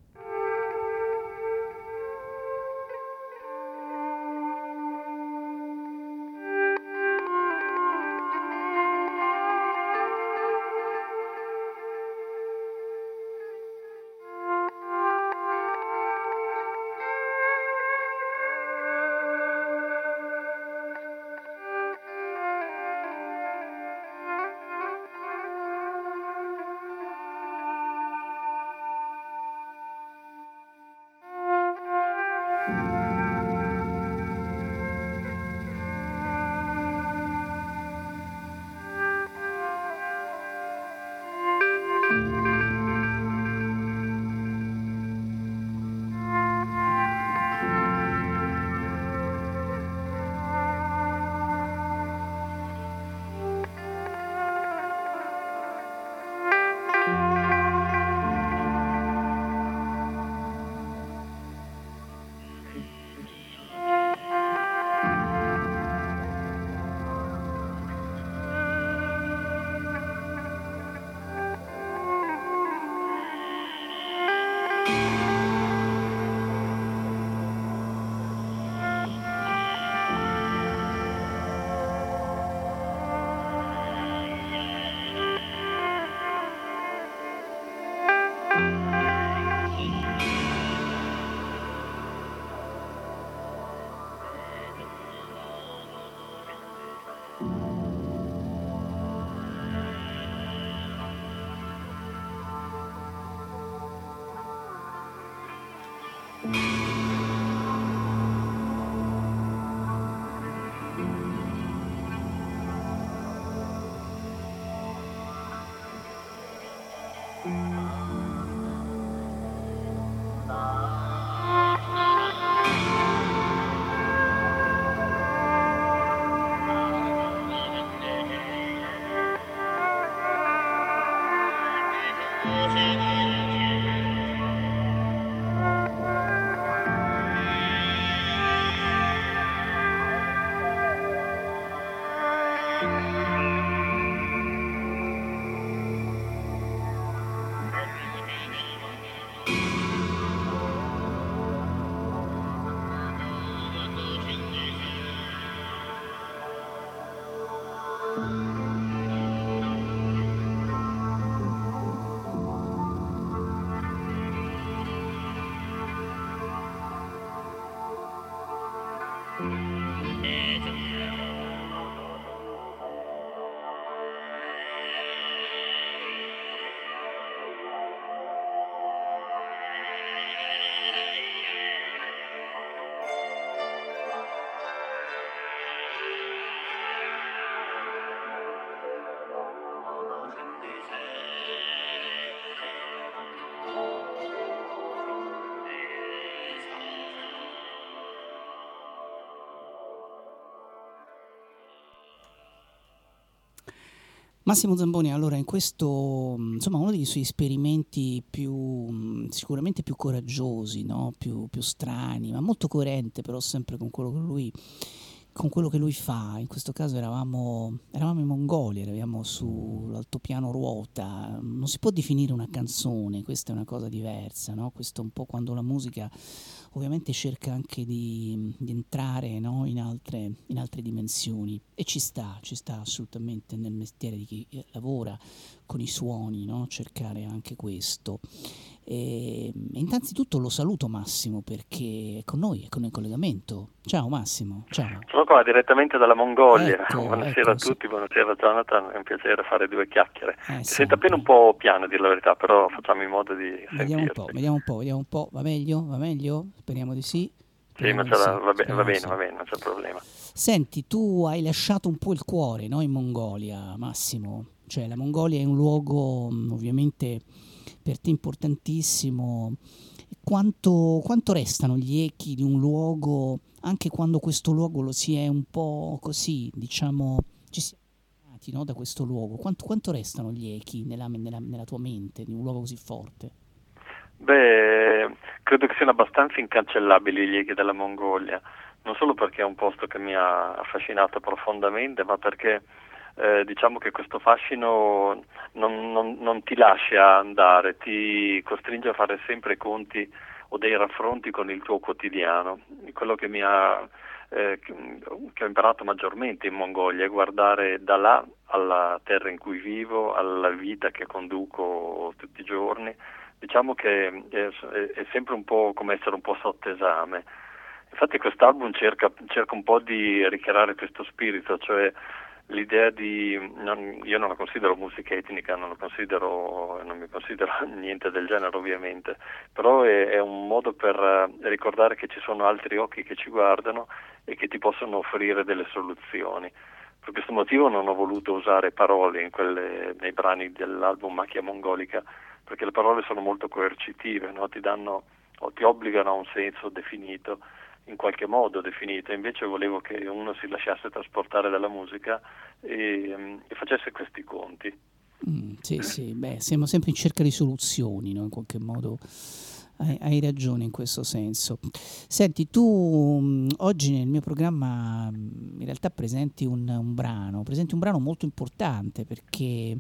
Massimo Zamboni, allora in questo, insomma, uno dei suoi esperimenti più, sicuramente più coraggiosi, no? più, più strani, ma molto coerente però sempre con quello che lui quello che lui fa, in questo caso eravamo, eravamo in Mongolia, eravamo sull'altopiano ruota, non si può definire una canzone, questa è una cosa diversa, no? questo è un po' quando la musica ovviamente cerca anche di, di entrare no? in, altre, in, altre, dimensioni e ci sta, ci sta assolutamente nel mestiere di chi eh, lavora con i suoni, no? cercare anche questo. E, innanzitutto lo saluto Massimo perché è con noi, è con noi in collegamento. Ciao Massimo, ciao. Sono qua direttamente dalla Mongolia. Ecco, buonasera ecco, a tutti, sì. buonasera Jonathan, è un piacere fare due chiacchiere. Eh, Mi sì. sento appena un po' piano a dire la verità, però facciamo in modo di Vediamo un vediamo un po', vediamo un po'. Va meglio? Va meglio? Speriamo di sì. Sì, ma la- va, be- va bene, va bene, non c'è problema. Senti, tu hai lasciato un po' il cuore no, in Mongolia, Massimo. Cioè, la Mongolia è un luogo ovviamente per te importantissimo. Quanto, quanto restano gli echi di un luogo, anche quando questo luogo lo si è un po' così, diciamo, ci si è no, da questo luogo? Quanto, quanto restano gli echi nella, nella- nella tua mente di un luogo così forte? Beh, credo che siano abbastanza incancellabili gli echi della Mongolia, non solo perché è un posto che mi ha affascinato profondamente, ma perché eh, diciamo che questo fascino non, non- non ti lascia andare, ti costringe a fare sempre conti o dei raffronti con il tuo quotidiano. Quello che mi ha eh, che che ho imparato maggiormente in Mongolia è guardare da là alla terra in cui vivo, alla vita che conduco tutti i giorni. Diciamo che è, è sempre un po' come essere un po' sotto esame. Infatti quest'album cerca, cerca un po' di ricreare questo spirito, cioè l'idea di non- io non la considero musica etnica, non considero non mi considero niente del genere ovviamente, però è, è un modo per eh, ricordare che ci sono altri occhi che ci guardano e che ti possono offrire delle soluzioni. Per questo motivo non ho voluto usare parole quelle- nei brani dell'album Macchia Mongolica, perché le parole sono molto coercitive, no? ti danno ti obbligano a un senso definito, in qualche modo definito, invece volevo che uno si lasciasse trasportare dalla musica e, mm, e facesse questi conti. Mm, sì, sì, beh, siamo sempre in cerca di soluzioni, no? In qualche modo hai, hai ragione in questo senso. Senti, tu mh, oggi nel mio programma mh, in realtà presenti un, un brano, presenti un brano molto importante perché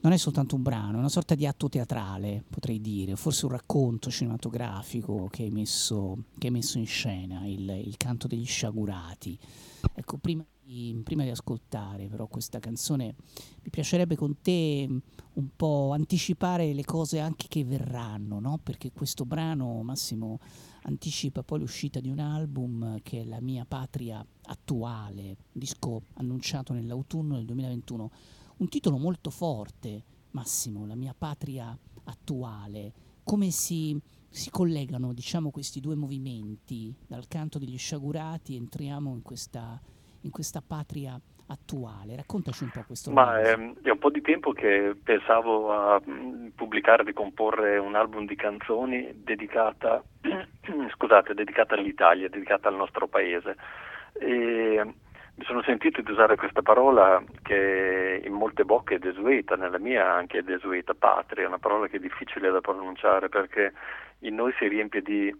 non è soltanto un brano, è una sorta di atto teatrale, potrei dire, forse un racconto cinematografico che hai messo, che hai messo in scena, il, il canto degli sciagurati. Ecco, prima di, prima di ascoltare però questa canzone, mi piacerebbe con te mh, un po' anticipare le cose anche che verranno, no? Perché questo brano, Massimo, anticipa poi l'uscita di un album che è La mia patria attuale, un disco annunciato nell'autunno del 2021. Un titolo molto forte, Massimo, La mia patria attuale. Come si, si collegano, diciamo, questi due movimenti? Dal canto degli sciagurati entriamo in questa, in questa patria attuale. Raccontaci un po' questo Ma romanzo. ehm, è un po' di tempo che pensavo a mm, pubblicare, di comporre un album di canzoni dedicata, scusate, dedicata all'Italia, dedicata al nostro paese. E mi sono sentito di usare questa parola che in molte bocche è desueta, nella mia anche è desueta, patria, una parola che è difficile da pronunciare perché in noi si riempie di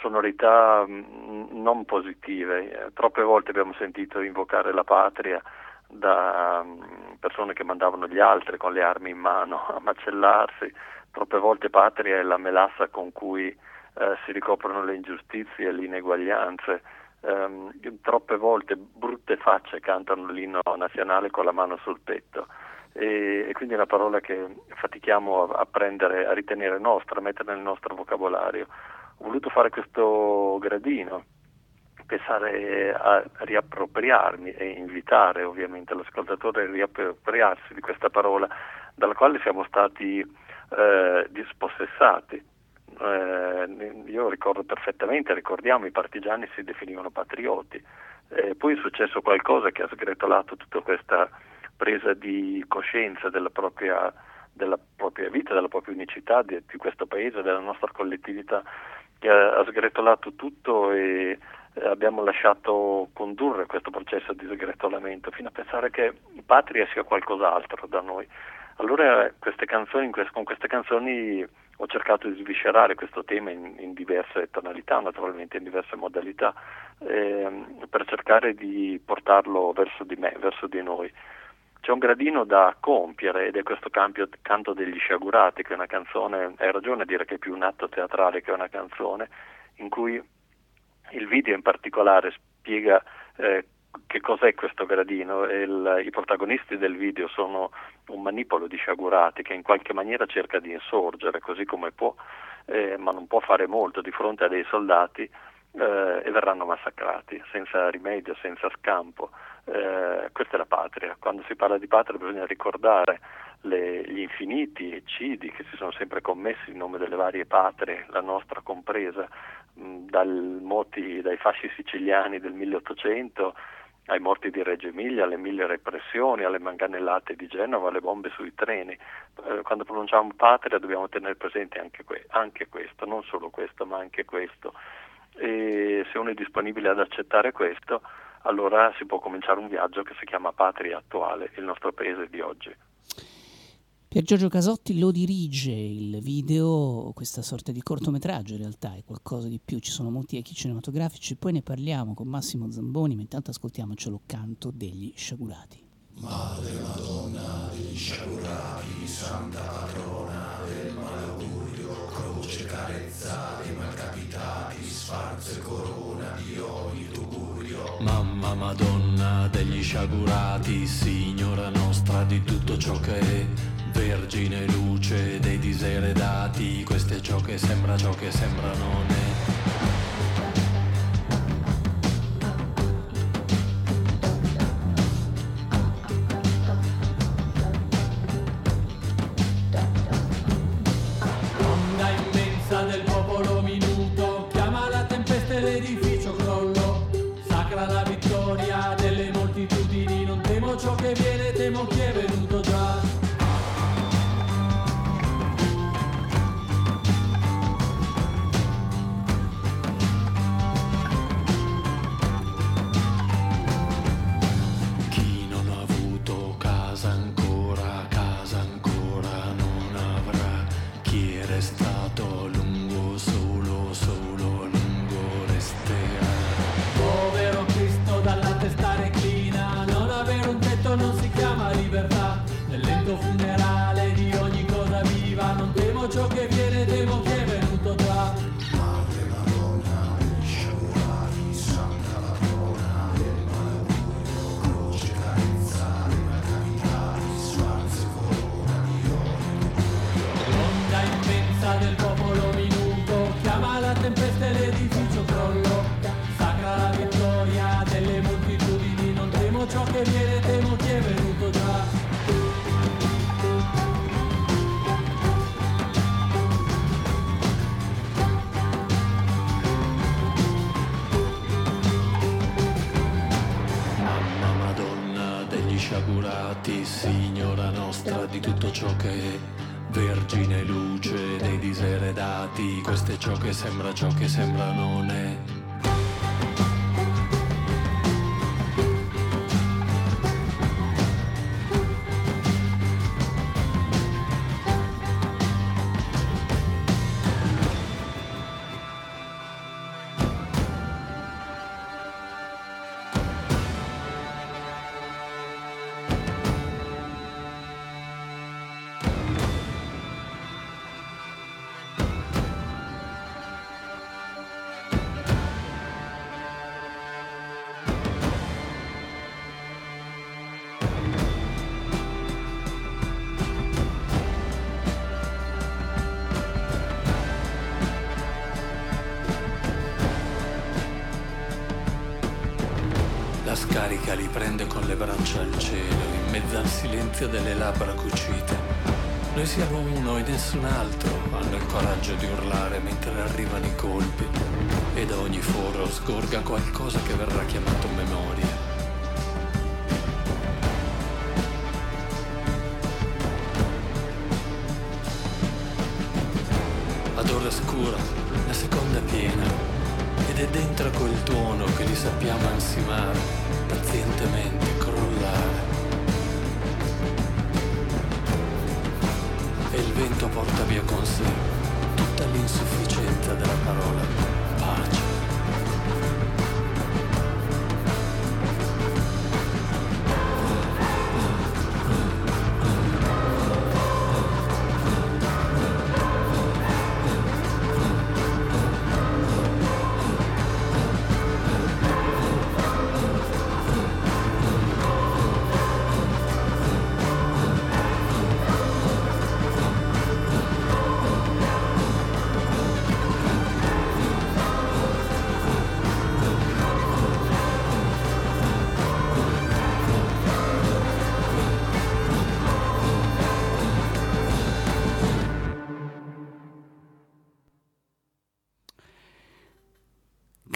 sonorità mh, non positive. Troppe volte abbiamo sentito invocare la patria da mh, persone che mandavano gli altri con le armi in mano a macellarsi. Troppe volte patria è la melassa con cui eh, si ricoprono le ingiustizie e le ineguaglianze. Ehm, troppe volte brutte facce cantano l'inno nazionale con la mano sul petto. E, e quindi è una parola che fatichiamo a, a prendere, a ritenere nostra, a mettere nel nostro vocabolario. Ho voluto fare questo gradino pensare a riappropriarmi e invitare ovviamente l'ascoltatore a riappropriarsi di questa parola dalla quale siamo stati eh, dispossessati. Eh, io ricordo perfettamente, ricordiamo, i partigiani si definivano patrioti, eh, poi è successo qualcosa che ha sgretolato tutta questa presa di coscienza della propria, della propria vita, della propria unicità di, di, questo paese, della nostra collettività, che ha, ha sgretolato tutto e eh, abbiamo lasciato condurre questo processo di sgretolamento fino a pensare che patria sia qualcos'altro da noi. Allora queste canzoni, con queste canzoni ho cercato di sviscerare questo tema in, in diverse tonalità, naturalmente in diverse modalità, ehm, per cercare di portarlo verso di me, verso di noi. C'è un gradino da compiere ed è questo campio, canto degli sciagurati, che è una canzone, hai ragione a dire che è più un atto teatrale che una canzone, in cui il video in particolare spiega eh, che cos'è questo gradino? Il, I protagonisti del video sono un manipolo di sciagurati che in qualche maniera cerca di insorgere così come può, eh, ma non può fare molto di fronte a dei soldati eh, e verranno massacrati senza rimedio, senza scampo. Eh, questa è la patria. Quando si parla di patria bisogna ricordare le, gli infiniti eccidi che si sono sempre commessi in nome delle varie patrie, la nostra compresa, mh, dal moti, dai fasci siciliani del 1800 ai morti di Reggio Emilia, alle mille repressioni, alle manganellate di Genova, alle bombe sui treni. Eh, quando pronunciamo patria dobbiamo tenere presente anche, que- anche, questo, non solo questo, ma anche questo. E se uno è disponibile ad accettare questo, allora si può cominciare un viaggio che si chiama Patria Attuale, il nostro paese di oggi. Pier Giorgio Casotti lo dirige il video, questa sorta di cortometraggio in realtà è qualcosa di più, ci sono molti echi cinematografici, poi ne parliamo con Massimo Zamboni, ma intanto ascoltiamocelo canto degli sciagurati. Madre Madonna degli sciagurati, Santa Patrona del malaugurio, croce carezza dei malcapitati, sfarzo e corona di ogni tugurio. Mamma Madonna degli sciagurati, Signora nostra di tutto ciò che è, Vergine luce dei diseredati, questo è ciò che sembra, ciò che sembra non è. Ciò che viene, temo chi è venuto prende con le braccia al cielo, in mezzo al silenzio delle labbra cucite. Noi siamo uno e nessun altro, hanno il coraggio di urlare mentre arrivano i colpi e da ogni foro sgorga qualcosa che verrà chiamato memoria.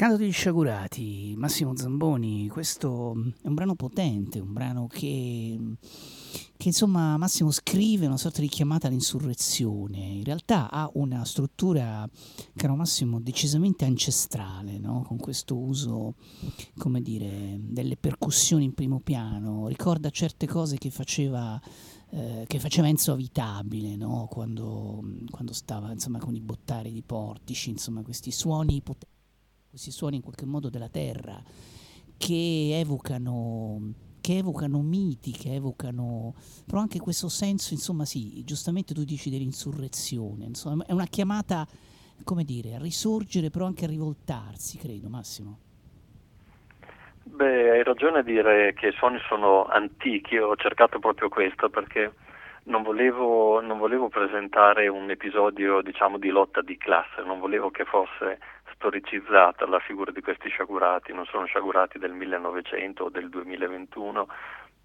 Canto degli sciagurati, Massimo Zamboni, questo mm, è un brano potente, un brano che, mm, che insomma Massimo scrive una sorta di chiamata all'insurrezione, in realtà ha una struttura, caro Massimo, decisamente ancestrale, no? con questo uso, come dire, delle percussioni in primo piano, ricorda certe cose che faceva eh, che faceva Enzo Avitabile no? quando, quando, stava insomma, con i bottari di portici, insomma, questi suoni potenti questi suoni in qualche modo della terra che evocano che evocano miti, che evocano però anche questo senso, insomma, sì, giustamente tu dici dell'insurrezione, insomma, è una chiamata, come dire, a risorgere, però anche a rivoltarsi, credo, Massimo. Beh, hai ragione a dire che i suoni sono antichi, ho cercato proprio questo perché non volevo, non volevo presentare un episodio, diciamo, di lotta di classe, non volevo che fosse storicizzata la figura di questi sciagurati, non sono sciagurati del 1900 o del 2021,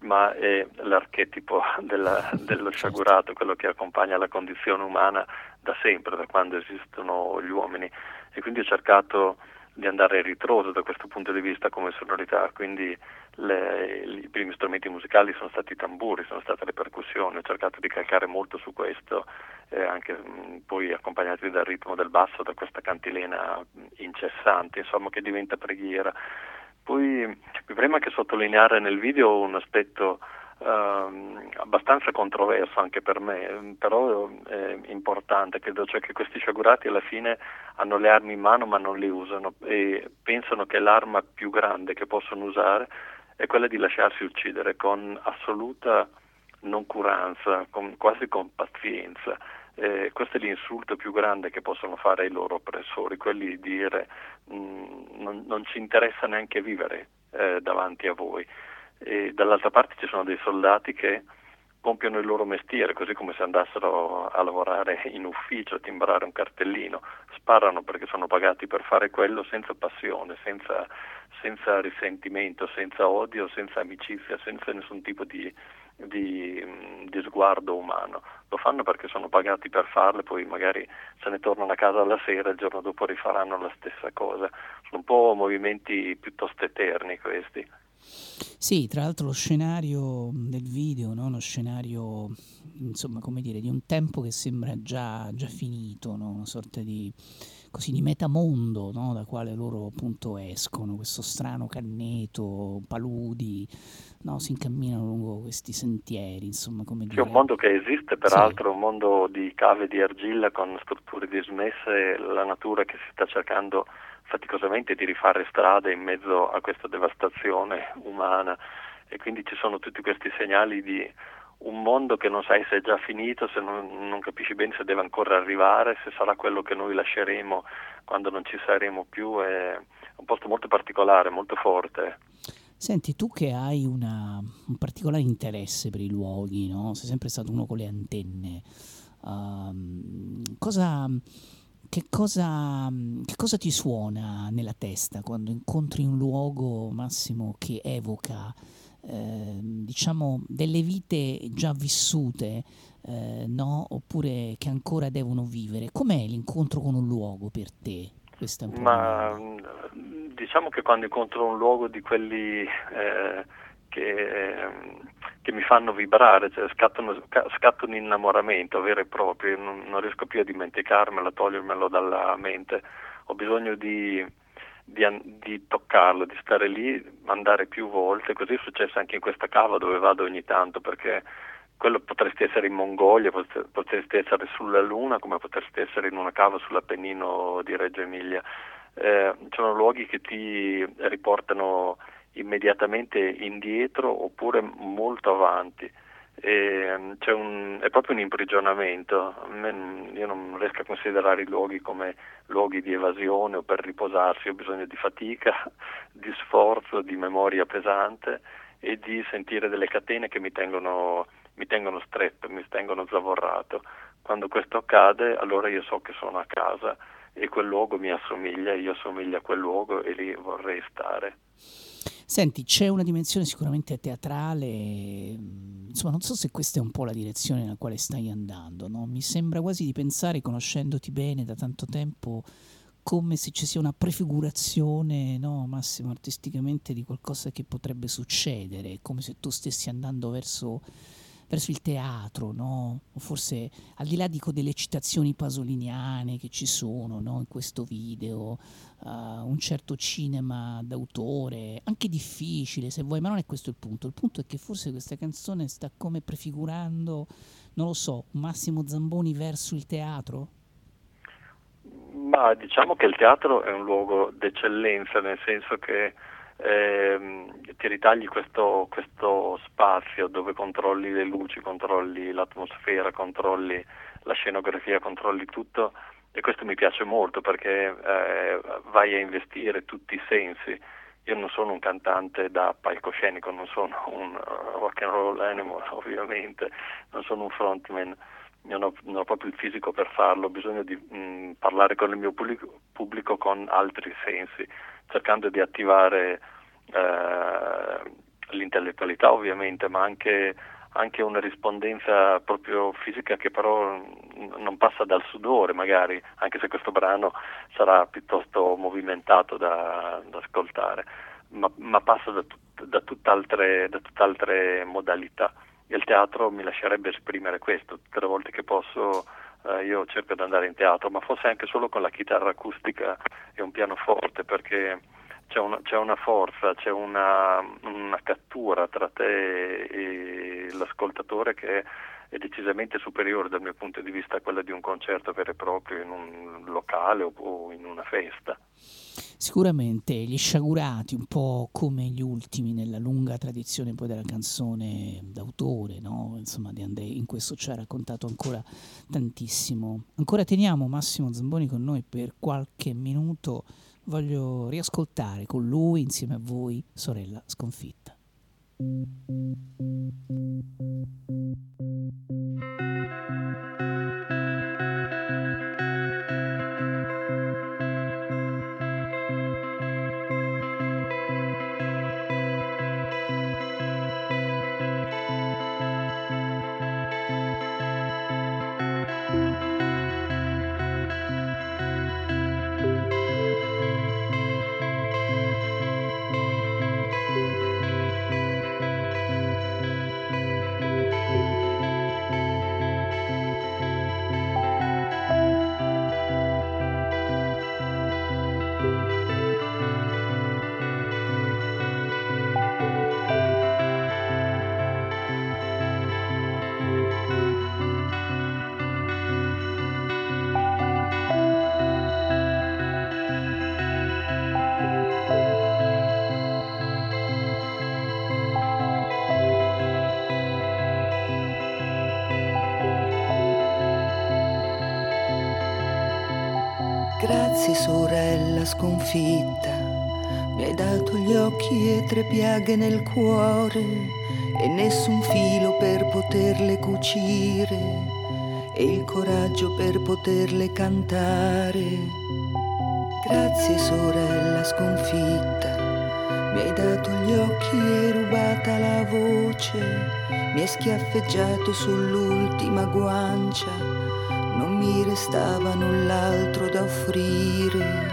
ma è l'archetipo della, dello sciagurato, quello che accompagna la condizione umana da sempre, da quando esistono gli uomini. E quindi ho cercato di andare a ritroso da questo punto di vista come sonorità, quindi le, i primi strumenti musicali sono stati i tamburi, sono state le percussioni, ho cercato di calcare molto su questo, eh, anche mh, poi accompagnati dal ritmo del basso, da questa cantilena incessante, insomma che diventa preghiera. Poi mi preme anche sottolineare nel video un aspetto Uh, abbastanza controverso anche per me, però è importante, credo cioè che questi sciagurati alla fine hanno le armi in mano ma non le usano e pensano che l'arma più grande che possono usare è quella di lasciarsi uccidere con assoluta noncuranza, con, quasi con pazienza. Eh, questo è l'insulto più grande che possono fare ai loro oppressori, quelli di dire mh, non, non, ci interessa neanche vivere eh, davanti a voi. E dall'altra parte ci sono dei soldati che compiono il loro mestiere, così come se andassero a lavorare in ufficio, a timbrare un cartellino, sparano perché sono pagati per fare quello senza passione, senza, senza risentimento, senza odio, senza amicizia, senza nessun tipo di, di, di, sguardo umano. Lo fanno perché sono pagati per farlo e poi magari se ne tornano a casa alla sera e il giorno dopo rifaranno la stessa cosa. Sono un po' movimenti piuttosto eterni questi. Sì, tra l'altro lo scenario del video, no? uno scenario, insomma, come dire, di un tempo che sembra già, già finito, no? una sorta di, così, di metamondo no? da quale loro appunto escono, questo strano canneto, paludi, si incamminano lungo questi sentieri, insomma, come dire. È un mondo che esiste, peraltro, sì. un mondo di cave di argilla con strutture dismesse, la natura che si sta cercando faticosamente di rifare strade in mezzo a questa devastazione umana e quindi ci sono tutti questi segnali di un mondo che non sai se è già finito, se non, non, capisci bene se deve ancora arrivare, se sarà quello che noi lasceremo quando non ci saremo più, è un posto molto particolare, molto forte. Senti, tu che hai una, un particolare interesse per i luoghi, no? sei sempre stato uno con le antenne, uh, cosa che cosa, che cosa ti suona nella testa quando incontri un luogo, Massimo, che evoca eh, diciamo delle vite già vissute, eh, no? oppure che ancora devono vivere? Com'è l'incontro con un luogo per te? Ma diciamo che quando incontro un luogo di quelli eh, che, che mi fanno vibrare, cioè scatta un innamoramento vero e proprio, non, non riesco più a dimenticarmelo, a togliermelo dalla mente, ho bisogno di, di, di toccarlo, di stare lì, andare più volte, così è successo anche in questa cava dove vado ogni tanto perché quello potresti essere in Mongolia, potre- potresti essere sulla Luna come potresti essere in una cava sull'Appennino di Reggio Emilia. Eh, sono luoghi che ti riportano immediatamente indietro oppure molto avanti. E, un, è proprio un imprigionamento. Me, io non riesco a considerare i luoghi come luoghi di evasione o per riposarsi, ho bisogno di fatica, di sforzo, di memoria pesante e di sentire delle catene che mi tengono, mi tengono stretto, mi tengono zavorrato. Quando questo accade, allora io so che sono a casa e quel luogo mi assomiglia, io assomiglio a quel luogo e lì vorrei stare. Senti, c'è una dimensione sicuramente teatrale, insomma non so se questa è un po' la direzione nella quale stai andando, no? mi sembra quasi di pensare, conoscendoti bene da tanto tempo, come se ci sia una prefigurazione, no, Massimo, artisticamente di qualcosa che potrebbe succedere, come se tu stessi andando verso verso il teatro, no? O forse al di là dico delle citazioni pasoliniane che ci sono no? in questo video, uh, un certo cinema d'autore, anche difficile se vuoi, ma non è questo il punto. Il punto è che forse questa canzone sta come prefigurando, non lo so, Massimo Zamboni verso il teatro? Ma diciamo che il teatro è un luogo d'eccellenza, nel senso che ehm, ti ritagli questo, questo, spazio dove controlli le luci, controlli l'atmosfera, controlli la scenografia, controlli tutto. E questo mi piace molto perché eh, vai a investire tutti i sensi. Io non sono un cantante da palcoscenico, non sono un rock and roll animal ovviamente, non sono un frontman, non ho, non ho proprio il fisico per farlo, ho bisogno di mh, parlare con il mio pubblico, pubblico con altri sensi cercando di attivare eh, l'intellettualità ovviamente, ma anche, anche, una rispondenza proprio fisica che però non passa dal sudore magari, anche se questo brano sarà piuttosto movimentato da, da ascoltare, ma, ma passa da, tut, da, tutt'altre, da tutt'altre modalità. Il teatro mi lascerebbe esprimere questo, tutte le volte che posso eh, io cerco di andare in teatro, ma forse anche solo con la chitarra acustica e un pianoforte, perché c'è una, c'è una forza, c'è una, una, cattura tra te e l'ascoltatore che è decisamente superiore dal mio punto di vista a quella di un concerto vero e proprio in un locale o, in una festa. Sicuramente gli sciagurati, un po' come gli ultimi nella lunga tradizione poi della canzone d'autore, no? Insomma, di Andrei, in questo ci ha raccontato ancora tantissimo. Ancora teniamo Massimo Zamboni con noi per qualche minuto. Voglio riascoltare con lui, insieme a voi, Sorella Sconfitta. Grazie sorella sconfitta, mi hai dato gli occhi e tre piaghe nel cuore e nessun filo per poterle cucire. e il coraggio per poterle cantare. Grazie sorella sconfitta, mi hai dato gli occhi e rubata la voce, mi hai schiaffeggiato sull'ultima guancia, non mi restava null'altro da offrire.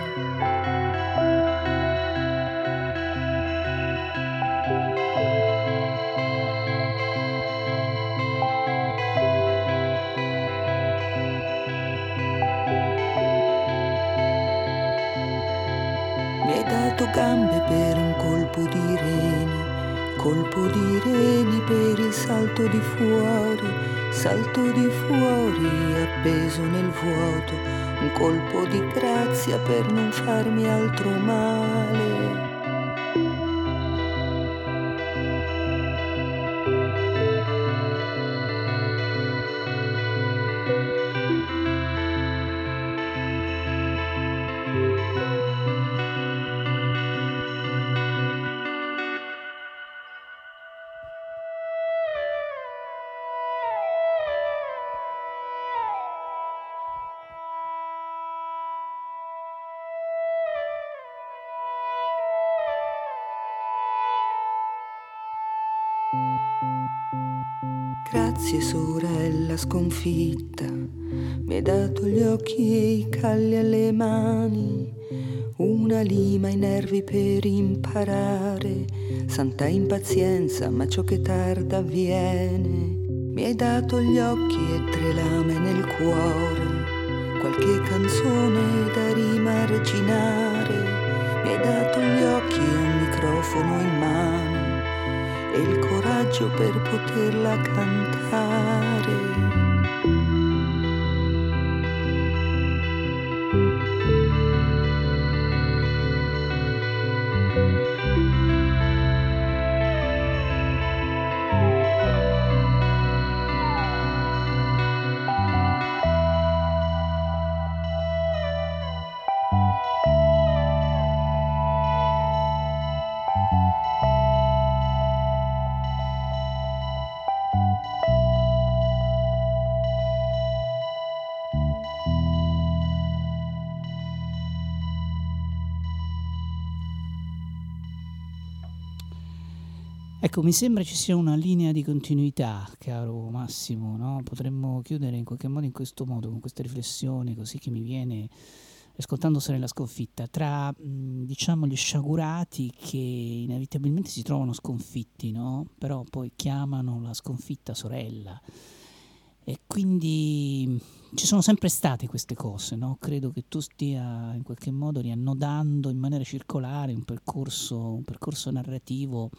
Colpo di grazia per non farmi altro male. Grazie sorella sconfitta, mi hai dato gli occhi e i calli alle mani, una lima ai nervi per imparare, santa impazienza, ma ciò che tarda avviene. Mi hai dato gli occhi e tre lame nel cuore, qualche canzone da rimarginare. Mi hai dato gli occhi e un microfono in mano per poterla cantare. Ecco, mi sembra ci sia una linea di continuità, caro Massimo, no? Potremmo chiudere in qualche modo in questo modo, con queste riflessioni, così che mi viene, ascoltandosene la sconfitta, tra, diciamo, gli sciagurati che inevitabilmente si trovano sconfitti, no? Però poi chiamano la sconfitta sorella. E quindi ci sono sempre state queste cose, no? Credo che tu stia in qualche modo riannodando in maniera circolare un percorso, un percorso narrativo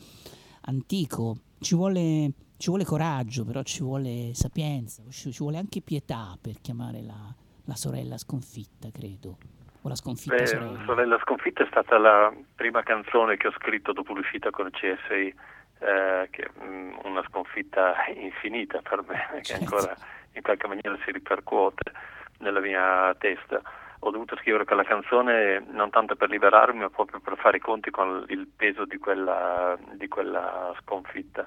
antico. Ci vuole, ci vuole coraggio, però ci vuole sapienza, ci, ci vuole anche pietà per chiamare la, la sorella sconfitta, credo. O la sconfitta Beh, sorella. Sorella Sconfitta è stata la prima canzone che ho scritto dopo l'uscita con il CSI, eh, che è mm, una sconfitta infinita per me, che ancora in qualche maniera si ripercuote nella mia testa. Ho dovuto scrivere quella canzone non tanto per liberarmi, ma proprio per fare i conti con il peso di quella, di quella sconfitta.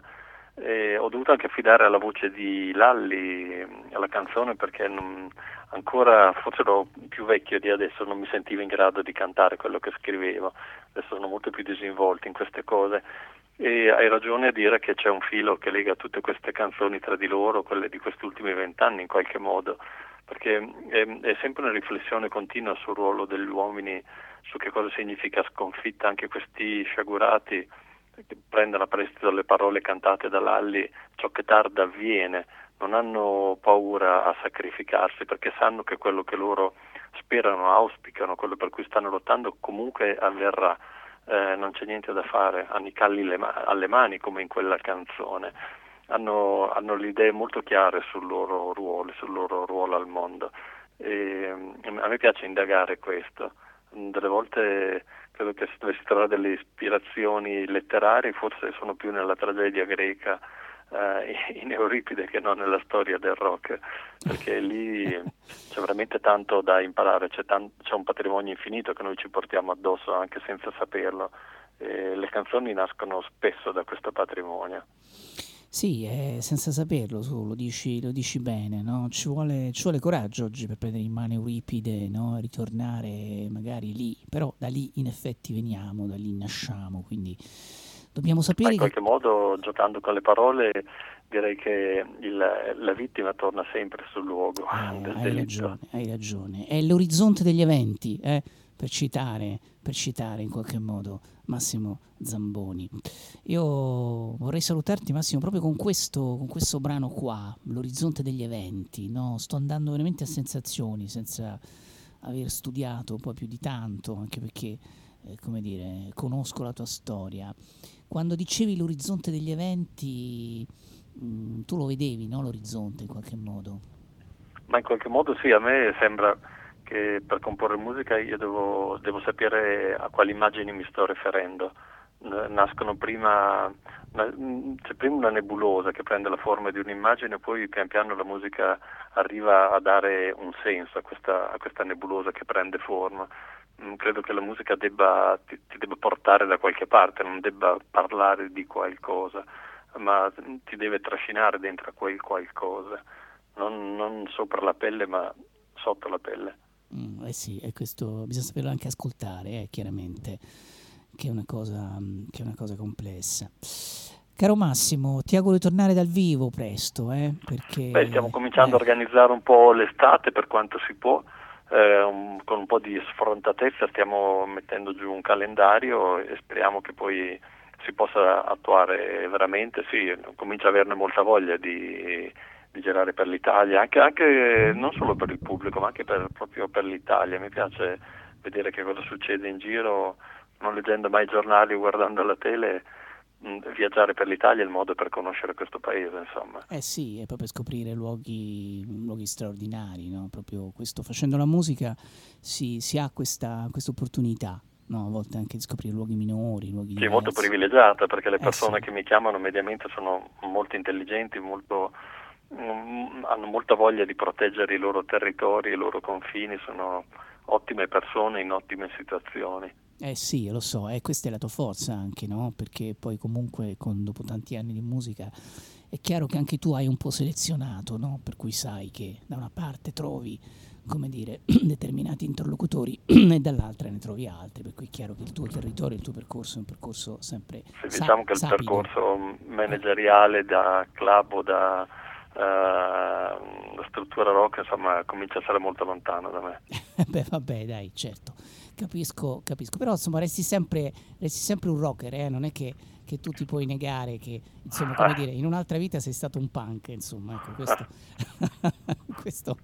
E ho dovuto anche affidare alla voce di Lalli alla canzone perché non, ancora, forse ero più vecchio di adesso, non mi sentivo in grado di cantare quello che scrivevo. Adesso sono molto più disinvolto in queste cose. E hai ragione a dire che c'è un filo che lega tutte queste canzoni tra di loro, quelle di questi ultimi vent'anni in qualche modo, perché è, è, sempre una riflessione continua sul ruolo degli uomini, su che cosa significa sconfitta, anche questi sciagurati prendono a prestito le parole cantate da Lalli, ciò che tarda avviene, non hanno paura a sacrificarsi perché sanno che quello che loro sperano, auspicano, quello per cui stanno lottando comunque avverrà. Eh, non c'è niente da fare, hanno i calli alle mani come in quella canzone, hanno, hanno, le idee molto chiare sul loro ruolo, sul loro ruolo al mondo. E, a me piace indagare questo, delle volte credo che se dovessi trovare delle ispirazioni letterarie forse sono più nella tragedia greca eh, in Euripide che non nella storia del rock, perché lì c'è veramente tanto da imparare, c'è, tan- c'è un patrimonio infinito che noi ci portiamo addosso anche senza saperlo. E le canzoni nascono spesso da questo patrimonio. Sì, eh, senza saperlo, tu lo dici, lo dici bene, no? Ci vuole, ci vuole coraggio oggi per prendere in mano Euripide, no? ritornare magari lì, però da lì in effetti veniamo, da lì nasciamo, quindi dobbiamo Ma sapere in che... qualche modo, giocando con le parole, direi che il- la vittima torna sempre sul luogo Eh, Hai delitto. ragione, hai ragione. È l'orizzonte degli eventi, eh, per, citare, per citare in qualche modo Massimo Zamboni. Io vorrei salutarti Massimo proprio con questo, con questo brano qua, l'orizzonte degli eventi. no? Sto andando veramente a sensazioni senza aver studiato un po' più di tanto, anche perché, eh, come dire, conosco la tua storia. Quando dicevi l'orizzonte degli eventi, mm, tu lo vedevi, no? L'orizzonte in qualche modo. Ma in qualche modo sì, a me sembra che per comporre musica io devo, devo sapere a quali immagini mi sto riferendo. Nascono prima, c'è prima una nebulosa che prende la forma di un'immagine, poi pian piano la musica arriva a dare un senso a questa, a questa nebulosa che prende forma. Mm, Credo che la musica debba, ti, ti debba portare da qualche parte, non debba parlare di qualcosa, ma ti deve trascinare dentro a quel qualcosa non, non sopra la pelle ma sotto la pelle. Mm, eh sì, questo bisogna saperlo anche ascoltare, eh, chiaramente, che è, una cosa, mm, che è una cosa complessa. Caro Massimo, ti auguro di tornare dal vivo presto, eh, perché... Beh, stiamo cominciando a organizzare un po' l'estate per quanto si può, eh, un- con un po' di sfrontatezza stiamo mettendo giù un calendario e speriamo che poi si possa attuare veramente, sì, comincia ad averne molta voglia di, di girare per l'Italia, anche, anche non solo per il pubblico, ma anche per- proprio per l'Italia. Mi piace vedere che cosa succede in giro, non leggendo mai i giornali o guardando la tele, mh, viaggiare per l'Italia è il modo per conoscere questo paese, insomma. Eh sì, è proprio scoprire luoghi, luoghi straordinari, no? Proprio questo, facendo la musica si, si ha questa opportunità, no? A volte anche di scoprire luoghi minori, luoghi Sì, molto privilegiata perché le Eh, persone sì. che mi chiamano mediamente sono molto intelligenti, molto, mm, hanno molta voglia di proteggere i loro territori, i loro confini, sono ottime persone in ottime situazioni. Eh sì, lo so, e questa è la tua forza anche, no? Perché poi comunque con, dopo tanti anni di musica è chiaro che anche tu hai un po' selezionato, no? Per cui sai che da una parte trovi, come dire, determinati interlocutori e dall'altra ne trovi altri, per cui è chiaro che il tuo territorio, il tuo percorso è un percorso sempre Sì, sa- diciamo che il sapido. percorso manageriale da club o da, eh, da struttura rock insomma comincia a essere molto lontano da me. Beh, vabbè, dai, certo. Capisco, capisco. Però insomma resti sempre, resti sempre un rocker, eh? Non è che, che tu ti puoi negare che, insomma, come dire, in un'altra vita sei stato un punk, insomma, ecco, questo... questo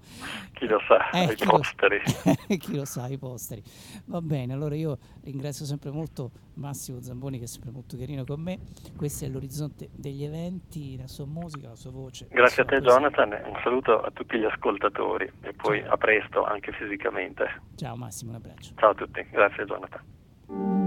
Chi lo sa, eh, i chi lo- posteri. chi lo sa, i posteri. Va bene, allora io ringrazio sempre molto Massimo Zamboni che è sempre molto carino con me. Questo è l'orizzonte degli eventi, la sua musica, la sua voce. Grazie a te. Jonathan, un saluto a tutti gli ascoltatori e poi a presto anche fisicamente. Ciao Massimo, un abbraccio. Ciao a tutti, grazie Jonathan.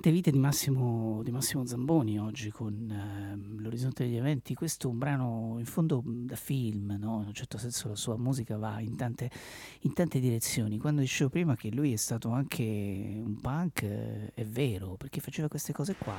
Tante vite di Massimo, di Massimo Zamboni oggi con eh, l'orizzonte degli eventi. Questo è un brano in fondo da film, no? in un certo senso la sua musica va in tante, in tante direzioni. Quando dicevo prima che lui è stato anche un punk, eh, è vero, perché faceva queste cose qua.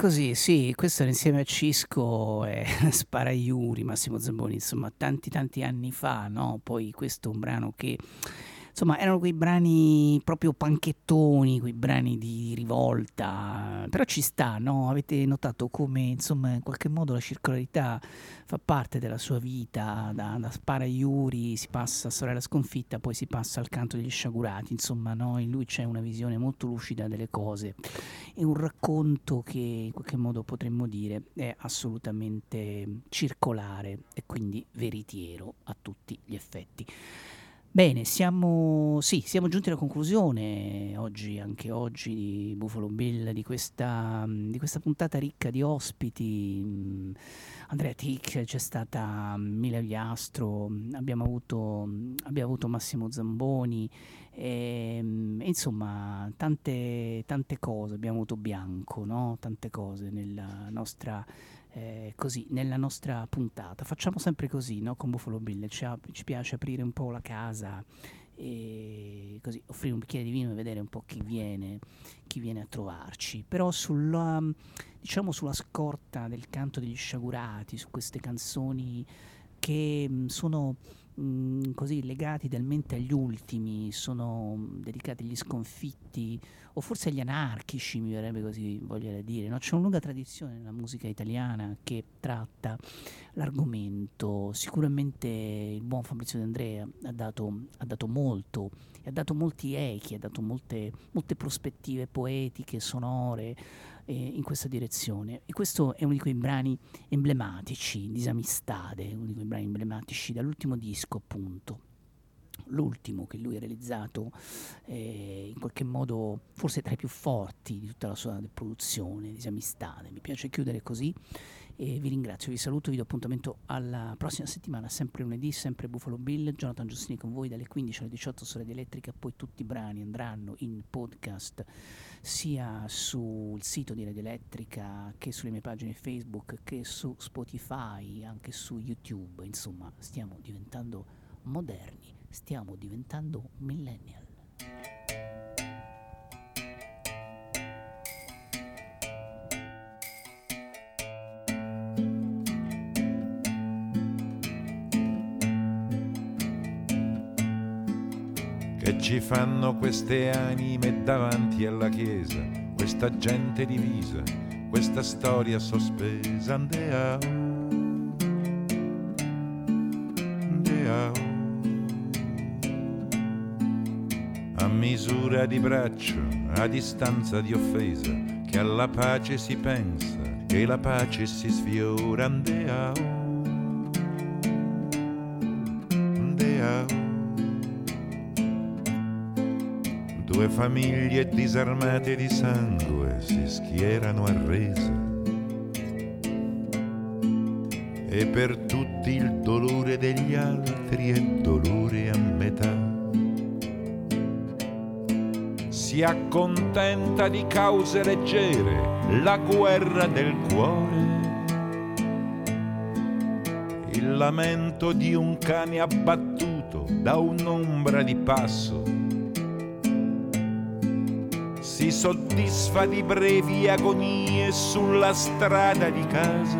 Così, sì, questo era insieme a Cisco e Sparaiuri, Massimo Zamboni, insomma, tanti tanti anni fa, no? Poi questo è un brano che insomma erano quei brani proprio panchettoni, quei brani di rivolta, però ci sta, no? Avete notato come insomma in qualche modo la circolarità fa parte della sua vita, da, da Spara Iuri si passa a Sorella Sconfitta, poi si passa al canto degli sciagurati, insomma no? in lui c'è una visione molto lucida delle cose e un racconto che in qualche modo potremmo dire è assolutamente circolare e quindi veritiero a tutti gli effetti. Bene, siamo, sì, siamo giunti alla conclusione oggi, anche oggi, di Buffalo Bill, di questa, di questa puntata ricca di ospiti. Mm, Andrea Tic, c'è stata Mila Viastro, abbiamo avuto, abbiamo avuto Massimo Zamboni, e, e insomma tante, tante cose, abbiamo avuto Bianco, no? tante cose nella nostra eh, così nella nostra puntata. Facciamo sempre così no? con Buffalo Bill, ci, ci, piace aprire un po' la casa e così offrire un bicchiere di vino e vedere un po' chi viene, chi viene a trovarci. Però sulla, diciamo sulla scorta del canto degli sciagurati, su queste canzoni che mh, sono mh, così legati talmente agli ultimi, sono dedicati agli sconfitti o forse agli anarchici, mi verrebbe così voglia dire. No? C'è una lunga tradizione nella musica italiana che tratta l'argomento. Sicuramente il buon Fabrizio D'Andrea ha dato, ha dato molto, ha dato molti echi, ha dato molte, molte prospettive poetiche, sonore eh, in questa direzione. E questo è uno di quei brani emblematici, Disamistade, uno di quei brani emblematici dall'ultimo disco, appunto l'ultimo che lui ha realizzato eh, in qualche modo forse tra i più forti di tutta la sua produzione, Disamistade. Mi piace chiudere così e vi ringrazio, vi saluto, vi do appuntamento alla prossima settimana, sempre lunedì, sempre Buffalo Bill, Jonathan Giustini con voi dalle 15 alle 18 su Radio Elettrica, poi tutti i brani andranno in podcast sia sul sito di Radio Elettrica che sulle mie pagine Facebook che su Spotify, anche su YouTube, insomma stiamo diventando moderni, stiamo diventando millennial. Che ci fanno queste anime davanti alla chiesa, questa gente divisa, questa storia sospesa, andeao, misura di braccio, a distanza di offesa, che alla pace si pensa, che la pace si sfiora, andeao. Due famiglie disarmate di sangue si schierano arrese. E per tutti il dolore degli altri è dolore a metà. Si accontenta di cause leggere la guerra del cuore il lamento di un cane abbattuto da un'ombra di passo. Si soddisfa di brevi agonie sulla strada di casa.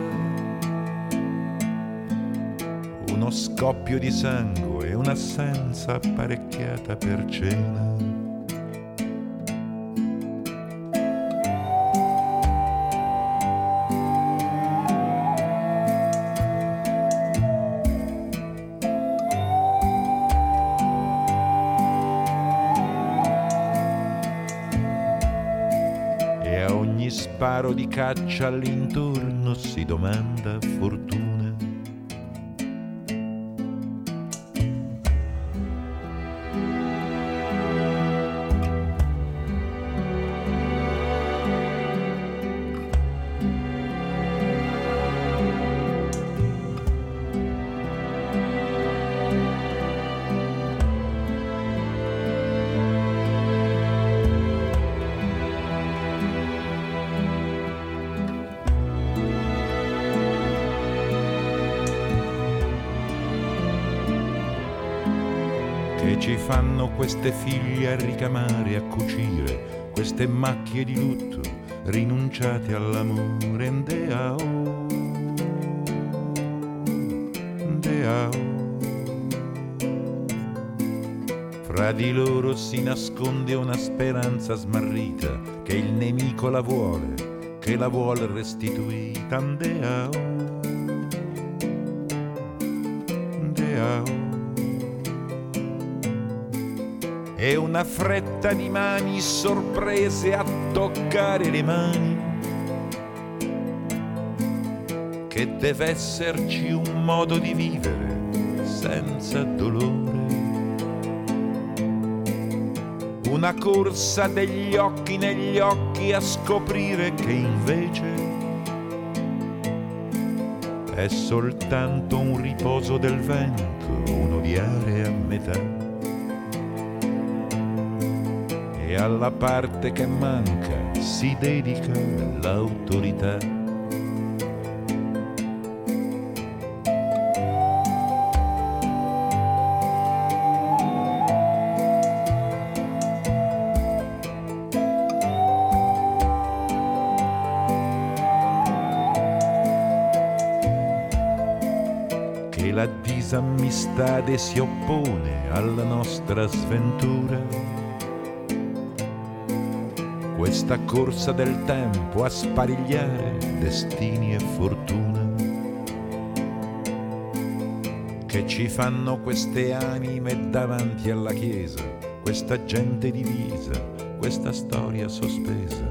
Uno scoppio di sangue e un'assenza apparecchiata per cena. Sparo di caccia all'intorno si domanda fortuna. Queste figlie a ricamare, a cucire, queste macchie di lutto rinunciate all'amore. Ndeao, ndeao. Fra di loro si nasconde una speranza smarrita che il nemico la vuole, che la vuole restituita. Ndeao. Una fretta di mani sorprese a toccare le mani. Che deve esserci un modo di vivere senza dolore. Una corsa degli occhi negli occhi a scoprire che invece è soltanto un riposo del vento, un odiare a metà. Alla parte che manca si dedica l'autorità. Che la disammistade si oppone alla nostra sventura questa corsa del tempo a sparigliare destini e fortuna che ci fanno queste anime davanti alla chiesa, questa gente divisa, questa storia sospesa